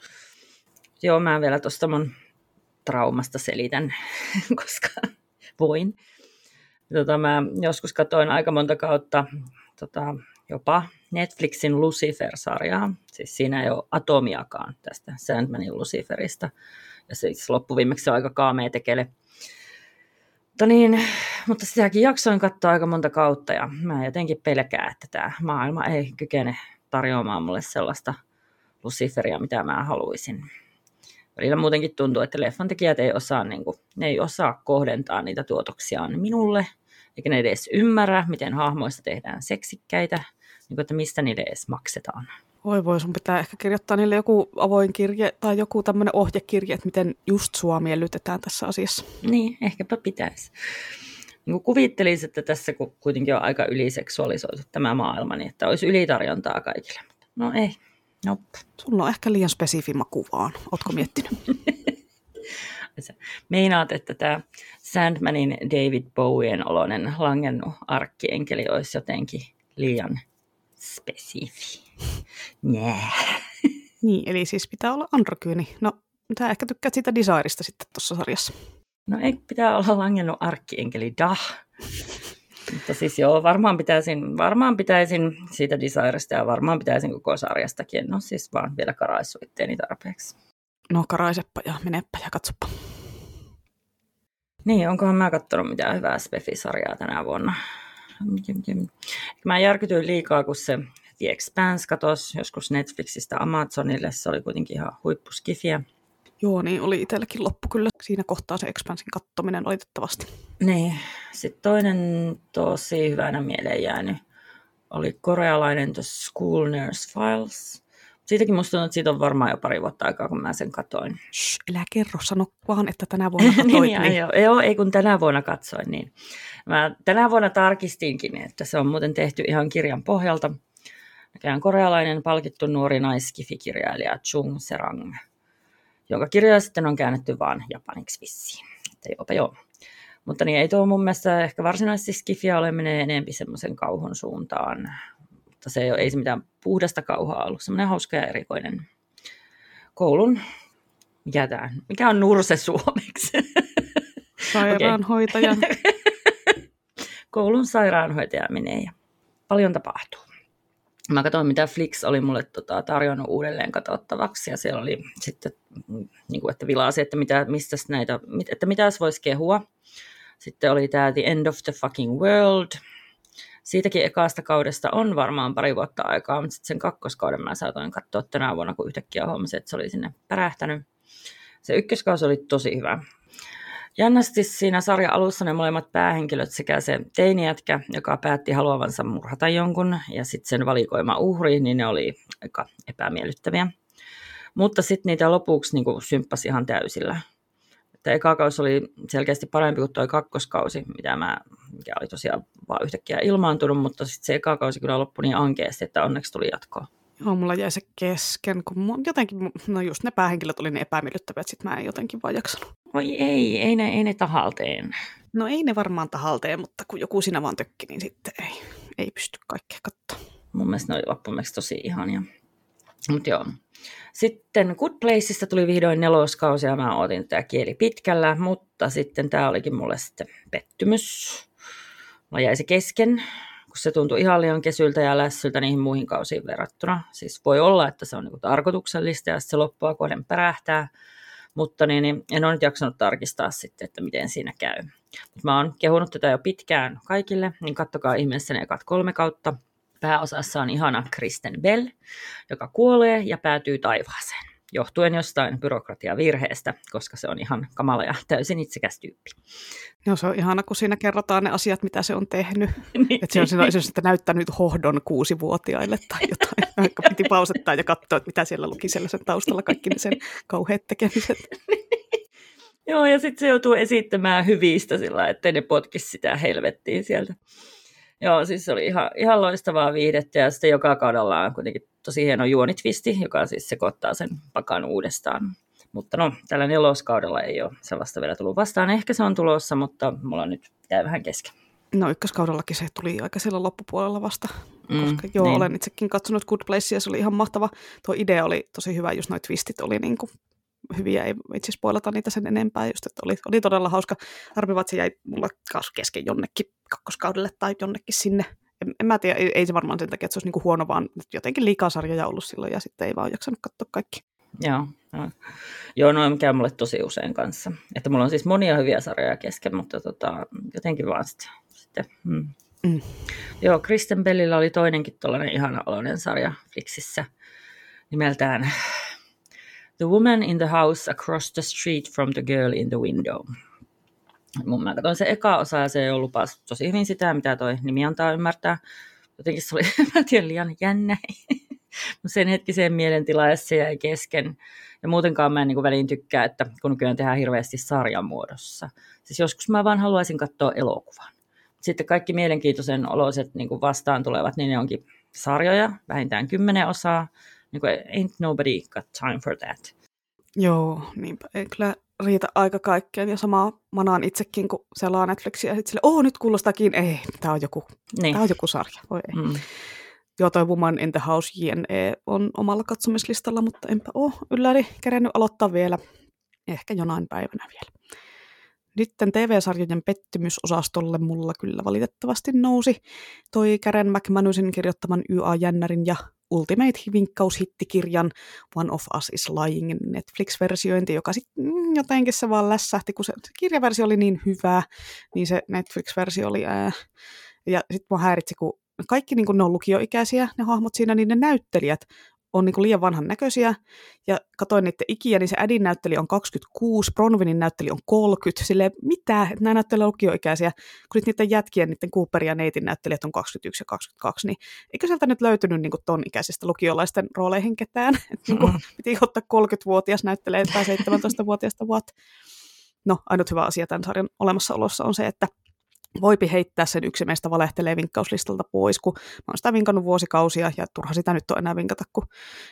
Joo, mä vielä tuosta mun traumasta selitän, koska voin. Tota, mä joskus katsoin aika monta kautta tota, jopa Netflixin Lucifer-sarjaa. Siis siinä ei ole atomiakaan tästä Sandmanin Luciferista. Ja siis loppuviimeksi on aika kaamea tekele. Mutta, niin, mutta sitäkin jaksoin katsoa aika monta kautta ja mä jotenkin pelkään, että tämä maailma ei kykene tarjoamaan mulle sellaista Luciferia, mitä mä haluaisin. Välillä muutenkin tuntuu, että leffantekijät ei osaa, niin kuin, ne ei osaa kohdentaa niitä tuotoksiaan minulle, eikä ne edes ymmärrä, miten hahmoista tehdään seksikkäitä, niin kuin, että mistä niille edes maksetaan. Voi voi, sun pitää ehkä kirjoittaa niille joku avoin kirje tai joku tämmöinen ohjekirje, että miten just sua miellytetään tässä asiassa. Niin, ehkäpä pitäisi. Niin kuvittelisin, että tässä kuitenkin on aika yliseksuaalisoitu tämä maailma, niin että olisi ylitarjontaa kaikille. No ei, Nope. Sulla on ehkä liian spesifi maku vaan. Ootko miettinyt? Meinaat, että tämä Sandmanin David Bowien oloinen langennut arkkienkeli olisi jotenkin liian spesifi. Nää. Niin, eli siis pitää olla androkyyni. No, sä ehkä tykkäät siitä designista sitten tuossa sarjassa. No ei pitää olla langennut arkkienkeli, dah. Mutta siis joo, varmaan pitäisin, varmaan pitäisin siitä Desiresta ja varmaan pitäisin koko sarjastakin. En ole siis vaan vielä karaissut itteeni tarpeeksi. No karaisepa ja menepä ja katsoppa. Niin, onkohan mä katsonut mitään hyvää Spefisarjaa tänä vuonna. Mä järkytyin liikaa, kun se The Expanse katosi joskus Netflixistä Amazonille. Se oli kuitenkin ihan huippuskifiä. Joo, niin oli itselläkin loppu kyllä siinä kohtaa se Expansin kattominen valitettavasti. Niin. Sitten toinen tosi hyvänä mieleen jäänyt oli korealainen The School Nurse Files. Siitäkin musta tuntuu, että siitä on varmaan jo pari vuotta aikaa, kun mä sen katoin. Shh, älä kerro, sano vaan, että tänä vuonna katsoit. niin, niin. Joo, joo, ei kun tänä vuonna katsoin, niin. Mä tänä vuonna tarkistinkin, että se on muuten tehty ihan kirjan pohjalta. Mikään korealainen palkittu nuori naiskifikirjailija Chung Serang, jonka kirjoja sitten on käännetty vaan japaniksi vissiin. Että joopa joo. Mutta niin ei tuo mun mielestä ehkä varsinaisesti skifia ole menee enemmän semmoisen kauhun suuntaan. Mutta se ei, ole, ei se mitään puhdasta kauhaa ollut, semmoinen hauska ja erikoinen koulun, mikä, tämä, mikä on nurse suomeksi? Sairaanhoitaja. Okay. koulun sairaanhoitaja menee ja paljon tapahtuu. Mä katsoin, mitä Flix oli mulle tota, tarjonnut uudelleen katsottavaksi, ja siellä oli sitten, niin kuin, että vilasi, että, mitä, mistä näitä, että mitä voisi kehua. Sitten oli tämä The End of the Fucking World. Siitäkin ekasta kaudesta on varmaan pari vuotta aikaa, mutta sitten sen kakkoskauden mä saatoin katsoa tänä vuonna, kun yhtäkkiä huomasin, että se oli sinne pärähtänyt. Se ykköskausi oli tosi hyvä. Jännästi siinä sarjan alussa ne molemmat päähenkilöt sekä se teinijätkä, joka päätti haluavansa murhata jonkun, ja sitten sen valikoima uhri, niin ne oli aika epämiellyttäviä. Mutta sitten niitä lopuksi niin symppasi ihan täysillä että eka kausi oli selkeästi parempi kuin tuo kakkoskausi, mitä mä, mikä oli tosiaan vaan yhtäkkiä ilmaantunut, mutta sitten se eka kausi kyllä loppui niin ankeasti, että onneksi tuli jatkoa. Joo, mulla jäi se kesken, kun mun, jotenkin, no just ne päähenkilöt oli niin epämiellyttäviä, että sit mä en jotenkin vaan jaksanut. Oi ei, ei ne, ei ne tahalteen. No ei ne varmaan tahalteen, mutta kun joku sinä vaan tökki, niin sitten ei, ei pysty kaikkea katsoa. Mun mielestä ne oli loppumeksi tosi ihania. Mutta joo, sitten Good Placeista tuli vihdoin neloskausi ja mä otin tätä kieli pitkällä, mutta sitten tämä olikin mulle sitten pettymys. Mä jäi se kesken, kun se tuntui ihan liian kesyltä ja lässyltä niihin muihin kausiin verrattuna. Siis voi olla, että se on niinku tarkoituksellista ja se loppua kohden pärähtää, mutta niin, niin en ole nyt jaksanut tarkistaa sitten, että miten siinä käy. Mut mä oon kehunut tätä jo pitkään kaikille, niin kattokaa ihmeessä ne ekat kolme kautta. Pääosassa on ihana Kristen Bell, joka kuolee ja päätyy taivaaseen, johtuen jostain byrokratiavirheestä, koska se on ihan kamala ja täysin itsekäs tyyppi. Joo, se on ihana, kun siinä kerrotaan ne asiat, mitä se on tehnyt. niin. Että se on siinä että näyttänyt hohdon kuusivuotiaille tai jotain, vaikka piti pausettaa ja katsoa, että mitä siellä luki sen taustalla, kaikki ne sen kauheat tekemiset. Joo, ja sitten se joutuu esittämään hyvistä sillä että ne potkisi sitä helvettiin sieltä. Joo, siis se oli ihan, ihan loistavaa viihdettä ja sitten joka kaudella on kuitenkin tosi hieno juonitvisti, joka siis sekoittaa sen pakan uudestaan. Mutta no, tällä neloskaudella ei ole sellaista vielä tullut vastaan. Ehkä se on tulossa, mutta mulla nyt jäi vähän kesken. No ykköskaudellakin se tuli aika siellä loppupuolella vasta, mm, koska joo, niin. olen itsekin katsonut Good Place ja se oli ihan mahtava. Tuo idea oli tosi hyvä, jos noit twistit oli niin kuin hyviä, ei itse spoilata niitä sen enempää, just, että oli, oli todella hauska. Harmi se jäi mulla kesken jonnekin kakkoskaudelle tai jonnekin sinne. En, en mä tiedä, ei, ei se varmaan sen takia, että se olisi niinku huono, vaan jotenkin liikaa sarjoja ollut silloin ja sitten ei vaan jaksanut katsoa kaikki. Joo, joo. joo no käy mulle tosi usein kanssa. Että mulla on siis monia hyviä sarjoja kesken, mutta tota, jotenkin vaan sitten. sitten mm. Mm. Joo, Kristen Bellillä oli toinenkin tuollainen ihana oloinen sarja Flixissä nimeltään The Woman in the House Across the Street from the Girl in the Window. Mun mä katsoin se eka osa ja se lupas tosi hyvin sitä, mitä toi nimi antaa ymmärtää. Jotenkin se oli, mä tiedän, liian jännä. sen hetkiseen mielentilaan ja se jäi kesken. Ja muutenkaan mä en niin väliin tykkää, että kun nykyään tehdään hirveästi sarjan muodossa. Siis joskus mä vaan haluaisin katsoa elokuvan. Sitten kaikki mielenkiintoisen oloiset niin vastaan tulevat, niin ne onkin sarjoja, vähintään kymmenen osaa niin kuin, ain't nobody got time for that. Joo, niinpä. Ei kyllä riitä aika kaikkeen. Ja samaa manaan itsekin, kun selaa Netflixiä ja sitten sille, oh, nyt kuulostaakin, ei, tämä on joku, niin. tää on joku sarja. Voi ei. Mm. Joo, toi Woman in the House JNE on omalla katsomislistalla, mutta enpä ole ylläri kerennyt aloittaa vielä. Ehkä jonain päivänä vielä. Sitten TV-sarjojen pettymysosastolle mulla kyllä valitettavasti nousi toi Karen McManusin kirjoittaman YA Jännärin ja Ultimate-vinkkaushittikirjan One of Us is Lying Netflix-versiointi, joka sitten mm, jotenkin se vaan lässähti, kun se, kirjaversio oli niin hyvä, niin se Netflix-versio oli ää. Ja sitten mua häiritsi, kun kaikki niin kuin ne on lukioikäisiä, ne hahmot siinä, niin ne näyttelijät on niin liian vanhan näköisiä. Ja katoin niiden ikiä, niin se Ädin näytteli on 26, Bronwinin näytteli on 30. Silleen, mitä, että nämä näyttelee lukioikäisiä, kun niiden jätkien, niiden Cooper ja Neitin näyttelijät on 21 ja 22, niin eikö sieltä nyt löytynyt niin ton ikäisistä lukiolaisten rooleihin ketään? Että niin kuin, piti ottaa 30-vuotias näyttelee tai 17-vuotiaasta what? No, ainut hyvä asia tämän sarjan olemassaolossa on se, että voipi heittää sen yksi meistä valehtelee vinkkauslistalta pois, kun mä oon sitä vinkannut vuosikausia ja turha sitä nyt on enää vinkata, kun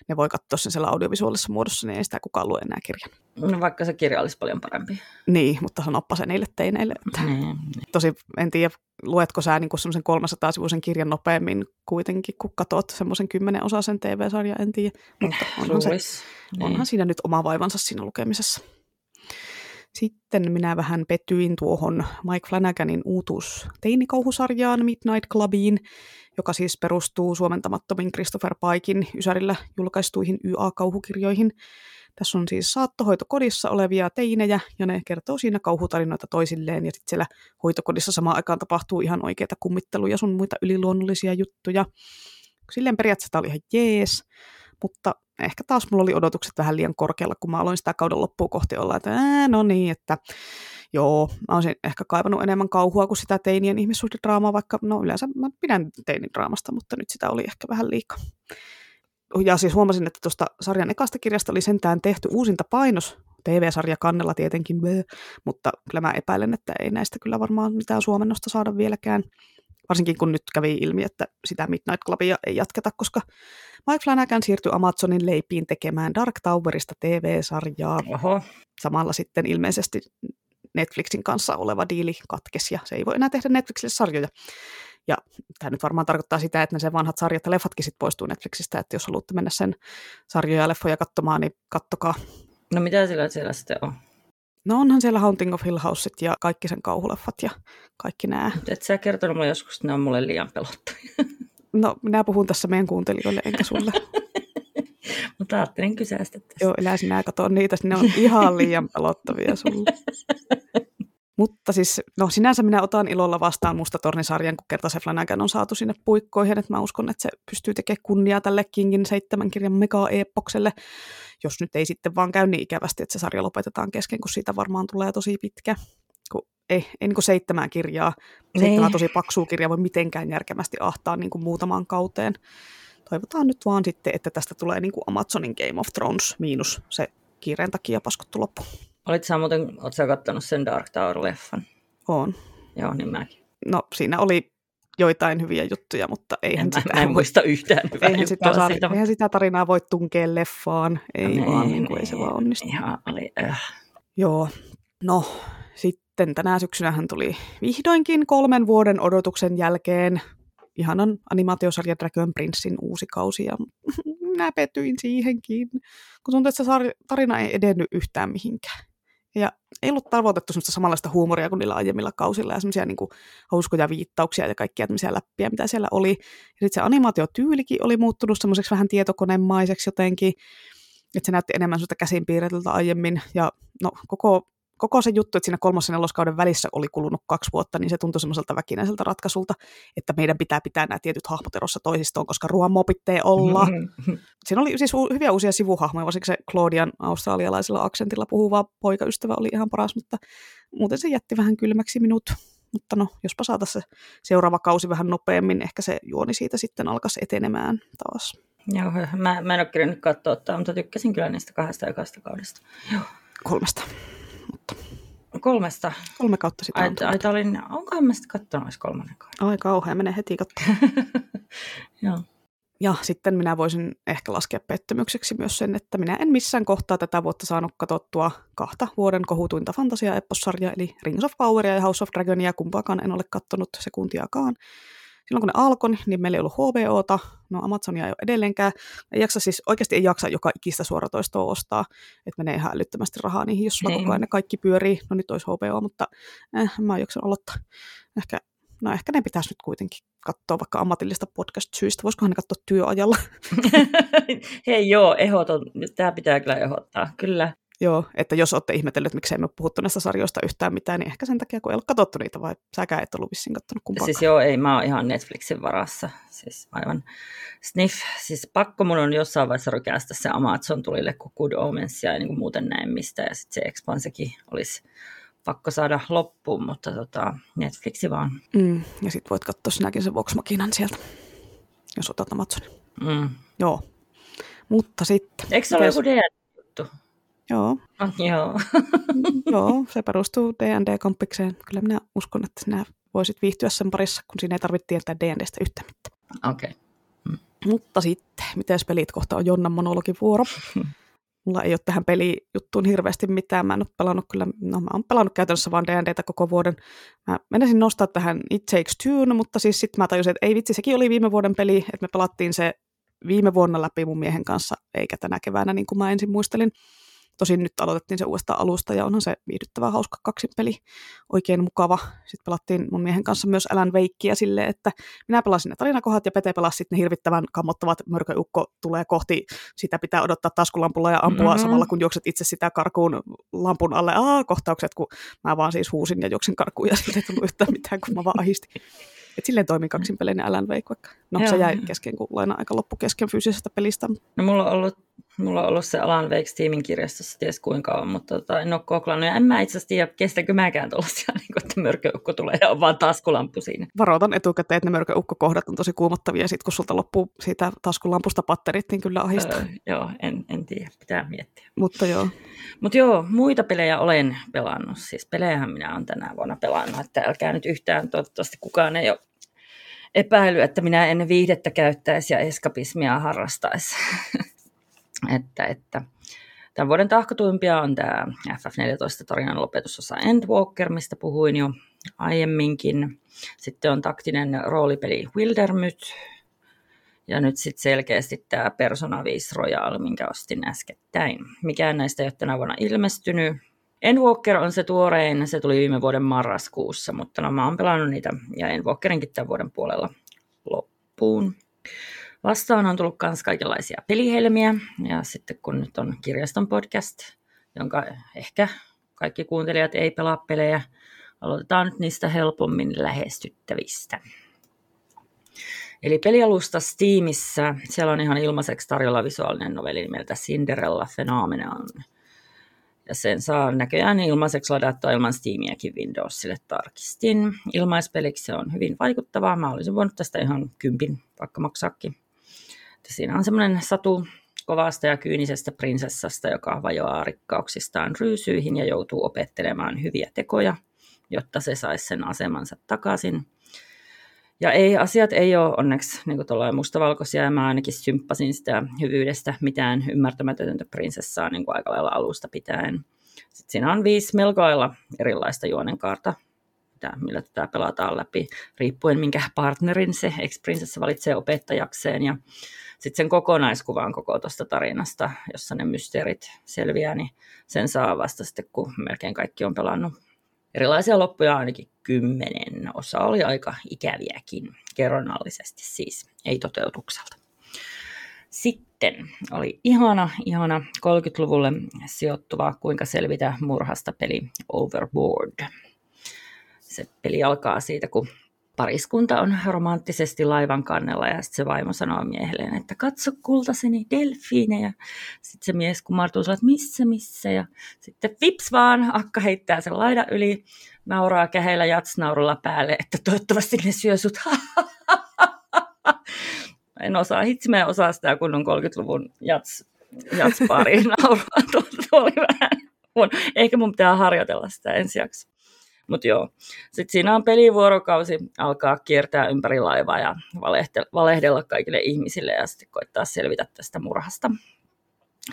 ne voi katsoa sen siellä audiovisuaalisessa muodossa, niin ei sitä kukaan lue enää kirjan. No vaikka se kirja olisi paljon parempi. Niin, mutta sanoppa se niille teineille. Että Niin, niin. tosi, en tiedä, luetko sä niin semmoisen 300-sivuisen kirjan nopeammin kuitenkin, kun katsot semmoisen kymmenen osaisen TV-sarjan, en tiedä. Mutta onhan, se, Luis. onhan siinä nyt oma vaivansa siinä lukemisessa. Sitten minä vähän petyin tuohon Mike Flanaganin uutuus teinikauhusarjaan Midnight Clubiin, joka siis perustuu suomentamattomin Christopher Paikin Ysärillä julkaistuihin YA-kauhukirjoihin. Tässä on siis saattohoitokodissa olevia teinejä, ja ne kertoo siinä kauhutarinoita toisilleen, ja sitten siellä hoitokodissa samaan aikaan tapahtuu ihan oikeita kummitteluja sun muita yliluonnollisia juttuja. Silleen periaatteessa tämä oli ihan jees, mutta ehkä taas mulla oli odotukset vähän liian korkealla, kun mä aloin sitä kauden loppuun kohti olla, että ää, no niin, että joo, mä olisin ehkä kaivannut enemmän kauhua kuin sitä teinien ihmissuhdedraamaa, vaikka no yleensä mä pidän teinidraamasta, mutta nyt sitä oli ehkä vähän liikaa. Ja siis huomasin, että tuosta sarjan ekasta kirjasta oli sentään tehty uusinta painos, TV-sarja kannella tietenkin, mutta kyllä mä epäilen, että ei näistä kyllä varmaan mitään suomennosta saada vieläkään. Varsinkin kun nyt kävi ilmi, että sitä Midnight Clubia ei jatketa, koska Mike Flanagan siirtyi Amazonin leipiin tekemään Dark Towerista TV-sarjaa. Oho. Samalla sitten ilmeisesti Netflixin kanssa oleva diili katkesi ja se ei voi enää tehdä Netflixille sarjoja. Ja tämä nyt varmaan tarkoittaa sitä, että ne sen vanhat sarjat ja leffatkin sitten poistuu Netflixistä, että jos haluatte mennä sen sarjoja ja leffoja katsomaan, niin kattokaa. No mitä sillä siellä sitten on? No onhan siellä Haunting of Hill Houseit ja kaikki sen kauhuleffat ja kaikki nämä. Et sä kertonut mulle joskus, että ne on mulle liian pelottavia. No minä puhun tässä meidän kuuntelijoille enkä sulle. Mutta ajattelin kyseistä tästä. Joo, elä sinä katso niitä, ne on ihan liian pelottavia sulle. Mutta siis, no sinänsä minä otan ilolla vastaan Musta tornisarjan, kun kerta se Flanagan on saatu sinne puikkoihin, että mä uskon, että se pystyy tekemään kunniaa tälle Kingin seitsemän kirjan mega-epokselle, jos nyt ei sitten vaan käy niin ikävästi, että se sarja lopetetaan kesken, kun siitä varmaan tulee tosi pitkä. Kun ei, ei niin kuin seitsemän kirjaa, seitsemän tosi paksua kirjaa voi mitenkään järkevästi ahtaa niin kuin muutamaan kauteen. Toivotaan nyt vaan sitten, että tästä tulee niin kuin Amazonin Game of Thrones miinus se kiireen takia paskottu loppu. Olit sä muuten, oot sä kattonut sen Dark Tower-leffan? On. Joo, niin mäkin. No siinä oli joitain hyviä juttuja, mutta eihän En, sitä mä en muista yhtään hyvää eihän sitä, juttua saa, siitä. eihän sitä tarinaa voi tunkea leffaan. Ei Niin, vaan, niin kuin, ei se vaan onnistu. Ihan oli, äh. Joo, no sitten tänä syksynähän tuli vihdoinkin kolmen vuoden odotuksen jälkeen ihanan animaatiosarja Dragon Princein uusi kausi ja minä petyin siihenkin, kun tuntuu, että se tarina ei edennyt yhtään mihinkään. Ja ei ollut tavoitettu semmoista samanlaista huumoria kuin niillä aiemmilla kausilla ja semmoisia niin hauskoja viittauksia ja kaikkia tämmöisiä läppiä, mitä siellä oli. Ja sitten se animaatiotyylikin oli muuttunut semmoiseksi vähän tietokonemaiseksi jotenkin, että se näytti enemmän semmoista käsinpiirretyltä aiemmin. Ja no, koko, koko se juttu, että siinä kolmosen ja neloskauden välissä oli kulunut kaksi vuotta, niin se tuntui semmoiselta väkinäiseltä ratkaisulta, että meidän pitää pitää nämä tietyt hahmot erossa toisistaan, koska ruoan mopittee olla. Siinä oli siis u- hyviä uusia sivuhahmoja, varsinkin se Claudian australialaisella aksentilla puhuva poikaystävä oli ihan paras, mutta muuten se jätti vähän kylmäksi minut. Mutta no, jospa saataisiin se seuraava kausi vähän nopeammin, ehkä se juoni siitä sitten alkaisi etenemään taas. Joo, mä, mä en ole kirjannut katsoa mutta tykkäsin kyllä niistä kahdesta ekasta kaudesta. Kolmesta. Kolmesta. Kolme kautta sitä on tullut. olin, onkohan mä sitten katsonut edes kolmannen kauden? Ai kauhea, mene heti katsomaan. Joo. Ja sitten minä voisin ehkä laskea pettymykseksi myös sen, että minä en missään kohtaa tätä vuotta saanut katsottua kahta vuoden kohutuinta fantasia epossarjaa eli Rings of Poweria ja House of Dragonia, kumpaakaan en ole kattonut sekuntiakaan. Silloin kun ne alkoi, niin meillä ei ollut HBOta, no Amazonia ei ole edelleenkään. Ei jaksa siis, oikeasti ei jaksa joka ikistä suoratoistoa ostaa, että menee ihan älyttömästi rahaa niihin, jos sulla koko ajan ne kaikki pyörii. No nyt olisi HBO, mutta eh, mä en jaksa aloittaa. Ehkä, no ehkä ne pitäisi nyt kuitenkin katsoa vaikka ammatillista podcast-syistä. Voisikohan ne katsoa työajalla? Hei joo, ehdoton. Tämä pitää kyllä ehdottaa. Kyllä. Joo, että jos olette ihmetellyt, miksei me puhuttu näistä sarjoista yhtään mitään, niin ehkä sen takia, kun ei ole katsottu niitä, vai säkään et ollut vissiin katsonut kumpaakaan. Siis joo, ei, mä oon ihan Netflixin varassa. Siis aivan sniff. Siis pakko mun on jossain vaiheessa rykästä se Amazon tulille, kun Good Omens ja niin muuten näin mistä. Ja sitten se Expansekin olisi pakko saada loppuun, mutta tota, Netflixi vaan. Mm, ja sitten voit katsoa sinäkin sen Vox Machinan sieltä, jos otat Amazonin. Mm. Joo. Mutta sitten... Eikö se ole joku D&D-juttu? Joo. Oh, joo. joo, se perustuu D&D-kompikseen. Kyllä minä uskon, että sinä voisit viihtyä sen parissa, kun siinä ei tarvitse tietää D&Dstä yhtään mitään. Okei. Okay. Mm. Mutta sitten, miten pelit kohta on Jonnan monologin vuoro? Mulla ei ole tähän pelijuttuun hirveästi mitään. Mä en ole pelannut kyllä, no mä oon pelannut käytännössä vaan D&Dtä koko vuoden. Mä menisin nostaa tähän It Takes Two, mutta siis sitten mä tajusin, että ei vitsi, sekin oli viime vuoden peli, että me pelattiin se viime vuonna läpi mun miehen kanssa, eikä tänä keväänä niin kuin mä ensin muistelin. Tosin nyt aloitettiin se uudestaan alusta ja onhan se viihdyttävä hauska peli, oikein mukava. Sitten pelattiin mun miehen kanssa myös Alan Veikkiä silleen, että minä pelasin ne tarinakohdat ja Pete pelasi sitten ne hirvittävän kammottavat mörköukko tulee kohti, sitä pitää odottaa taskulampulla ja ampua mm-hmm. samalla kun juokset itse sitä karkuun lampun alle. Aa, kohtaukset, kun mä vaan siis huusin ja juoksin karkuun ja sitten ei tullut yhtään mitään, kun mä vaan ahistin. Et silleen toimii kaksinpelinen Alan Wake vaikka. No Joo. se jäi kesken, kun laina aika loppu kesken fyysisestä pelistä. No mulla on ollut, mulla on ollut se Alan Wake Steamin kirjastossa ties kuinka kauan, mutta tota, en ole koklannut. Ja en mä itse asiassa tiedä, kestäkö mäkään tuollaisia, niin kuin, että mörköukko tulee ja on vaan taskulamppu siinä. Varoitan etukäteen, että ne mörköukkokohdat on tosi kuumottavia. Sitten kun sulta loppuu siitä taskulampusta patterit, niin kyllä ahistaa. Öö, joo, en, en tiedä. Pitää miettiä. Mutta joo. Mutta joo, muita pelejä olen pelannut. Siis pelejähän minä olen tänä vuonna pelannut, että älkää nyt yhtään, toivottavasti kukaan ei ole epäily, että minä en viihdettä käyttäisi ja eskapismia harrastaisi. että, että tämän vuoden tahkotuimpia on tämä FF14-tarinan lopetusosa Endwalker, mistä puhuin jo aiemminkin. Sitten on taktinen roolipeli Wildermyth. Ja nyt sitten selkeästi tämä Persona 5 Royal, minkä ostin äskettäin. Mikään näistä ei ole tänä vuonna ilmestynyt. Endwalker on se tuorein, se tuli viime vuoden marraskuussa, mutta no, mä oon pelannut niitä ja Endwalkerinkin tämän vuoden puolella loppuun. Vastaan on tullut myös kaikenlaisia pelihelmiä ja sitten kun nyt on kirjaston podcast, jonka ehkä kaikki kuuntelijat ei pelaa pelejä, aloitetaan nyt niistä helpommin lähestyttävistä. Eli pelialusta Steamissa, siellä on ihan ilmaiseksi tarjolla visuaalinen novelli nimeltä Cinderella Phenomenon – ja sen saa näköjään ilmaiseksi ladattua ilman Steamiakin Windowsille tarkistin. Ilmaispeliksi se on hyvin vaikuttavaa. Mä olisin voinut tästä ihan kympin vaikka maksaakin. Siinä on semmoinen satu kovasta ja kyynisestä prinsessasta, joka vajoaa rikkauksistaan ryysyihin ja joutuu opettelemaan hyviä tekoja, jotta se saisi sen asemansa takaisin. Ja ei, asiat ei ole onneksi niin kuin mustavalkoisia, ja mä ainakin symppasin sitä hyvyydestä mitään ymmärtämätöntä prinsessaa niin kuin aika lailla alusta pitäen. Sitten siinä on viisi melko lailla erilaista juonenkaarta, millä tätä pelataan läpi, riippuen minkä partnerin se ex-prinsessa valitsee opettajakseen. Ja sitten sen kokonaiskuvan koko tuosta tarinasta, jossa ne mysteerit selviää, niin sen saa vasta sitten, kun melkein kaikki on pelannut Erilaisia loppuja ainakin kymmenen. Osa oli aika ikäviäkin, kerronnallisesti siis, ei toteutukselta. Sitten oli ihana, ihana 30-luvulle sijoittuva Kuinka selvitä murhasta peli Overboard. Se peli alkaa siitä, kun pariskunta on romanttisesti laivan kannella ja sitten se vaimo sanoo miehelleen, että katso kultaseni delfiinejä. Sitten se mies kumartuu että missä, missä ja sitten vips vaan, akka heittää sen laidan yli, nauraa käheillä jatsnaurulla päälle, että toivottavasti ne syö sut. en osaa, hitsi mä en osaa sitä kunnon 30-luvun jats, jatspariin nauraa. Tuo, tuo oli vähän, mun, ehkä mun pitää harjoitella sitä ensi. Mutta joo, sitten siinä on pelivuorokausi, alkaa kiertää ympäri laivaa ja valehdella kaikille ihmisille ja sitten koittaa selvitä tästä murhasta.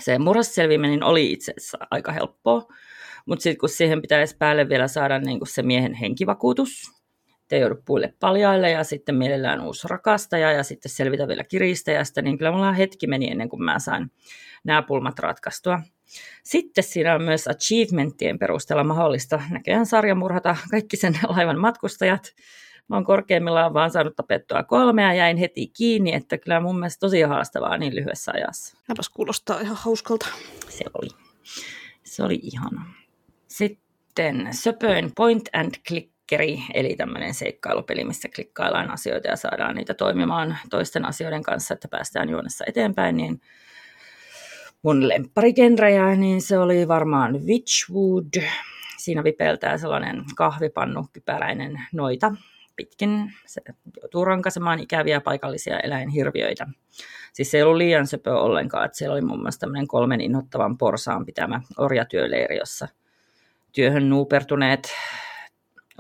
Se murhasta selviäminen oli itse asiassa aika helppoa, mutta sitten kun siihen pitäisi päälle vielä saada niin se miehen henkivakuutus, ei joudu puille paljaille ja sitten mielellään uusi rakastaja ja sitten selvitä vielä kiristäjästä, niin kyllä mulla hetki meni ennen kuin mä sain nämä pulmat ratkaistua. Sitten siinä on myös achievementtien perusteella mahdollista näköjään sarjamurhata kaikki sen laivan matkustajat. Mä oon korkeimmillaan vaan saanut tapettua kolmea ja jäin heti kiinni, että kyllä mun mielestä tosi haastavaa niin lyhyessä ajassa. Näpäs kuulostaa ihan hauskalta. Se oli. Se oli ihana. Sitten söpöin point and clickeri, eli tämmöinen seikkailupeli, missä klikkaillaan asioita ja saadaan niitä toimimaan toisten asioiden kanssa, että päästään juonessa eteenpäin, niin mun lempparigenrejä, niin se oli varmaan Witchwood. Siinä vipeltää sellainen kahvipannu kypäräinen noita pitkin. Se joutuu rankaisemaan ikäviä paikallisia eläinhirviöitä. Siis se ei ollut liian söpö ollenkaan, että siellä oli muun muassa tämmöinen kolmen innoittavan porsaan pitämä orjatyöleiri, jossa työhön nuupertuneet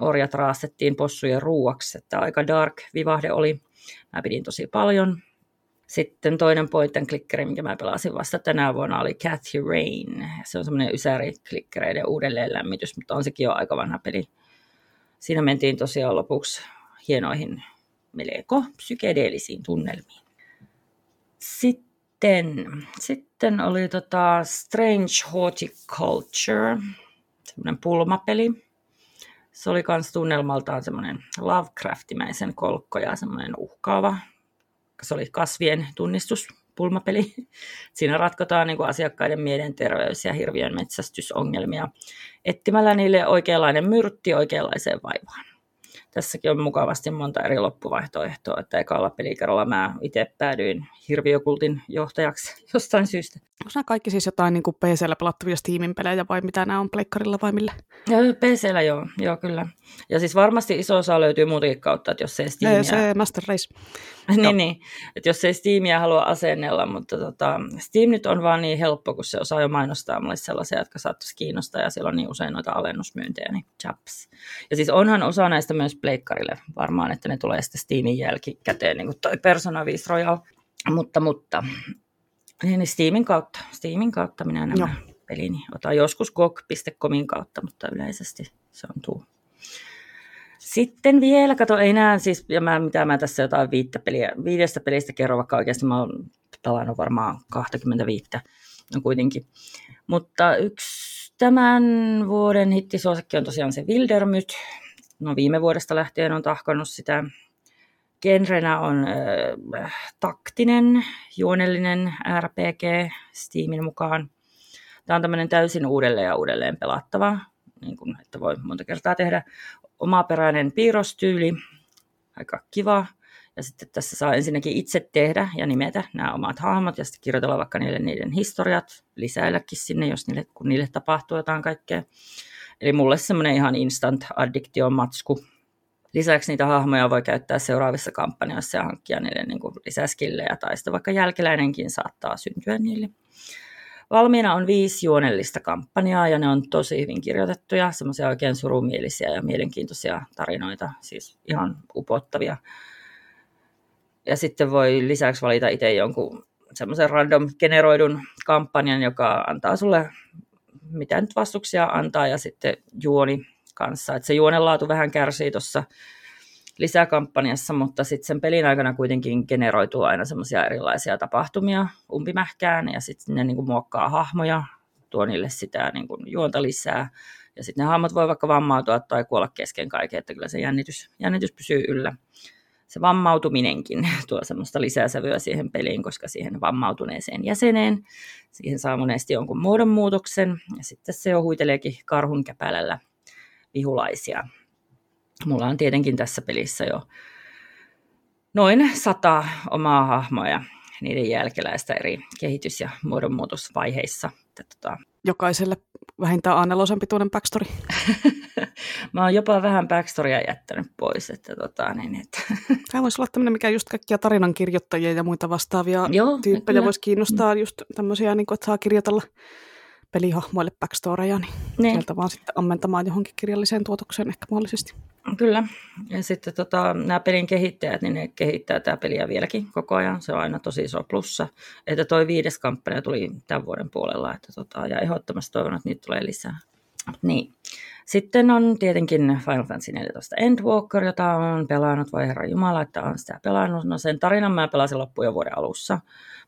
orjat raastettiin possujen ruuaksi, että aika dark vivahde oli. Mä pidin tosi paljon. Sitten toinen point and clickeri, minkä mä pelasin vasta tänä vuonna, oli Cathy Rain. Se on semmoinen ysäri-klikkereiden uudelleenlämmitys, mutta on sekin jo aika vanha peli. Siinä mentiin tosiaan lopuksi hienoihin melko psykedeellisiin tunnelmiin. Sitten, sitten oli tota Strange Horticulture, semmoinen pulmapeli. Se oli myös tunnelmaltaan semmoinen Lovecraftimäisen kolkko ja semmoinen uhkaava. Se oli kasvien tunnistuspulmapeli. Siinä ratkotaan niin kuin asiakkaiden mielenterveys- ja hirviön metsästysongelmia etsimällä niille oikeanlainen myrtti oikeanlaiseen vaivaan tässäkin on mukavasti monta eri loppuvaihtoehtoa, että ekalla pelikerralla mä itse päädyin hirviökultin johtajaksi jostain syystä. Onko nämä kaikki siis jotain niin PC-llä pelattavia Steamin pelejä vai mitä nämä on pleikkarilla vai millä? PC-llä joo, joo kyllä. Ja siis varmasti iso osa löytyy muutenkin kautta, että jos ei Steamia... Se Master Race. niin, niin, että jos ei Steamia halua asennella, mutta tota, Steam nyt on vaan niin helppo, kun se osaa jo mainostaa mulle sellaisia, jotka saattaisi kiinnostaa ja siellä on niin usein noita alennusmyyntejä, niin chaps. Ja siis onhan osa näistä myös pleikkarille varmaan, että ne tulee sitten Steamin jälkikäteen, niin kuin toi Persona 5 Royal. Mutta, mutta niin, niin Steamin kautta, Steamin kautta minä nämä Joo. pelini otan joskus gog.comin kautta, mutta yleisesti se on tuo. Sitten vielä, kato, ei siis, ja mä, mitä mä tässä jotain viittä peliä, viidestä pelistä kerron, vaikka oikeasti mä oon pelannut varmaan 25, no kuitenkin. Mutta yksi tämän vuoden hittisuosikki on tosiaan se Wildermyt. No viime vuodesta lähtien on tahkannut sitä. Genrenä on äh, taktinen, juonellinen RPG Steamin mukaan. Tämä on tämmöinen täysin uudelleen ja uudelleen pelattava, niin kuin, että voi monta kertaa tehdä omaperäinen piirrostyyli, aika kiva. Ja sitten tässä saa ensinnäkin itse tehdä ja nimetä nämä omat hahmot ja sitten kirjoitella vaikka niille niiden historiat, lisäilläkin sinne, jos niille, kun niille tapahtuu jotain kaikkea. Eli mulle semmoinen ihan instant addiction matsku. Lisäksi niitä hahmoja voi käyttää seuraavissa kampanjoissa ja hankkia niille niin kuin lisäskillejä tai sitten vaikka jälkeläinenkin saattaa syntyä niille. Valmiina on viisi juonellista kampanjaa ja ne on tosi hyvin kirjoitettuja, semmoisia oikein surumielisiä ja mielenkiintoisia tarinoita, siis ihan upottavia. Ja sitten voi lisäksi valita itse jonkun semmoisen random generoidun kampanjan, joka antaa sulle mitä nyt vastuksia antaa ja sitten juoni kanssa. Et se juonen laatu vähän kärsii tuossa lisäkampanjassa, mutta sitten sen pelin aikana kuitenkin generoituu aina semmoisia erilaisia tapahtumia umpimähkään ja sitten ne niinku muokkaa hahmoja, tuo niille sitä niinku juonta lisää. Ja sitten ne hahmot voi vaikka vammautua tai kuolla kesken kaiken, että kyllä se jännitys, jännitys pysyy yllä. Se vammautuminenkin tuo semmoista lisäsävyä siihen peliin, koska siihen vammautuneeseen jäseneen, siihen saa monesti jonkun muodonmuutoksen, ja sitten se jo huiteleekin karhun käpälällä vihulaisia Mulla on tietenkin tässä pelissä jo noin sata omaa hahmoa ja niiden jälkeläistä eri kehitys- ja muodonmuutosvaiheissa. Tota... Jokaiselle vähintään a pituinen backstory. Mä oon jopa vähän backstorya jättänyt pois. Että tota, niin, että... Tämä voisi olla tämmöinen, mikä just kaikkia tariнаnkirjoittajia ja muita vastaavia Joo, tyyppejä voisi kiinnostaa, just tämmöisiä, niin kuin, että saa kirjoitella pelihahmoille backstoreja, niin ne. sieltä vaan sitten ammentamaan johonkin kirjalliseen tuotokseen ehkä mahdollisesti. Kyllä. Ja sitten tota, nämä pelin kehittäjät, niin ne kehittää tämä peliä vieläkin koko ajan. Se on aina tosi iso plussa. Että toi viides kampanja tuli tämän vuoden puolella. Että tota, ja ehdottomasti toivon, että niitä tulee lisää. Niin. Sitten on tietenkin Final Fantasy 14 Endwalker, jota on pelannut, vai herra Jumala, että on sitä pelannut. No sen tarinan mä pelasin loppuun jo vuoden alussa,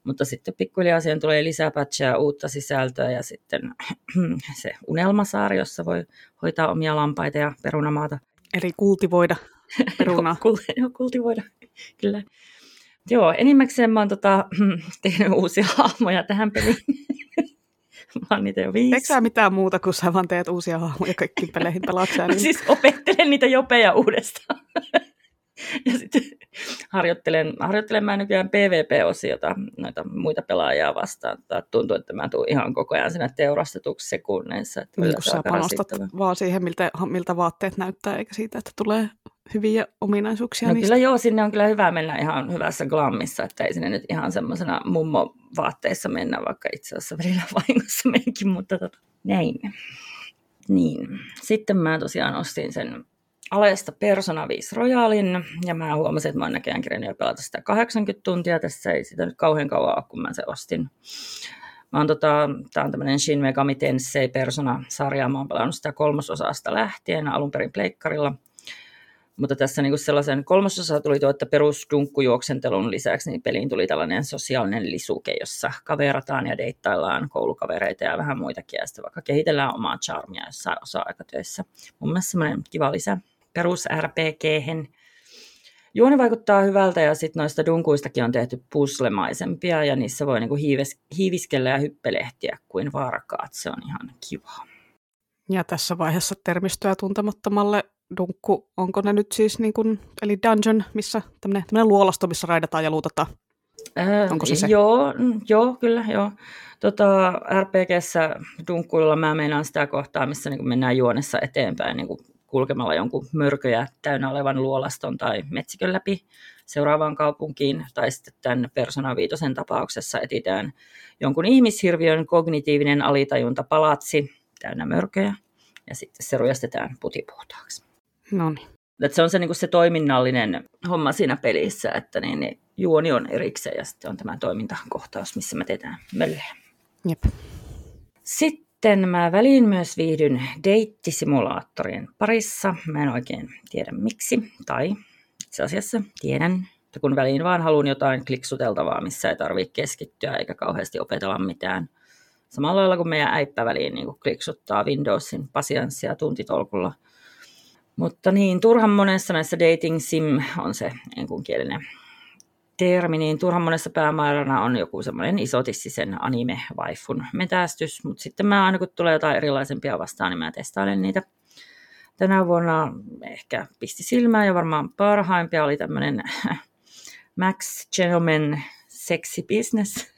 mutta sitten pikkuhiljaa siihen tulee lisää patcheja, uutta sisältöä ja sitten se unelmasaari, jossa voi hoitaa omia lampaita ja perunamaata. Eli kultivoida perunaa. Joo, kultivoida, kyllä. Joo, enimmäkseen mä oon tota, tehnyt uusia hahmoja tähän peliin. Mä oon niitä jo viisi. Eikö sä mitään muuta, kun sä vaan teet uusia hahmoja kaikkiin peleihin pelaat sä, niin... siis opettelen niitä jopeja uudestaan. ja sitten harjoittelen, harjoittelen mä nykyään PvP-osiota noita muita pelaajia vastaan. Tuntuu, että mä tuun ihan koko ajan siinä teurastetuksi sekunneissa. Että Niin kun sä panostat vaan siihen, miltä, miltä vaatteet näyttää, eikä siitä, että tulee hyviä ominaisuuksia No niistä. kyllä joo, sinne on kyllä hyvä mennä ihan hyvässä glammissa, että ei sinne nyt ihan semmoisena mummo-vaatteissa mennä, vaikka itse asiassa välillä vahingossa menkin, mutta tota, näin. Niin. Sitten mä tosiaan ostin sen Alesta Persona 5 Royalin, ja mä huomasin, että mä oon näköjään kirjannut jo pelata sitä 80 tuntia. Tässä ei sitä nyt kauhean kauan ole, kun mä se ostin. Mä oon tota, tää on tämmönen Shin Megami Tensei Persona-sarja. Mä oon pelannut sitä kolmososasta lähtien alun perin pleikkarilla. Mutta tässä niin sellaisen kolmasosa tuli tuo, että perusdunkkujuoksentelun lisäksi niin peliin tuli tällainen sosiaalinen lisuke, jossa kaverataan ja deittaillaan koulukavereita ja vähän muitakin, ja sitten vaikka kehitellään omaa charmia jossain osa-aikatöissä. Mun mielestä semmoinen kiva lisä perus rpg Juoni vaikuttaa hyvältä ja sitten noista dunkuistakin on tehty puslemaisempia ja niissä voi niinku hiives, hiiviskellä ja hyppelehtiä kuin varkaat. Se on ihan kiva. Ja tässä vaiheessa termistöä tuntemattomalle dunkku, onko ne nyt siis niin kuin, eli dungeon, missä tämmöinen, tämmöinen luolasto, missä raidataan ja luutataan. Ää, Onko se se? Joo, mm, joo kyllä, joo. Tota, RPGssä dunkkuilla mä meinaan sitä kohtaa, missä niin mennään juonessa eteenpäin niin kulkemalla jonkun mörköjä täynnä olevan luolaston tai metsikön läpi seuraavaan kaupunkiin, tai sitten tämän Persona 5 tapauksessa etitään jonkun ihmishirviön kognitiivinen alitajunta palatsi täynnä mörköjä, ja sitten se ryöstetään putipuhtaaksi. No niin. Et se on se, niin se toiminnallinen homma siinä pelissä, että niin, niin juoni on erikseen ja sitten on tämä toimintakohtaus, missä me tehdään möllejä. Jep. Sitten mä väliin myös viihdyn deittisimulaattorien parissa. Mä en oikein tiedä miksi, tai itse asiassa tiedän, että kun väliin vaan haluan jotain kliksuteltavaa, missä ei tarvitse keskittyä eikä kauheasti opetella mitään. Samalla lailla kuin meidän äippä väliin niin kliksuttaa Windowsin pasianssia tuntitolkulla. Mutta niin, turhan monessa näissä dating sim on se englanninkielinen termi, niin turhan monessa päämääränä on joku semmoinen isotissisen anime-vaifun metästys, mutta sitten mä aina kun tulee jotain erilaisempia vastaan, niin mä testailen niitä. Tänä vuonna ehkä pisti silmään ja varmaan parhaimpia oli tämmöinen Max Gentleman Sexy Business.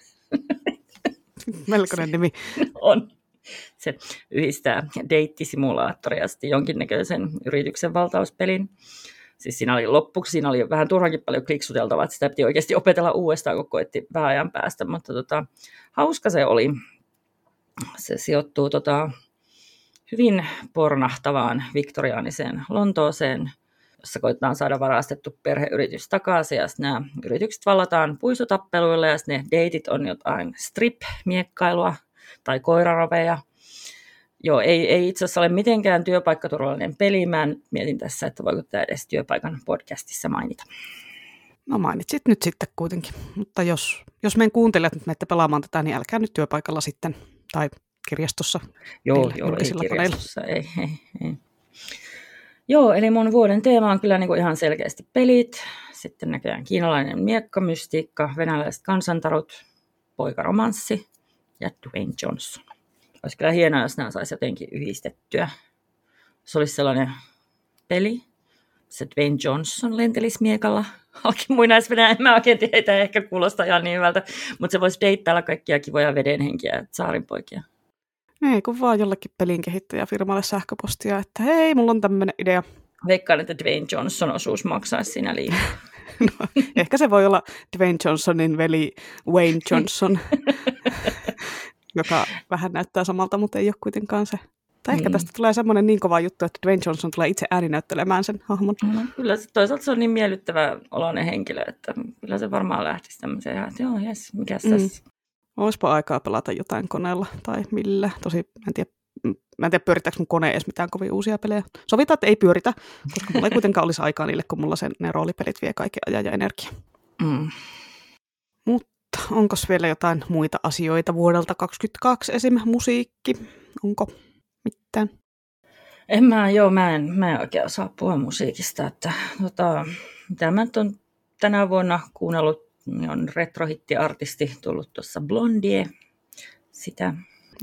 Melkoinen nimi. on. Se yhdistää deittisimulaattoria sitten jonkinnäköisen yrityksen valtauspelin. Siis siinä oli loppuksi, siinä oli vähän turhankin paljon kliksuteltavaa, että sitä piti oikeasti opetella uudestaan, kun koetti vähän ajan päästä, mutta tota, hauska se oli. Se sijoittuu tota, hyvin pornahtavaan viktoriaaniseen Lontooseen, jossa koitetaan saada varastettu perheyritys takaisin, ja nämä yritykset vallataan puisutappeluilla, ja ne deitit on jotain strip-miekkailua tai koiraroveja. Joo, ei, ei itse asiassa ole mitenkään työpaikkaturvallinen peli. Mä mietin tässä, että voiko tämä edes työpaikan podcastissa mainita. No mainitsit nyt sitten kuitenkin. Mutta jos, jos meidän kuuntelijat nyt menette pelaamaan tätä, niin älkää nyt työpaikalla sitten, tai kirjastossa. Joo, niillä joo ei kirjastossa, ei, ei, ei. Joo, eli mun vuoden teema on kyllä niinku ihan selkeästi pelit, sitten näköjään kiinalainen miekkamystiikka, venäläiset kansantarut, poikaromanssi ja Dwayne Johnson. Olisi kyllä hienoa, jos nämä saisi jotenkin yhdistettyä. Se olisi sellainen peli, se Dwayne Johnson lentelisi miekalla halki muinaisvenäjä. En mä oikein tiedä, ei ehkä kuulosta ihan niin hyvältä, mutta se voisi deittailla kaikkia kivoja vedenhenkiä ja saarinpoikia. Ei, kun vaan jollekin pelin kehittäjäfirmalle sähköpostia, että hei, mulla on tämmöinen idea. Veikkaan, että Dwayne Johnson osuus maksaisi siinä liikaa. No, ehkä se voi olla Dwayne Johnsonin veli Wayne Johnson, joka vähän näyttää samalta, mutta ei ole kuitenkaan se. Tai ehkä Mm. tästä tulee semmoinen niin kova juttu, että Dwayne Johnson tulee itse ääninäyttelemään sen hahmon. No, kyllä se, toisaalta se on niin miellyttävä oloinen henkilö, että kyllä se varmaan lähtisi tämmöiseen, että joo, jes, mikä Mm. tässä. Olispa aikaa pelata jotain koneella tai millä. Tosi, mä en tiedä, mä en tiedä pyörittääkö mun kone edes mitään kovin uusia pelejä. Sovitaan, että ei pyöritä, koska mulla ei kuitenkaan olisi aikaa niille, kun mulla sen, ne roolipelit vie kaiken ajan ja energia. Mm. Mutta onko vielä jotain muita asioita vuodelta 2022, esim. musiikki? Onko mitään? En mä, joo, mä en, mä en oikein osaa puhua musiikista, että tota, mitä mä nyt on tänä vuonna kuunnellut, niin on retrohittiartisti tullut tuossa Blondie, sitä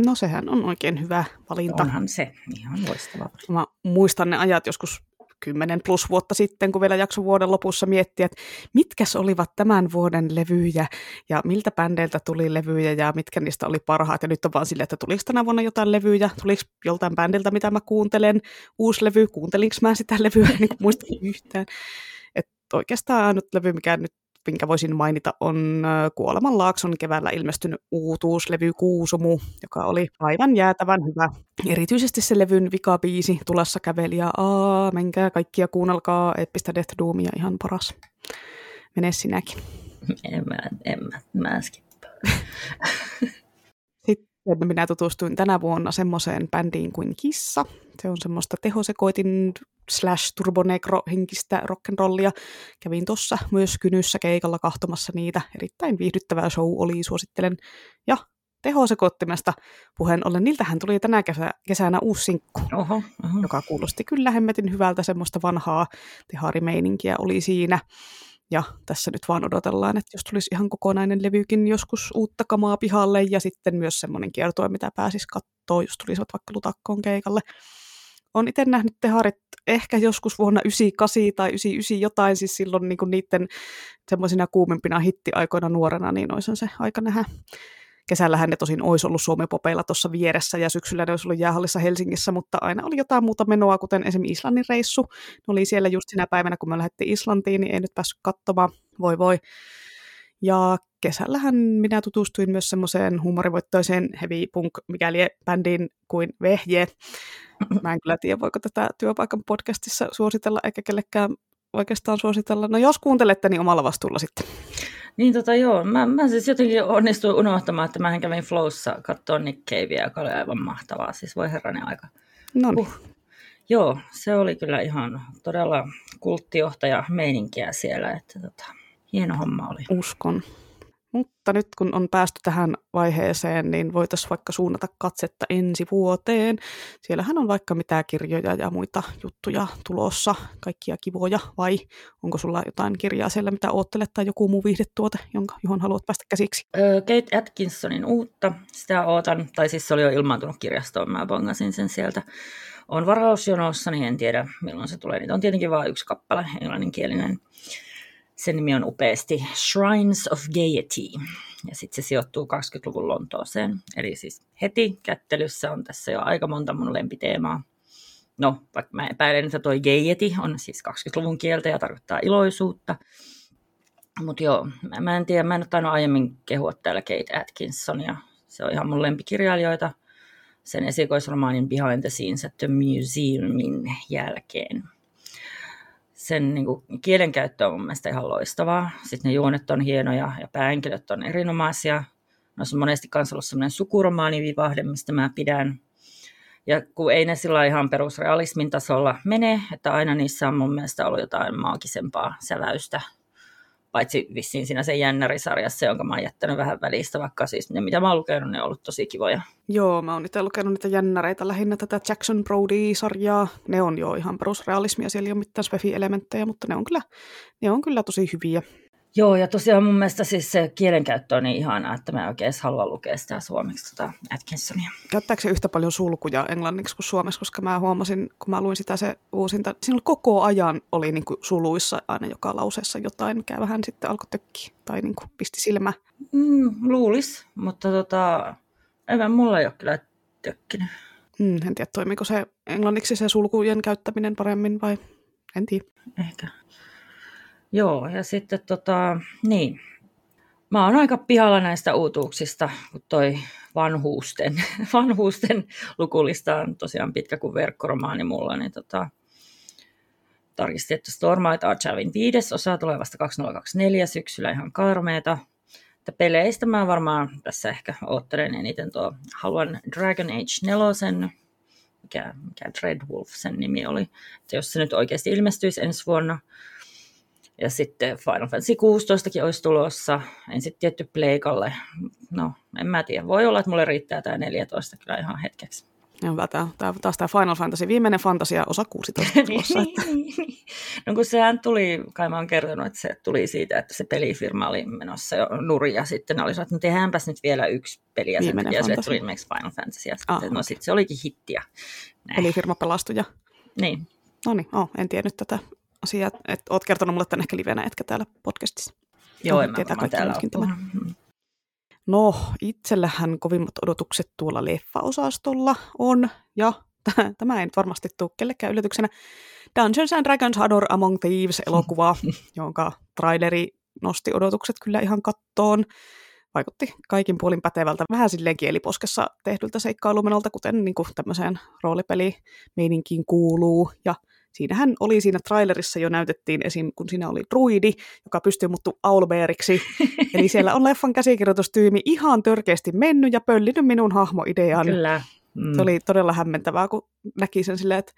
No sehän on oikein hyvä valinta. Onhan se ihan loistava. Mä muistan ne ajat joskus 10 plus vuotta sitten, kun vielä jakso vuoden lopussa miettiä, että mitkä olivat tämän vuoden levyjä ja miltä bändeiltä tuli levyjä ja mitkä niistä oli parhaat. Ja nyt on vaan silleen, että tuliko tänä vuonna jotain levyjä, tuliko joltain bändiltä, mitä mä kuuntelen, uusi levy, kuuntelinko mä sitä levyä, niin muista yhtään. Että oikeastaan ainut levy, mikä nyt minkä voisin mainita, on Kuoleman Laakson keväällä ilmestynyt uutuuslevy Kuusumu, joka oli aivan jäätävän hyvä. Erityisesti se levyn vikabiisi, Tulassa kävelijä, aa, menkää kaikkia kuunnelkaa, eeppistä Death Doomia, ihan paras. Mene sinäkin. En mä, en mä, mä. Sitten minä tutustuin tänä vuonna semmoiseen bändiin kuin Kissa. Se on semmoista tehosekoitin slash turbonegro-henkistä rock'n'rollia. Kävin tuossa myös Kynyssä keikalla kahtomassa niitä. Erittäin viihdyttävää show oli, suosittelen. Ja tehosekoittimesta puheen ollen, niiltähän tuli tänä kesä, kesänä uusi sinkku, oho, oho. joka kuulosti kyllä hemmetin hyvältä, semmoista vanhaa teharimeininkiä oli siinä. Ja tässä nyt vaan odotellaan, että jos tulisi ihan kokonainen levykin joskus uutta kamaa pihalle ja sitten myös semmoinen kiertue, mitä pääsisi katsoa, jos tulisivat vaikka lutakkoon keikalle. Olen itse nähnyt teharit ehkä joskus vuonna 98 tai 99 jotain, siis silloin niin niiden semmoisina kuumempina hittiaikoina nuorena, niin olisi se aika nähdä. Kesällähän ne tosin olisi ollut Suomi-popeilla tuossa vieressä ja syksyllä ne olisi ollut jäähallissa Helsingissä, mutta aina oli jotain muuta menoa, kuten esimerkiksi Islannin reissu. Ne oli siellä just sinä päivänä, kun me lähdettiin Islantiin, niin ei nyt päässyt katsomaan. Voi voi. Ja kesällähän minä tutustuin myös semmoiseen huumorivoittoiseen heavy punk mikäli bändiin kuin Vehje. Mä en kyllä tiedä, voiko tätä työpaikan podcastissa suositella, eikä kellekään oikeastaan suositella. No jos kuuntelette, niin omalla vastuulla sitten. Niin tota joo, mä, mä siis jotenkin onnistuin unohtamaan, että mä kävin Flowssa katsoa Nick Cavea, joka oli aivan mahtavaa. Siis voi herranen aika. No niin. Uh. Joo, se oli kyllä ihan todella kulttijohtaja meininkiä siellä, että tota, hieno homma oli. Uskon. Mutta nyt kun on päästy tähän vaiheeseen, niin voitaisiin vaikka suunnata katsetta ensi vuoteen. Siellähän on vaikka mitä kirjoja ja muita juttuja tulossa, kaikkia kivoja, vai onko sulla jotain kirjaa siellä, mitä oottelet, tai joku muu viihdetuote, jonka, johon haluat päästä käsiksi? Kate Atkinsonin uutta, sitä ootan, tai siis se oli jo ilmaantunut kirjastoon, mä bongasin sen sieltä. On varausjonossa, niin en tiedä milloin se tulee. Niitä on tietenkin vain yksi kappale, englanninkielinen. Sen nimi on upeasti Shrines of Gaiety, ja sitten se sijoittuu 20-luvun Lontooseen. Eli siis heti kättelyssä on tässä jo aika monta mun lempiteemaa. No, vaikka mä epäilen, että toi gaiety on siis 20-luvun kieltä ja tarkoittaa iloisuutta. Mutta joo, mä en tiedä, mä en ole aiemmin kehua täällä Kate Atkinsonia. Se on ihan mun lempikirjailijoita sen esikoisromaanin Behind the Scenes at the Museumin jälkeen sen niin kuin, kielenkäyttö on mun mielestä ihan loistavaa. Sitten ne juonet on hienoja ja päähenkilöt on erinomaisia. No on monesti myös ollut sellainen sukuromaanivivahde, mistä mä pidän. Ja kun ei ne sillä ihan perusrealismin tasolla mene, että aina niissä on mun mielestä ollut jotain maagisempaa säväystä Paitsi vissiin siinä se jännärisarjassa, jonka mä oon jättänyt vähän välistä, vaikka siis ne, mitä mä oon lukenut, ne on ollut tosi kivoja. Joo, mä oon itse lukenut niitä jännäreitä lähinnä tätä Jackson Brody-sarjaa. Ne on jo ihan perusrealismia, siellä ei ole mitään spefi-elementtejä, mutta ne on kyllä, ne on kyllä tosi hyviä. Joo, ja tosiaan mun mielestä siis se kielenkäyttö on niin ihanaa, että mä oikein halua lukea sitä suomeksi tota Atkinsonia. Käyttääkö se yhtä paljon sulkuja englanniksi kuin suomeksi, koska mä huomasin, kun mä luin sitä se uusinta, siinä koko ajan oli niin kuin suluissa aina joka lauseessa jotain, mikä vähän sitten alkoi tökkiä tai niin kuin pisti silmä. Mm, luulis, mutta tota, ei mulla ei ole kyllä tökkinyt. Mm, en tiedä, toimiko se englanniksi se sulkujen käyttäminen paremmin vai en tiedä. Ehkä. Joo, ja sitten tota, niin, mä oon aika pihalla näistä uutuuksista, kun toi vanhuusten, vanhuusten lukulista on tosiaan pitkä kuin verkkoromaani mulla, niin tota, tarkistin, että Stormlight Archivin viides osa tulee vasta 2024 syksyllä ihan karmeeta. Että peleistä mä varmaan tässä ehkä oottelen eniten tuo, haluan Dragon Age 4, mikä, mikä Dreadwolf sen nimi oli, että jos se nyt oikeasti ilmestyisi ensi vuonna, ja sitten Final Fantasy 16 olisi tulossa. En sitten tietty Pleikalle. No, en mä tiedä. Voi olla, että mulle riittää tämä 14 kyllä ihan hetkeksi. Ja hyvä, tämä, tämä, taas tämä Final Fantasy, viimeinen fantasia, osa 16 tulossa. että... no kun sehän tuli, kai mä oon kertonut, että se tuli siitä, että se pelifirma oli menossa jo nurin, ja sitten ne oli sanonut, että no tehdäänpäs nyt vielä yksi peli, ja sen takia se tuli esimerkiksi Final Fantasy, ja sitten, ah, no sitten se olikin hittiä. Näin. Pelifirma pelastuja. Niin. No niin, oh, en tiennyt tätä asiaa, että oot kertonut mulle tänne ehkä livenä, etkä täällä podcastissa. Joo, no, en mä täällä ole No, itsellähän kovimmat odotukset tuolla leffa-osastolla on, ja tämä ei nyt varmasti tule kellekään yllätyksenä, Dungeons and Dragons Hador Among Thieves-elokuva, jonka traileri nosti odotukset kyllä ihan kattoon. Vaikutti kaikin puolin pätevältä, vähän silleen kieliposkessa tehdyltä seikkailumenolta, kuten niin kuin tämmöiseen roolipelimeininkiin kuuluu. Ja siinähän oli siinä trailerissa jo näytettiin esim. kun siinä oli druidi, joka pystyy muuttu Aulbeeriksi. Eli siellä on leffan käsikirjoitustyymi ihan törkeästi mennyt ja pöllinyt minun hahmoidean. Kyllä. Mm. Se oli todella hämmentävää, kun näki sen silleen, että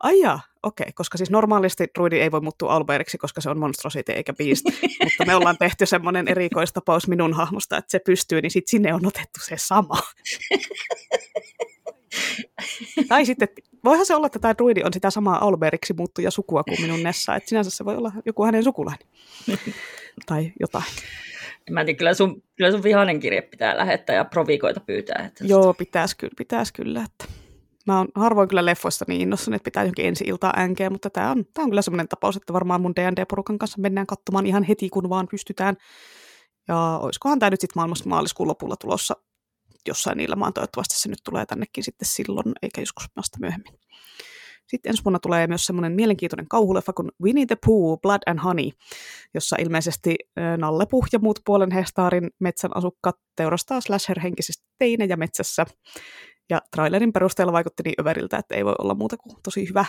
Aija, okei, okay, koska siis normaalisti druidi ei voi muuttua Alberiksi, koska se on monstrosity eikä beast, mutta me ollaan tehty semmoinen erikoistapaus minun hahmosta, että se pystyy, niin sitten sinne on otettu se sama. tai sitten, voihan se olla, että tämä druidi on sitä samaa Alberiksi muuttuja sukua kuin minun Nessa, että sinänsä se voi olla joku hänen sukulainen. tai jotain. Mä tiedä, kyllä sun, kyllä sun vihainen kirje pitää lähettää ja provikoita pyytää. Että Joo, pitäisi kyllä, pitäisi kyllä. Että Mä oon harvoin kyllä leffoista niin innossa, että pitää johonkin ensi iltaa änkeä, mutta tämä on, tää on kyllä semmoinen tapaus, että varmaan mun D&D-porukan kanssa mennään katsomaan ihan heti, kun vaan pystytään. Ja olisikohan tämä nyt sitten maailmassa maaliskuun lopulla tulossa jossain ilmaan. Toivottavasti se nyt tulee tännekin sitten silloin, eikä joskus vasta myöhemmin. Sitten ensi vuonna tulee myös semmoinen mielenkiintoinen kauhuleffa kuin Winnie the Pooh, Blood and Honey, jossa ilmeisesti Nallepuh ja muut puolen hehtaarin metsän asukkaat teurastaa slasher-henkisesti teinejä metsässä. Ja trailerin perusteella vaikutti niin överiltä, että ei voi olla muuta kuin tosi hyvä.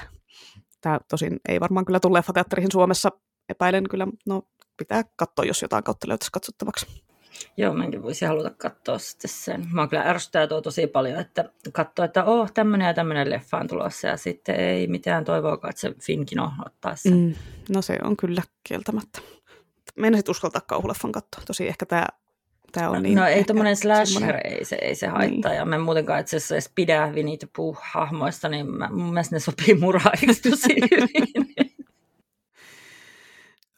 Tämä tosin ei varmaan kyllä tule leffateatteriin Suomessa. Epäilen kyllä, no pitää katsoa, jos jotain kautta löytäisi katsottavaksi. Joo, mäkin voisin haluta katsoa sitten sen. Mä kyllä ärsyttää tuo tosi paljon, että katsoo, että oh, tämmöinen ja tämmöinen leffa on tulossa ja sitten ei mitään toivoakaan, että se Finkino ottaisi sen. Mm, no se on kyllä kieltämättä. Meinasit uskaltaa kauhuleffan katsoa. Tosi ehkä tämä Tämä on niin no ei tämmöinen slasher, semmoinen... ei se, ei se haittaa. Niin. Ja mä muutenkaan itse asiassa edes pidä Winnie the hahmoista niin mä, mun mielestä ne sopii muraiksi tosi hyvin.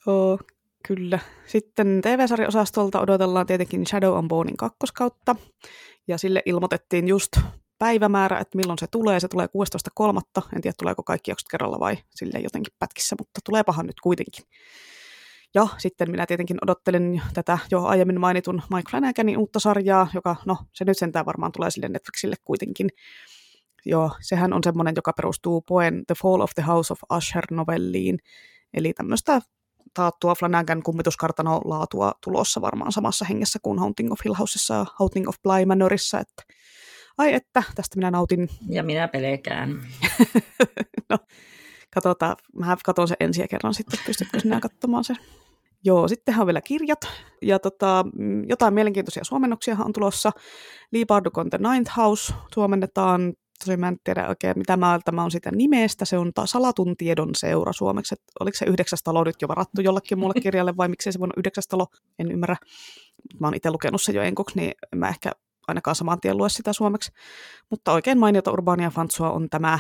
oh, kyllä. Sitten TV-sarjaosastolta odotellaan tietenkin Shadow on Bonein kakkoskautta. Ja sille ilmoitettiin just päivämäärä, että milloin se tulee. Se tulee 16.3. En tiedä, tuleeko kaikki jaksot kerralla vai sille jotenkin pätkissä, mutta tuleepahan nyt kuitenkin. Ja sitten minä tietenkin odottelen tätä jo aiemmin mainitun Mike Flanaganin uutta sarjaa, joka, no se nyt sentään varmaan tulee sille Netflixille kuitenkin. Joo, sehän on semmoinen, joka perustuu Poen The Fall of the House of Usher-novelliin, eli tämmöistä taattua Flanagan kummituskartano laatua tulossa varmaan samassa hengessä kuin Haunting of Hill Houseissa ja Haunting of Bly Manorissa, että ai että, tästä minä nautin. Ja minä pelekään. no, katsotaan, mä katson sen ensi kerran sitten, pystytkö sinä katsomaan sen. Joo, sittenhän on vielä kirjat, ja tota, jotain mielenkiintoisia suomennoksia on tulossa. Lee Bardukon The Ninth House suomennetaan, tosi mä en tiedä oikein mitä mä on sitä nimestä, se on salatun tiedon seura suomeksi, että oliko se yhdeksäs talo nyt jo varattu jollekin muulle kirjalle, vai miksei se voinut yhdeksäs talo, en ymmärrä. Mä oon itse lukenut sen jo enkuksi, niin mä ehkä ainakaan saman tien lue sitä suomeksi. Mutta oikein mainiota urbaania fansua on tämä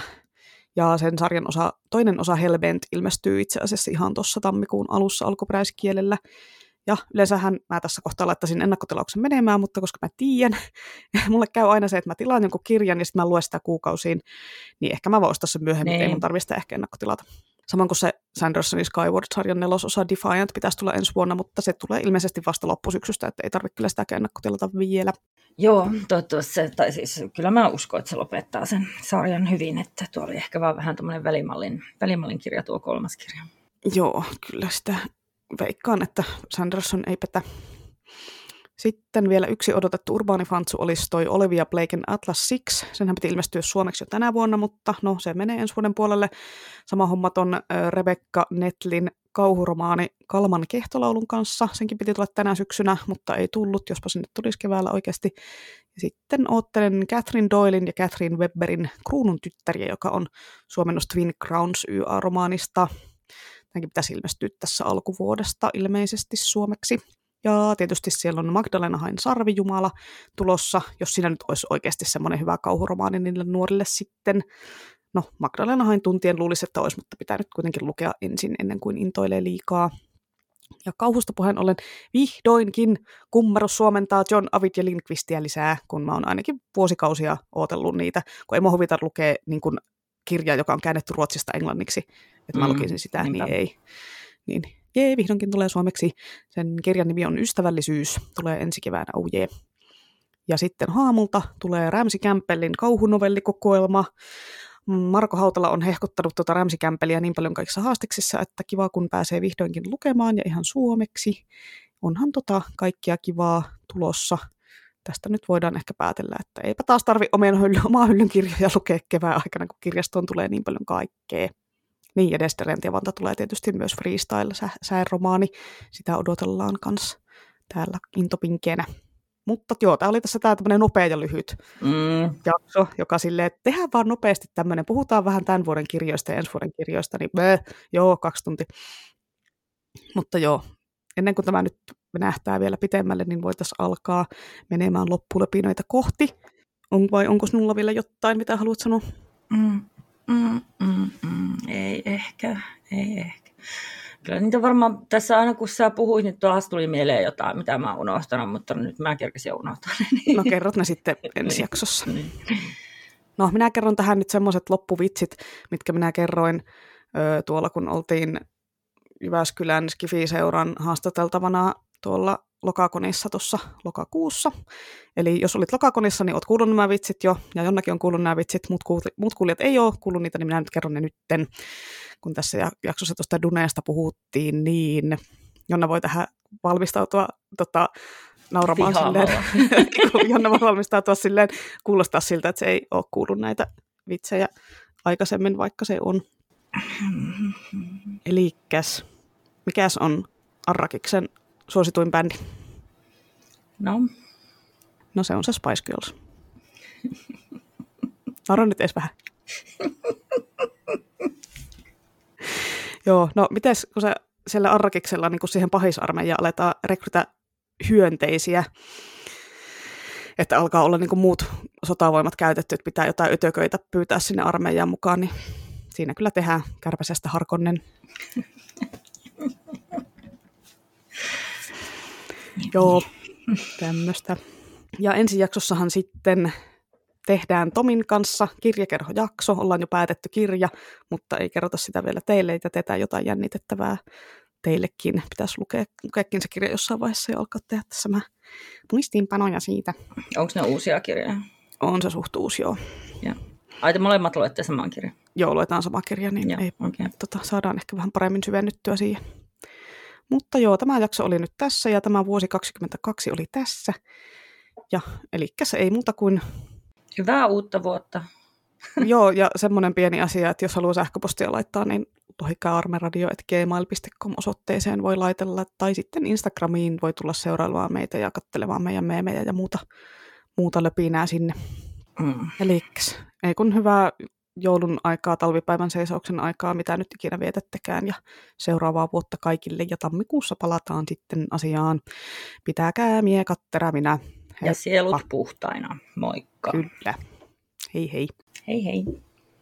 ja sen sarjan osa, toinen osa Hellbent ilmestyy itse asiassa ihan tuossa tammikuun alussa alkuperäiskielellä. Ja yleensähän mä tässä kohtaa laittaisin ennakkotilauksen menemään, mutta koska mä tiedän, mulle käy aina se, että mä tilaan jonkun kirjan ja sitten mä luen sitä kuukausiin, niin ehkä mä voin ostaa sen myöhemmin, niin. ei mun tarvitse ehkä ennakkotilata. Samoin kuin se Sandersonin Skyward-sarjan nelososa Defiant pitäisi tulla ensi vuonna, mutta se tulee ilmeisesti vasta loppusyksystä, että ei tarvitse kyllä sitä ennakkotilata vielä. Joo, toivottavasti se, tai siis kyllä mä uskon, että se lopettaa sen sarjan hyvin, että tuo oli ehkä vaan vähän tämmöinen välimallin, välimallin kirja tuo kolmas kirja. Joo, kyllä sitä veikkaan, että Sanderson ei petä. Sitten vielä yksi odotettu urbaanifantsu olisi toi Olivia Blaken Atlas Six. Senhän piti ilmestyä suomeksi jo tänä vuonna, mutta no se menee ensi vuoden puolelle. Sama homma ton Rebecca Netlin kauhuromaani Kalman kehtolaulun kanssa. Senkin piti tulla tänä syksynä, mutta ei tullut, jospa sinne tulisi keväällä oikeasti. Ja sitten oottelen Catherine Doylin ja Catherine Webberin Kruunun tyttäriä, joka on suomennos Twin Crowns YA-romaanista. Tämänkin pitäisi ilmestyä tässä alkuvuodesta ilmeisesti suomeksi. Ja tietysti siellä on Magdalena Hain Sarvijumala tulossa, jos siinä nyt olisi oikeasti semmoinen hyvä kauhuromaani niille nuorille sitten. No, Magdalena Hain tuntien luulisi, että olisi, mutta pitää nyt kuitenkin lukea ensin ennen kuin intoilee liikaa. Ja kauhusta puheen ollen vihdoinkin kummarus suomentaa John Avid ja Lindqvistia lisää, kun mä oon ainakin vuosikausia ootellut niitä, kun ei mua huvita lukea niin kuin kirja, joka on käännetty ruotsista englanniksi, että mä mm, lukisin sitä, niinpä. niin ei. Niin jee, vihdoinkin tulee suomeksi. Sen kirjan nimi on Ystävällisyys, tulee ensi keväänä, oh jee. Ja sitten Haamulta tulee Rämsi Kämpellin kauhunovellikokoelma. Marko Hautala on hehkottanut tuota Rämsikämpeliä niin paljon kaikissa haastiksissa, että kiva kun pääsee vihdoinkin lukemaan ja ihan suomeksi. Onhan tota kaikkia kivaa tulossa. Tästä nyt voidaan ehkä päätellä, että eipä taas tarvi omien hylly, omaa hyllyn kirjoja lukea kevään aikana, kun kirjastoon tulee niin paljon kaikkea. Niin, ja Desteriantiavanta tulee tietysti myös freestyle-sääromaani. Sitä odotellaan kanssa täällä intopinkeenä. Mutta joo, tämä oli tässä tämä tämmöinen nopea ja lyhyt mm. jakso, joka silleen, että tehdään vaan nopeasti tämmöinen, puhutaan vähän tämän vuoden kirjoista ja ensi vuoden kirjoista, niin bää, joo, kaksi tuntia. Mutta joo, ennen kuin tämä nyt nähtää vielä pitemmälle, niin voitaisiin alkaa menemään loppulepinoita kohti. On, vai onko sinulla vielä jotain, mitä haluat sanoa? Mm, mm, mm, mm, ei ehkä, ei ehkä. Kyllä niitä varmaan tässä aina kun sä puhuit, niin tuossa tuli mieleen jotain, mitä mä oon unohtanut, mutta nyt mä kerkesin unohtaa. No kerrot ne sitten ensi niin. jaksossa. Niin. No minä kerron tähän nyt semmoiset loppuvitsit, mitkä minä kerroin ö, tuolla, kun oltiin Jyväskylän Skifi-seuran haastateltavana tuolla lokakonissa tuossa lokakuussa. Eli jos olit lokakonissa, niin olet kuullut nämä vitsit jo, ja jonnakin on kuullut nämä vitsit, muut, muut kuulijat ei ole kuullut niitä, niin minä nyt kerron ne nytten. Kun tässä jaksossa tuosta Duneesta puhuttiin, niin Jonna voi tähän valmistautua tota, nauramaan silleen, Jonna voi valmistautua silleen, kuulostaa siltä, että se ei ole kuullut näitä vitsejä aikaisemmin, vaikka se on. Elikäs, mikäs on Arrakiksen suosituin bändi? No? No se on se Spice Girls. Naura nyt edes vähän. Joo, no mites kun se siellä Arrakiksella niin siihen pahisarmeijaan aletaan rekrytä hyönteisiä, että alkaa olla niin muut sotavoimat käytetty, että pitää jotain ötököitä pyytää sinne armeijaan mukaan, niin siinä kyllä tehdään kärpäsestä harkonnen. Joo, tämmöistä. Ja ensi jaksossahan sitten tehdään Tomin kanssa kirjakerhojakso, ollaan jo päätetty kirja, mutta ei kerrota sitä vielä teille, että teetään jotain jännitettävää teillekin. Pitäisi lukea, lukeekin se kirja jossain vaiheessa ja alkaa tehdä tässä mä muistiinpanoja siitä. Onko ne uusia kirjoja? On se suht uusi, joo. Ja. Ai te molemmat luette saman kirjan? Joo, luetaan sama kirja, niin joo, ei, okay. tota, saadaan ehkä vähän paremmin syvennyttyä siihen. Mutta joo, tämä jakso oli nyt tässä ja tämä vuosi 2022 oli tässä. Ja eli se ei muuta kuin Hyvää uutta vuotta. Joo, ja semmoinen pieni asia, että jos haluaa sähköpostia laittaa, niin lohikaarmeradio.gmail.com osoitteeseen voi laitella, tai sitten Instagramiin voi tulla seuraamaan meitä ja katselemaan meidän meemejä ja muuta, muuta löpinää sinne. Mm. Eli ei kun hyvää joulun aikaa, talvipäivän seisauksen aikaa, mitä nyt ikinä vietettekään, ja seuraavaa vuotta kaikille, ja tammikuussa palataan sitten asiaan. Pitäkää miekat terävinä. Ja sielut puhtaina. Moikka. Kyllä. Hei hei. Hei hei.